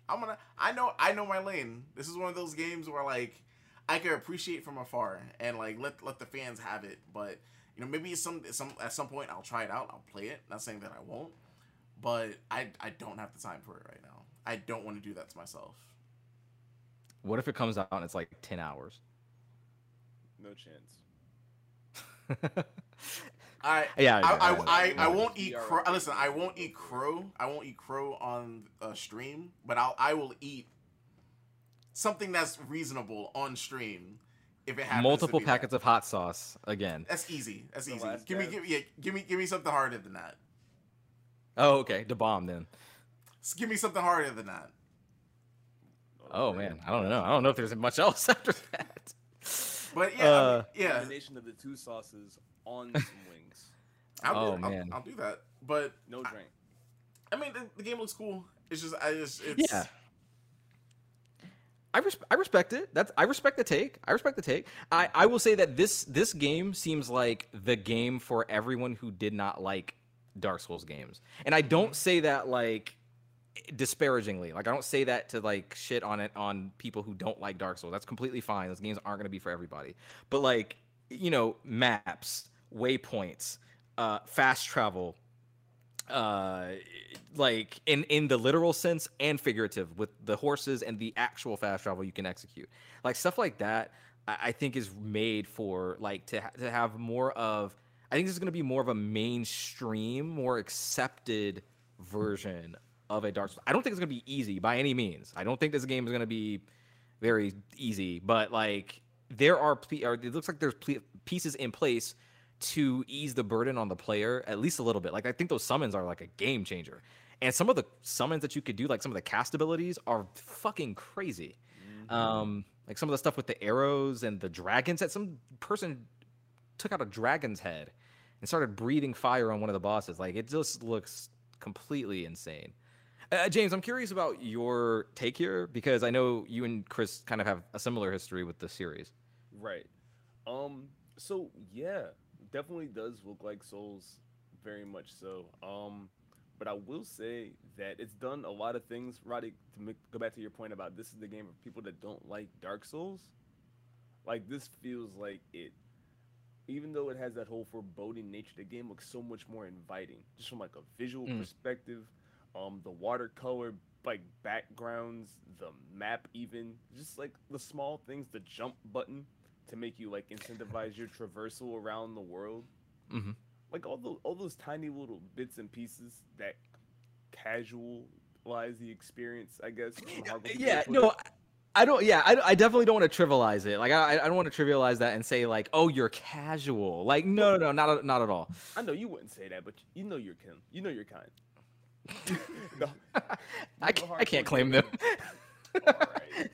I'm gonna. I know. I know my lane. This is one of those games where like I can appreciate from afar and like let let the fans have it. But you know, maybe some some at some point I'll try it out. I'll play it. Not saying that I won't, but I I don't have the time for it right now. I don't want to do that to myself. What if it comes out and it's like 10 hours? No chance. I yeah. I, yeah, I, yeah. I, I won't eat crow. Listen, I won't eat crow. I won't eat crow on a stream, but I'll I will eat something that's reasonable on stream if it happens. Multiple to be that. packets of hot sauce again. That's easy. That's The easy. last Give me, give, yeah, give me, give me something harder than that. Oh, okay. The bomb then. Just give me something harder than that. Oh man, I don't know. I don't know if there's much else after that. But yeah, I Uh, mean, yeah, Combination of the two sauces on some wings. I'll, Oh, do, I'll, man. I'll do that. But No drink. I mean, the, the game looks cool. It's just, I just, it's, Yeah. I, res- I respect it. That's I respect the take. I respect the take. I, I will say that this this game seems like the game for everyone who did not like Dark Souls games. And I don't say that like disparagingly. Like I don't say that to like shit on it on people who don't like Dark Souls. That's completely fine. Those games aren't going to be for everybody. But like, you know, maps, waypoints, uh fast travel, uh like in in the literal sense and figurative with the horses and the actual fast travel you can execute. Like stuff like that i, I think is made for like to, ha- to have more of i think this is going to be more of a mainstream more accepted version of a dark souls i don't think it's going to be easy by any means. I don't think this game is going to be very easy but like there are ple- or it looks like there's ple- pieces in place to ease the burden on the player at least a little bit. Like I think those summons are like a game changer. And some of the summons that you could do, like some of the cast abilities, are fucking crazy. Um, Like some of the stuff with the arrows and the dragons that some person took out a dragon's head and started breathing fire on one of the bosses. Like it just looks completely insane. Uh, James, I'm curious about your take here because I know you and Chris kind of have a similar history with the series. Right. Um. So yeah, definitely does look like Souls, very much so. Um. But I will say that it's done a lot of things, Roddy. To make, go back to your point about this is the game for people that don't like Dark Souls. Like this feels like it, even though it has that whole foreboding nature. The game looks so much more inviting, just from like a visual Mm. perspective. Um, the watercolor like backgrounds, the map, even just like the small things, the jump button to make you like incentivize your traversal around the world hmm like all those all those tiny little bits and pieces that casualize the experience, I guess. Yeah, no, it. I don't. Yeah, I, I definitely don't want to trivialize it. Like I, I don't want to trivialize that and say like, oh, you're casual. Like no, no, no, not at- not at all. I know you wouldn't say that, but you know you're kind. You know you're kind. No, I, a I can't claim them. Alright.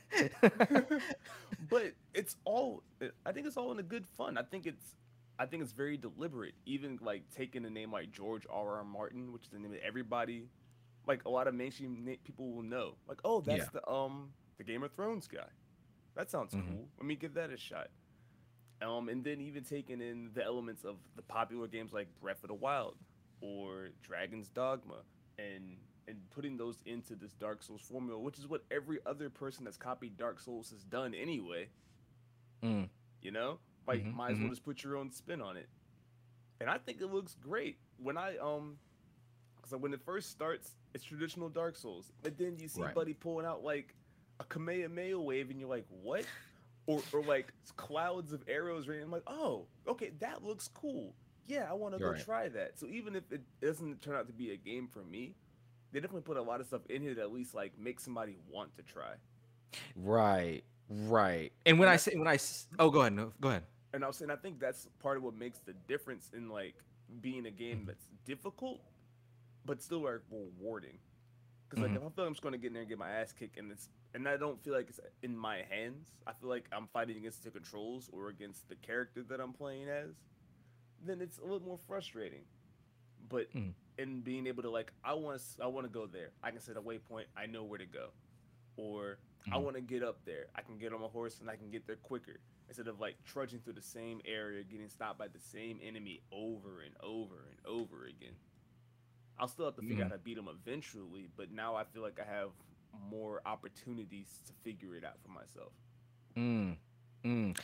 but it's all. I think it's all in a good fun. I think it's. I think it's very deliberate. Even like taking a name like George R. R. Martin, which is the name that everybody, like a lot of mainstream people will know. Like, oh, that's Yeah. the um the Game of Thrones guy. That sounds Mhm. cool. Let me give that a shot. Um, and then even taking in the elements of the popular games like Breath of the Wild or Dragon's Dogma, and and putting those into this Dark Souls formula, which is what every other person that's copied Dark Souls has done anyway. Mm. You know, like Mhm, might as well mhm. just put your own spin on it. And I think it looks great when I um, because when it first starts, it's traditional Dark Souls, but then you see Right. Buddy pulling out like a Kamehameha wave, and you're like, what? Or, or like clouds of arrows raining. I'm like, oh, okay, that looks cool. Yeah, I want to go Right. try that. So even if it doesn't turn out to be a game for me, they definitely put a lot of stuff in here that at least like make somebody want to try. Right, right. And when And I I- say when I s- oh, go ahead, no, go ahead. And I was saying I think that's part of what makes the difference in like being a game that's difficult, but still like rewarding. Because like Mhm. if I feel like I'm just gonna get in there and get my ass kicked, and it's and I don't feel like it's in my hands. I feel like I'm fighting against the controls or against the character that I'm playing as. Then it's a little more frustrating. But Mhm. in being able to like, I want to, I want to go there. I can set a waypoint. I know where to go. Or I Mhm. want to get up there. I can get on my horse and I can get there quicker instead of like trudging through the same area, getting stopped by the same enemy over and over and over again. I'll still have to figure Mm. out how to beat them eventually, but now I feel like I have more opportunities to figure it out for myself. Mm, mm.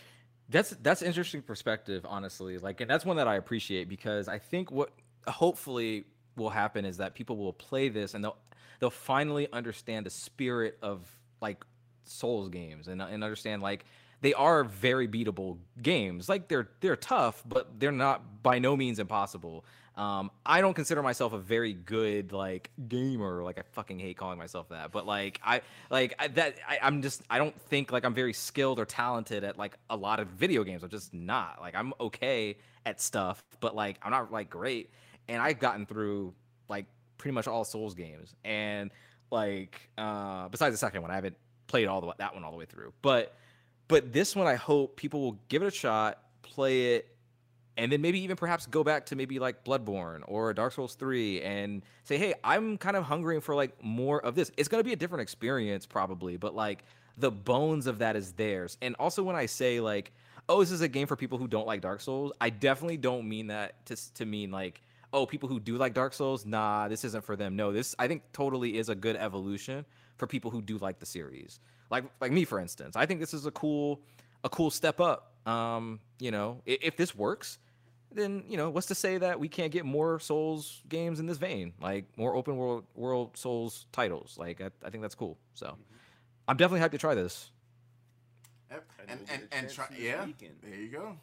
That's that's interesting perspective, honestly. Like, and that's one that I appreciate because I think what hopefully will happen is that people will play this and they'll they'll finally understand the spirit of like Souls games and and understand like they are very beatable games. Like they're they're tough, but they're not by no means impossible. Um, I don't consider myself a very good like gamer. Like I fucking hate calling myself that, but like I like I, that I, I'm just I don't think like I'm very skilled or talented at like a lot of video games. I'm just not. Like I'm okay at stuff, but like I'm not like great. And I've gotten through like pretty much all Souls games, and like uh besides the second one, I haven't played all the way- that one all the way through. But but this one, I hope people will give it a shot, play it, and then maybe even perhaps go back to maybe like Bloodborne or Dark Souls 3 and say, hey, I'm kind of hungering for like more of this. It's to be a different experience probably, but like the bones of that is theirs. And also when I say like, oh, this is a game for people who don't like Dark Souls, I definitely don't mean that to, to mean like, oh, people who do like Dark Souls, nah, this isn't for them. No, this I think totally is a good evolution for people who do like the series. Like like me for instance. I think this is a cool a cool step up. Um, you know, if, if this works, then you know what's to say that we can't get more Souls games in this vein, like more open world world Souls titles. Like I, I think that's cool. So I'm definitely hyped to try this. Yep. And And and and try, yeah. weekend. There you go.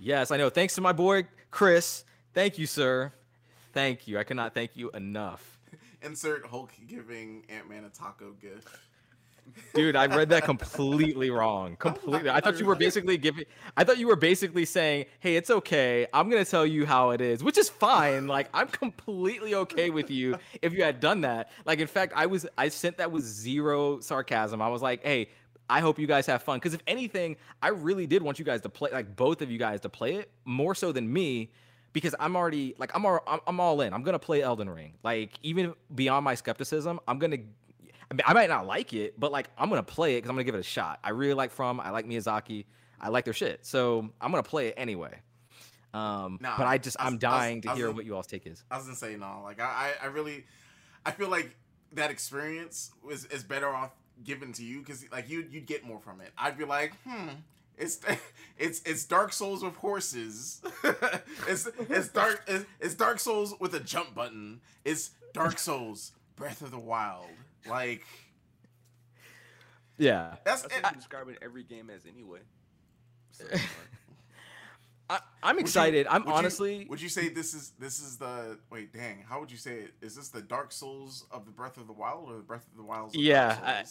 Yes, I know. Thanks to my boy Chris. Thank you, sir. Thank you. I cannot thank you enough. Insert Hulk giving Ant Man a taco gift. Dude, I read that completely wrong. Completely. I thought you were basically giving I thought you were basically saying, "Hey, it's okay. I'm going to tell you how it is," which is fine. Like I'm completely okay with you if you had done that. Like in fact, I was I sent that with zero sarcasm. I was like, "Hey, I hope you guys have fun because if anything, I really did want you guys to play, like both of you guys to play it more so than me, because I'm already like I'm all, I'm all in. I'm gonna play Elden Ring. Like even beyond my skepticism, I'm gonna. I, mean, I might not like it, but like I'm gonna play it because I'm gonna give it a shot. I really like From. I like Miyazaki. I like their shit, so I'm gonna play it anyway. Um, Nah, but I just I, was- dying to hear gonna- what you all's take is. I was gonna say no. Like I, I I really, I feel like that experience was is better off given to you because like you you'd get more from it. I'd be like, hmm, it's it's it's Dark Souls with horses. it's it's dark it's, it's Dark Souls with a jump button. It's Dark Souls Breath of the Wild. Like Yeah, that's That's it. what you're describing every game as anyway. So, I, I'm Would you- excited. I'm would you- honestly. Would you say this is this is the wait? Dang, how would you say it? Is this the Dark Souls of the Breath of the Wild or the Breath of the Wild? Yeah, Dark I-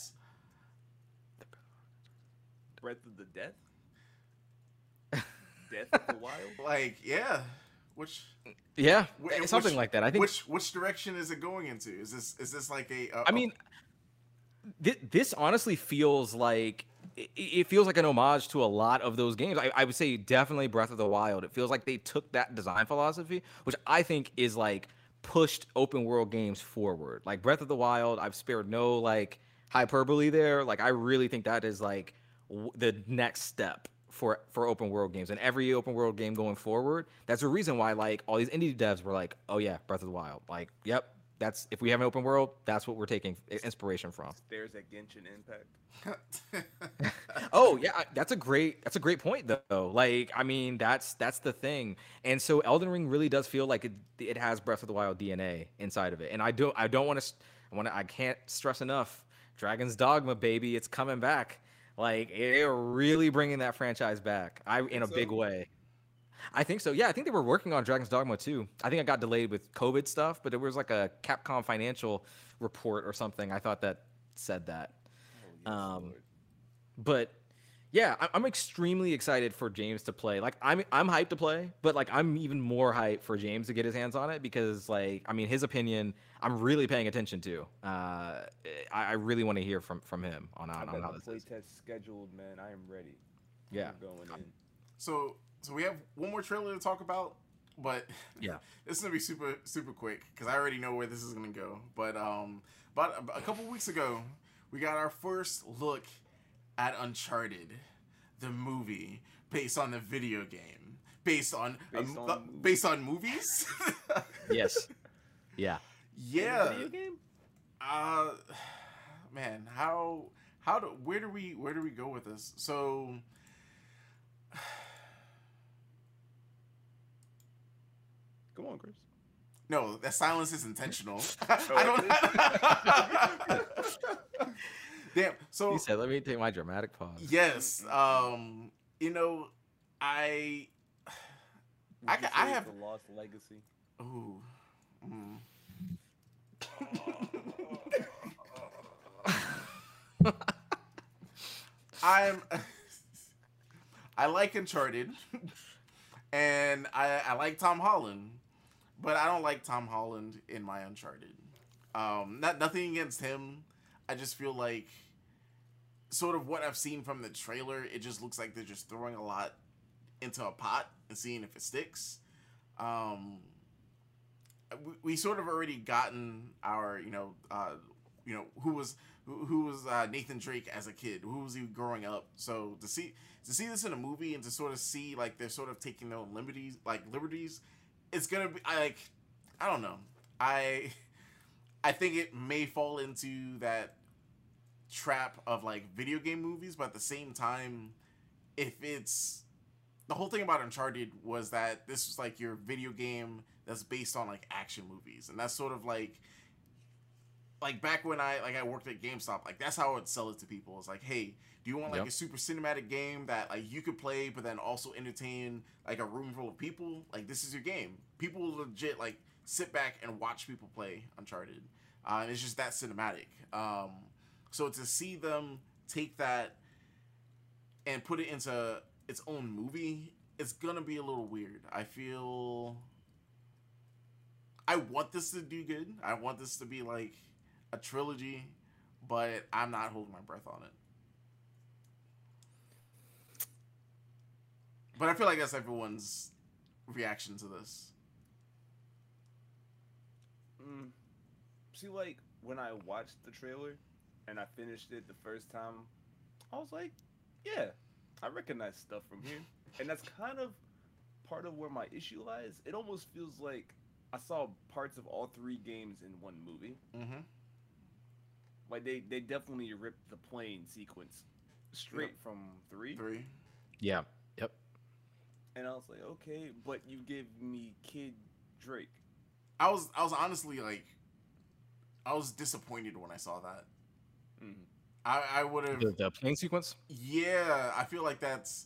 Breath of the Death? Death of the Wild? like yeah. Which yeah, Wh- eh, something like that. I think. which which direction is it going into? Is this is this like a? a I mean, thi- this honestly feels like it, it feels like an homage to a lot of those games. I, I would say definitely Breath of the Wild. It feels like they took that design philosophy, which I think is like pushed open world games forward. Like Breath of the Wild, I've spared no like hyperbole there. Like I really think that is like w- the next step for for open world games and every open world game going forward. That's the reason why like all these indie devs were like, "Oh yeah, Breath of the Wild." Like, yep, that's if we have an open world, that's what we're taking inspiration from. There's a Genshin Impact. Oh yeah, that's a great that's a great point though. Like I mean that's that's the thing. And so Elden Ring really does feel like it it has Breath of the Wild DNA inside of it. And I do I don't want to I want to I can't stress enough. Dragon's Dogma baby, it's coming back. Like they're really bringing that franchise back. I in a so? big way. I think so. Yeah, I think they were working on Dragon's Dogma too. I think it got delayed with COVID stuff, but it was like a Capcom financial report or something. I thought that said that. Oh, Um, Lord. but yeah, I- I'm extremely excited for James to play. Like I'm I'm hyped to play, but like I'm even more hyped for James to get his hands on it because like I mean his opinion I'm really paying attention to. Uh, I, I really want to hear from from him on on, I've on how the this is. playtest scheduled, man. I am ready. Yeah. I'm going in. so so we have one more trailer to talk about, but Yeah. this is gonna be super super quick because I already know where this is gonna go. But um, about a couple weeks ago, we got our first look at Uncharted, the movie based on the video game, based on Based um, on uh, movies. based on movies. Yes. Yeah. yeah. Video game? Uh, man, how how do where do we where do we go with this? So. Come on, Chris. No, that silence is intentional. I don't. Damn. So He said, "Let me take my dramatic pause." yes, um, you know, I. Would I you say I it's have- the lost legacy. Ooh. Mm. I'm. I like Uncharted, and I, I like Tom Holland, but I don't like Tom Holland in my Uncharted. Um, not nothing against him. I just feel like, sort of what I've seen from the trailer, it just looks like they're just throwing a lot into a pot and seeing if it sticks. Um, we, we sort of already gotten our, you know, uh, you know, who was who, who was uh, Nathan Drake as a kid? Who was he growing up? So to see to see this in a movie and to sort of see like they're sort of taking their own liberties, like liberties, it's gonna be I like I don't know. I I think it may fall into that trap of like video game movies, but at the same time, if it's the whole thing about Uncharted was that this was like your video game that's based on like action movies, and that's sort of like like back when I like I worked at GameStop, like that's how I would sell it to people. It's like, hey, do you want like Yep. a super cinematic game that like you could play, but then also entertain like a room full of people? Like this is your game. People will legit like sit back and watch people play Uncharted. Uh, it's just that cinematic. Um, so to see them take that and put it into its own movie, it's gonna be a little weird. I feel I want this to do good. I want this to be like a trilogy, but I'm not holding my breath on it. But I feel like that's everyone's reaction to this. Mm. See, like when I watched the trailer and I finished it the first time, I was like, "Yeah, I recognize stuff from here," and that's kind of part of where my issue lies. It almost feels like I saw parts of all three games in one movie. Mm-hmm. Like they they definitely ripped the plane sequence straight from three, Three. Yeah. Yep. and I was like, okay, but you give me Kid Drake. I was I was honestly like, I was disappointed when I saw that. Mhm. I I would have. The, the plane sequence. Yeah, I feel like that's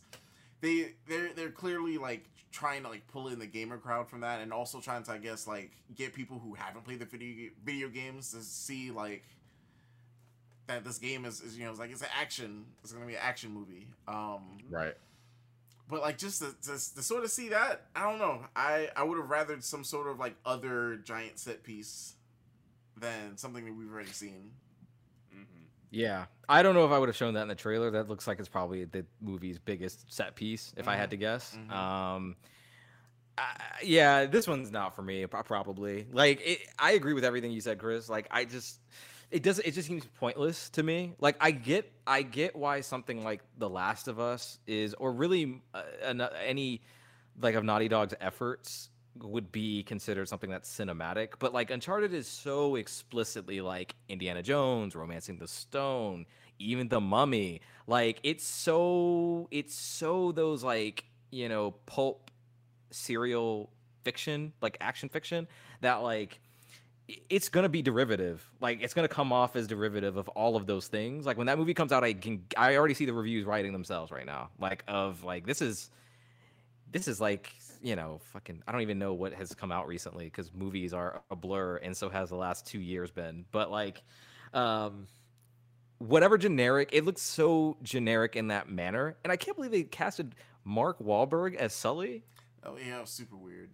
they they're they're clearly like trying to like pull in the gamer crowd from that, and also trying to I guess like get people who haven't played the video video games to see like that this game is, is you know it's like it's an action it's gonna be an action movie. Um, Right. But like just to, to, to sort of see that i don't know i i would have rathered some sort of like other giant set piece than something that we've already seen Mm-hmm. Yeah, I don't know if I would have shown that in the trailer. That looks like it's probably the movie's biggest set piece, if I had to guess. Mhm. Um, I, yeah, this one's not for me. Probably, like, it, I agree with everything you said, Chris. Like, I just, it doesn't. It just seems pointless to me. Like, I get, I get why something like The Last of Us is, or really uh, any like of Naughty Dog's efforts would be considered something that's cinematic, but like Uncharted is so explicitly like Indiana Jones, Romancing the Stone, even The Mummy. Like it's so it's so those like, you know, pulp serial fiction, like action fiction that like it's gonna be derivative. Like it's gonna come off as derivative of all of those things. Like when that movie comes out, I can I already see the reviews writing themselves right now. Like of like this is this is like you know fucking i don't even know what has come out recently because movies are a blur and so has the last two years been but like um whatever generic it looks so generic in that manner and i can't believe they casted mark Wahlberg as sully oh yeah super weird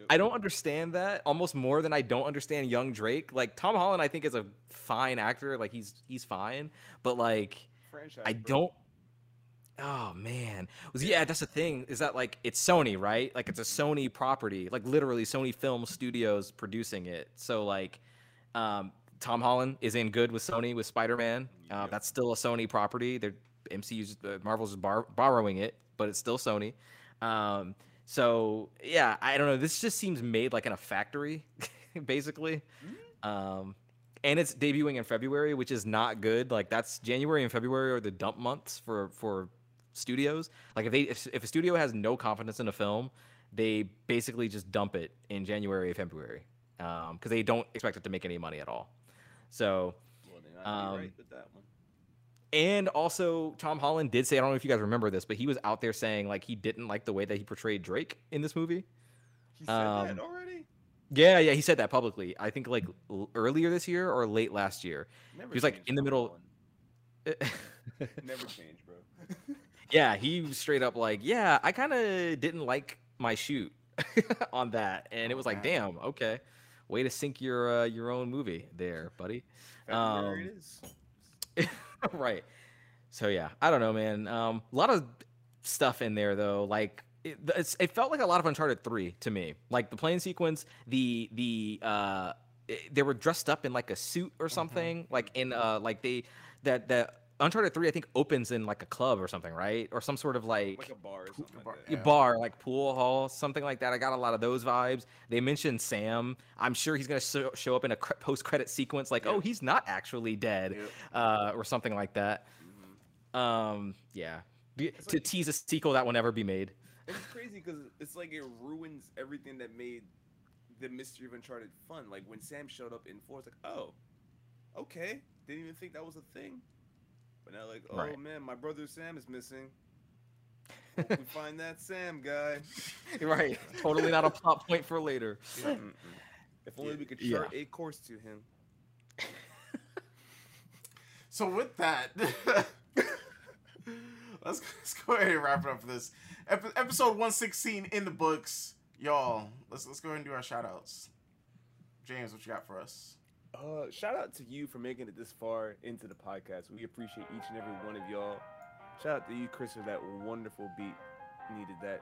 Yep. i don't understand that almost more than i don't understand young drake like tom holland i think is a fine actor like he's he's fine but like Franchise, I don't. Oh man, was yeah. That's the thing is that like it's Sony, right? Like it's a Sony property, like literally Sony Film Studios producing it. So like, um, Tom Holland is in good with Sony with Spider Man. Uh, Yep. that's still a Sony property. They're MCU's uh, Marvel's bar- borrowing it, but it's still Sony. Um, so yeah, I don't know. This just seems made like in a factory, basically. Um, and it's debuting in February, which is not good. Like that's January and February are the dump months for for studios. Like if they if, if a studio has no confidence in a film, they basically just dump it in January or February because they don't expect it to make any money at all. So Well, Um, right with that one. And also Tom Holland did say I don't know if you guys remember this, but he was out there saying like he didn't like the way that he portrayed Drake in this movie. He said um, that already. Yeah, yeah, he said that publicly. I think like l- earlier this year or late last year. Never was, like, in the middle- Never changed, bro. yeah, he straight up like, yeah, I kind of didn't like my shoot on that, and it was like, damn, okay, way to sink your uh, your own movie there, buddy. Um, it is. right. So yeah, I don't know, man. Um, a lot of stuff in there though. Like it, it's, it felt like a lot of Uncharted Three to me. Like the plane sequence, the the uh, they were dressed up in like a suit or something. Like in uh, like they that that Uncharted Three I think opens in like a club or something, right? Or some sort of like. Like a bar or something bar- like bar like pool hall something like that i got a lot of those vibes they mentioned sam i'm sure he's going to show, show up in a cre- post-credit sequence like Yeah. oh he's not actually dead Yep. uh, or something like that Mhm. um yeah It's to like- tease a sequel that will never be made it's crazy because it's like it ruins everything that made the mystery of Uncharted fun. Like when Sam showed up in four, it's like, oh, okay, didn't even think that was a thing. But now, like, oh Right. man, my brother Sam is missing. We find that Sam guy. right totally not a plot point for later Mm-mm. If only we could Yeah. a course to him. So with that, let's, let's go ahead and wrap it up for this Ep- episode 116 in the books, y'all. Let's let's go ahead and do our shout outs. James, what you got for us? Uh, shout out to you for making it this far into the podcast. We appreciate each and every one of y'all. Shout out to you, Chris, for that wonderful beat. needed that.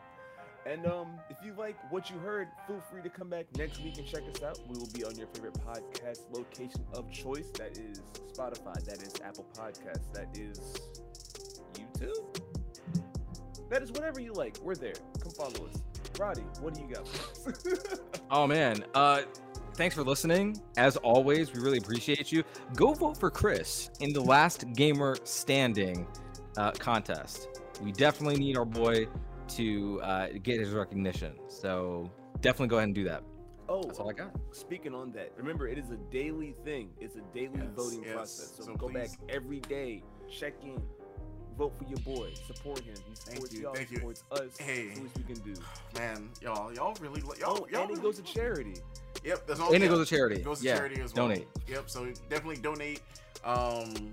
And um, if you like what you heard, feel free to come back next week and check us out. We will be on your favorite podcast location of choice. That is Spotify. That is Apple Podcasts. That is YouTube. That is whatever you like. We're there. Come follow us. Roddy, what do you got? Oh man, uh, thanks for listening. As always, we really appreciate you. Go vote for Chris in the Last Gamer Standing uh, contest. We definitely need our boy to uh, get his recognition. So definitely go ahead and do that. oh, That's all I got. Speaking on that, remember it is a daily thing. It's a daily Yes, voting yes. process. So, So go please- back every day, check in, vote for your boy, support him. He Thank supports you, y'all, thank you. us. Hey. It's the least we can do. Man, y'all, y'all really, li- y'all, Oh, y'all. and it goes to charity. Yep, that's all. And it goes to charity. It goes to yeah, charity as well. donate. Yep, so definitely donate. Um,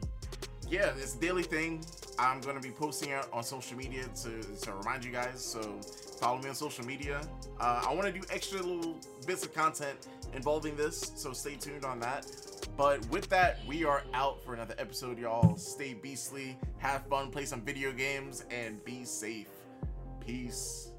yeah, it's a daily thing. I'm gonna be posting it on social media to to remind you guys. So follow me on social media. Uh, I want to do extra little bits of content involving this, so stay tuned on that. But with that, we are out for another episode, y'all. Stay beastly, have fun, play some video games, and be safe. Peace.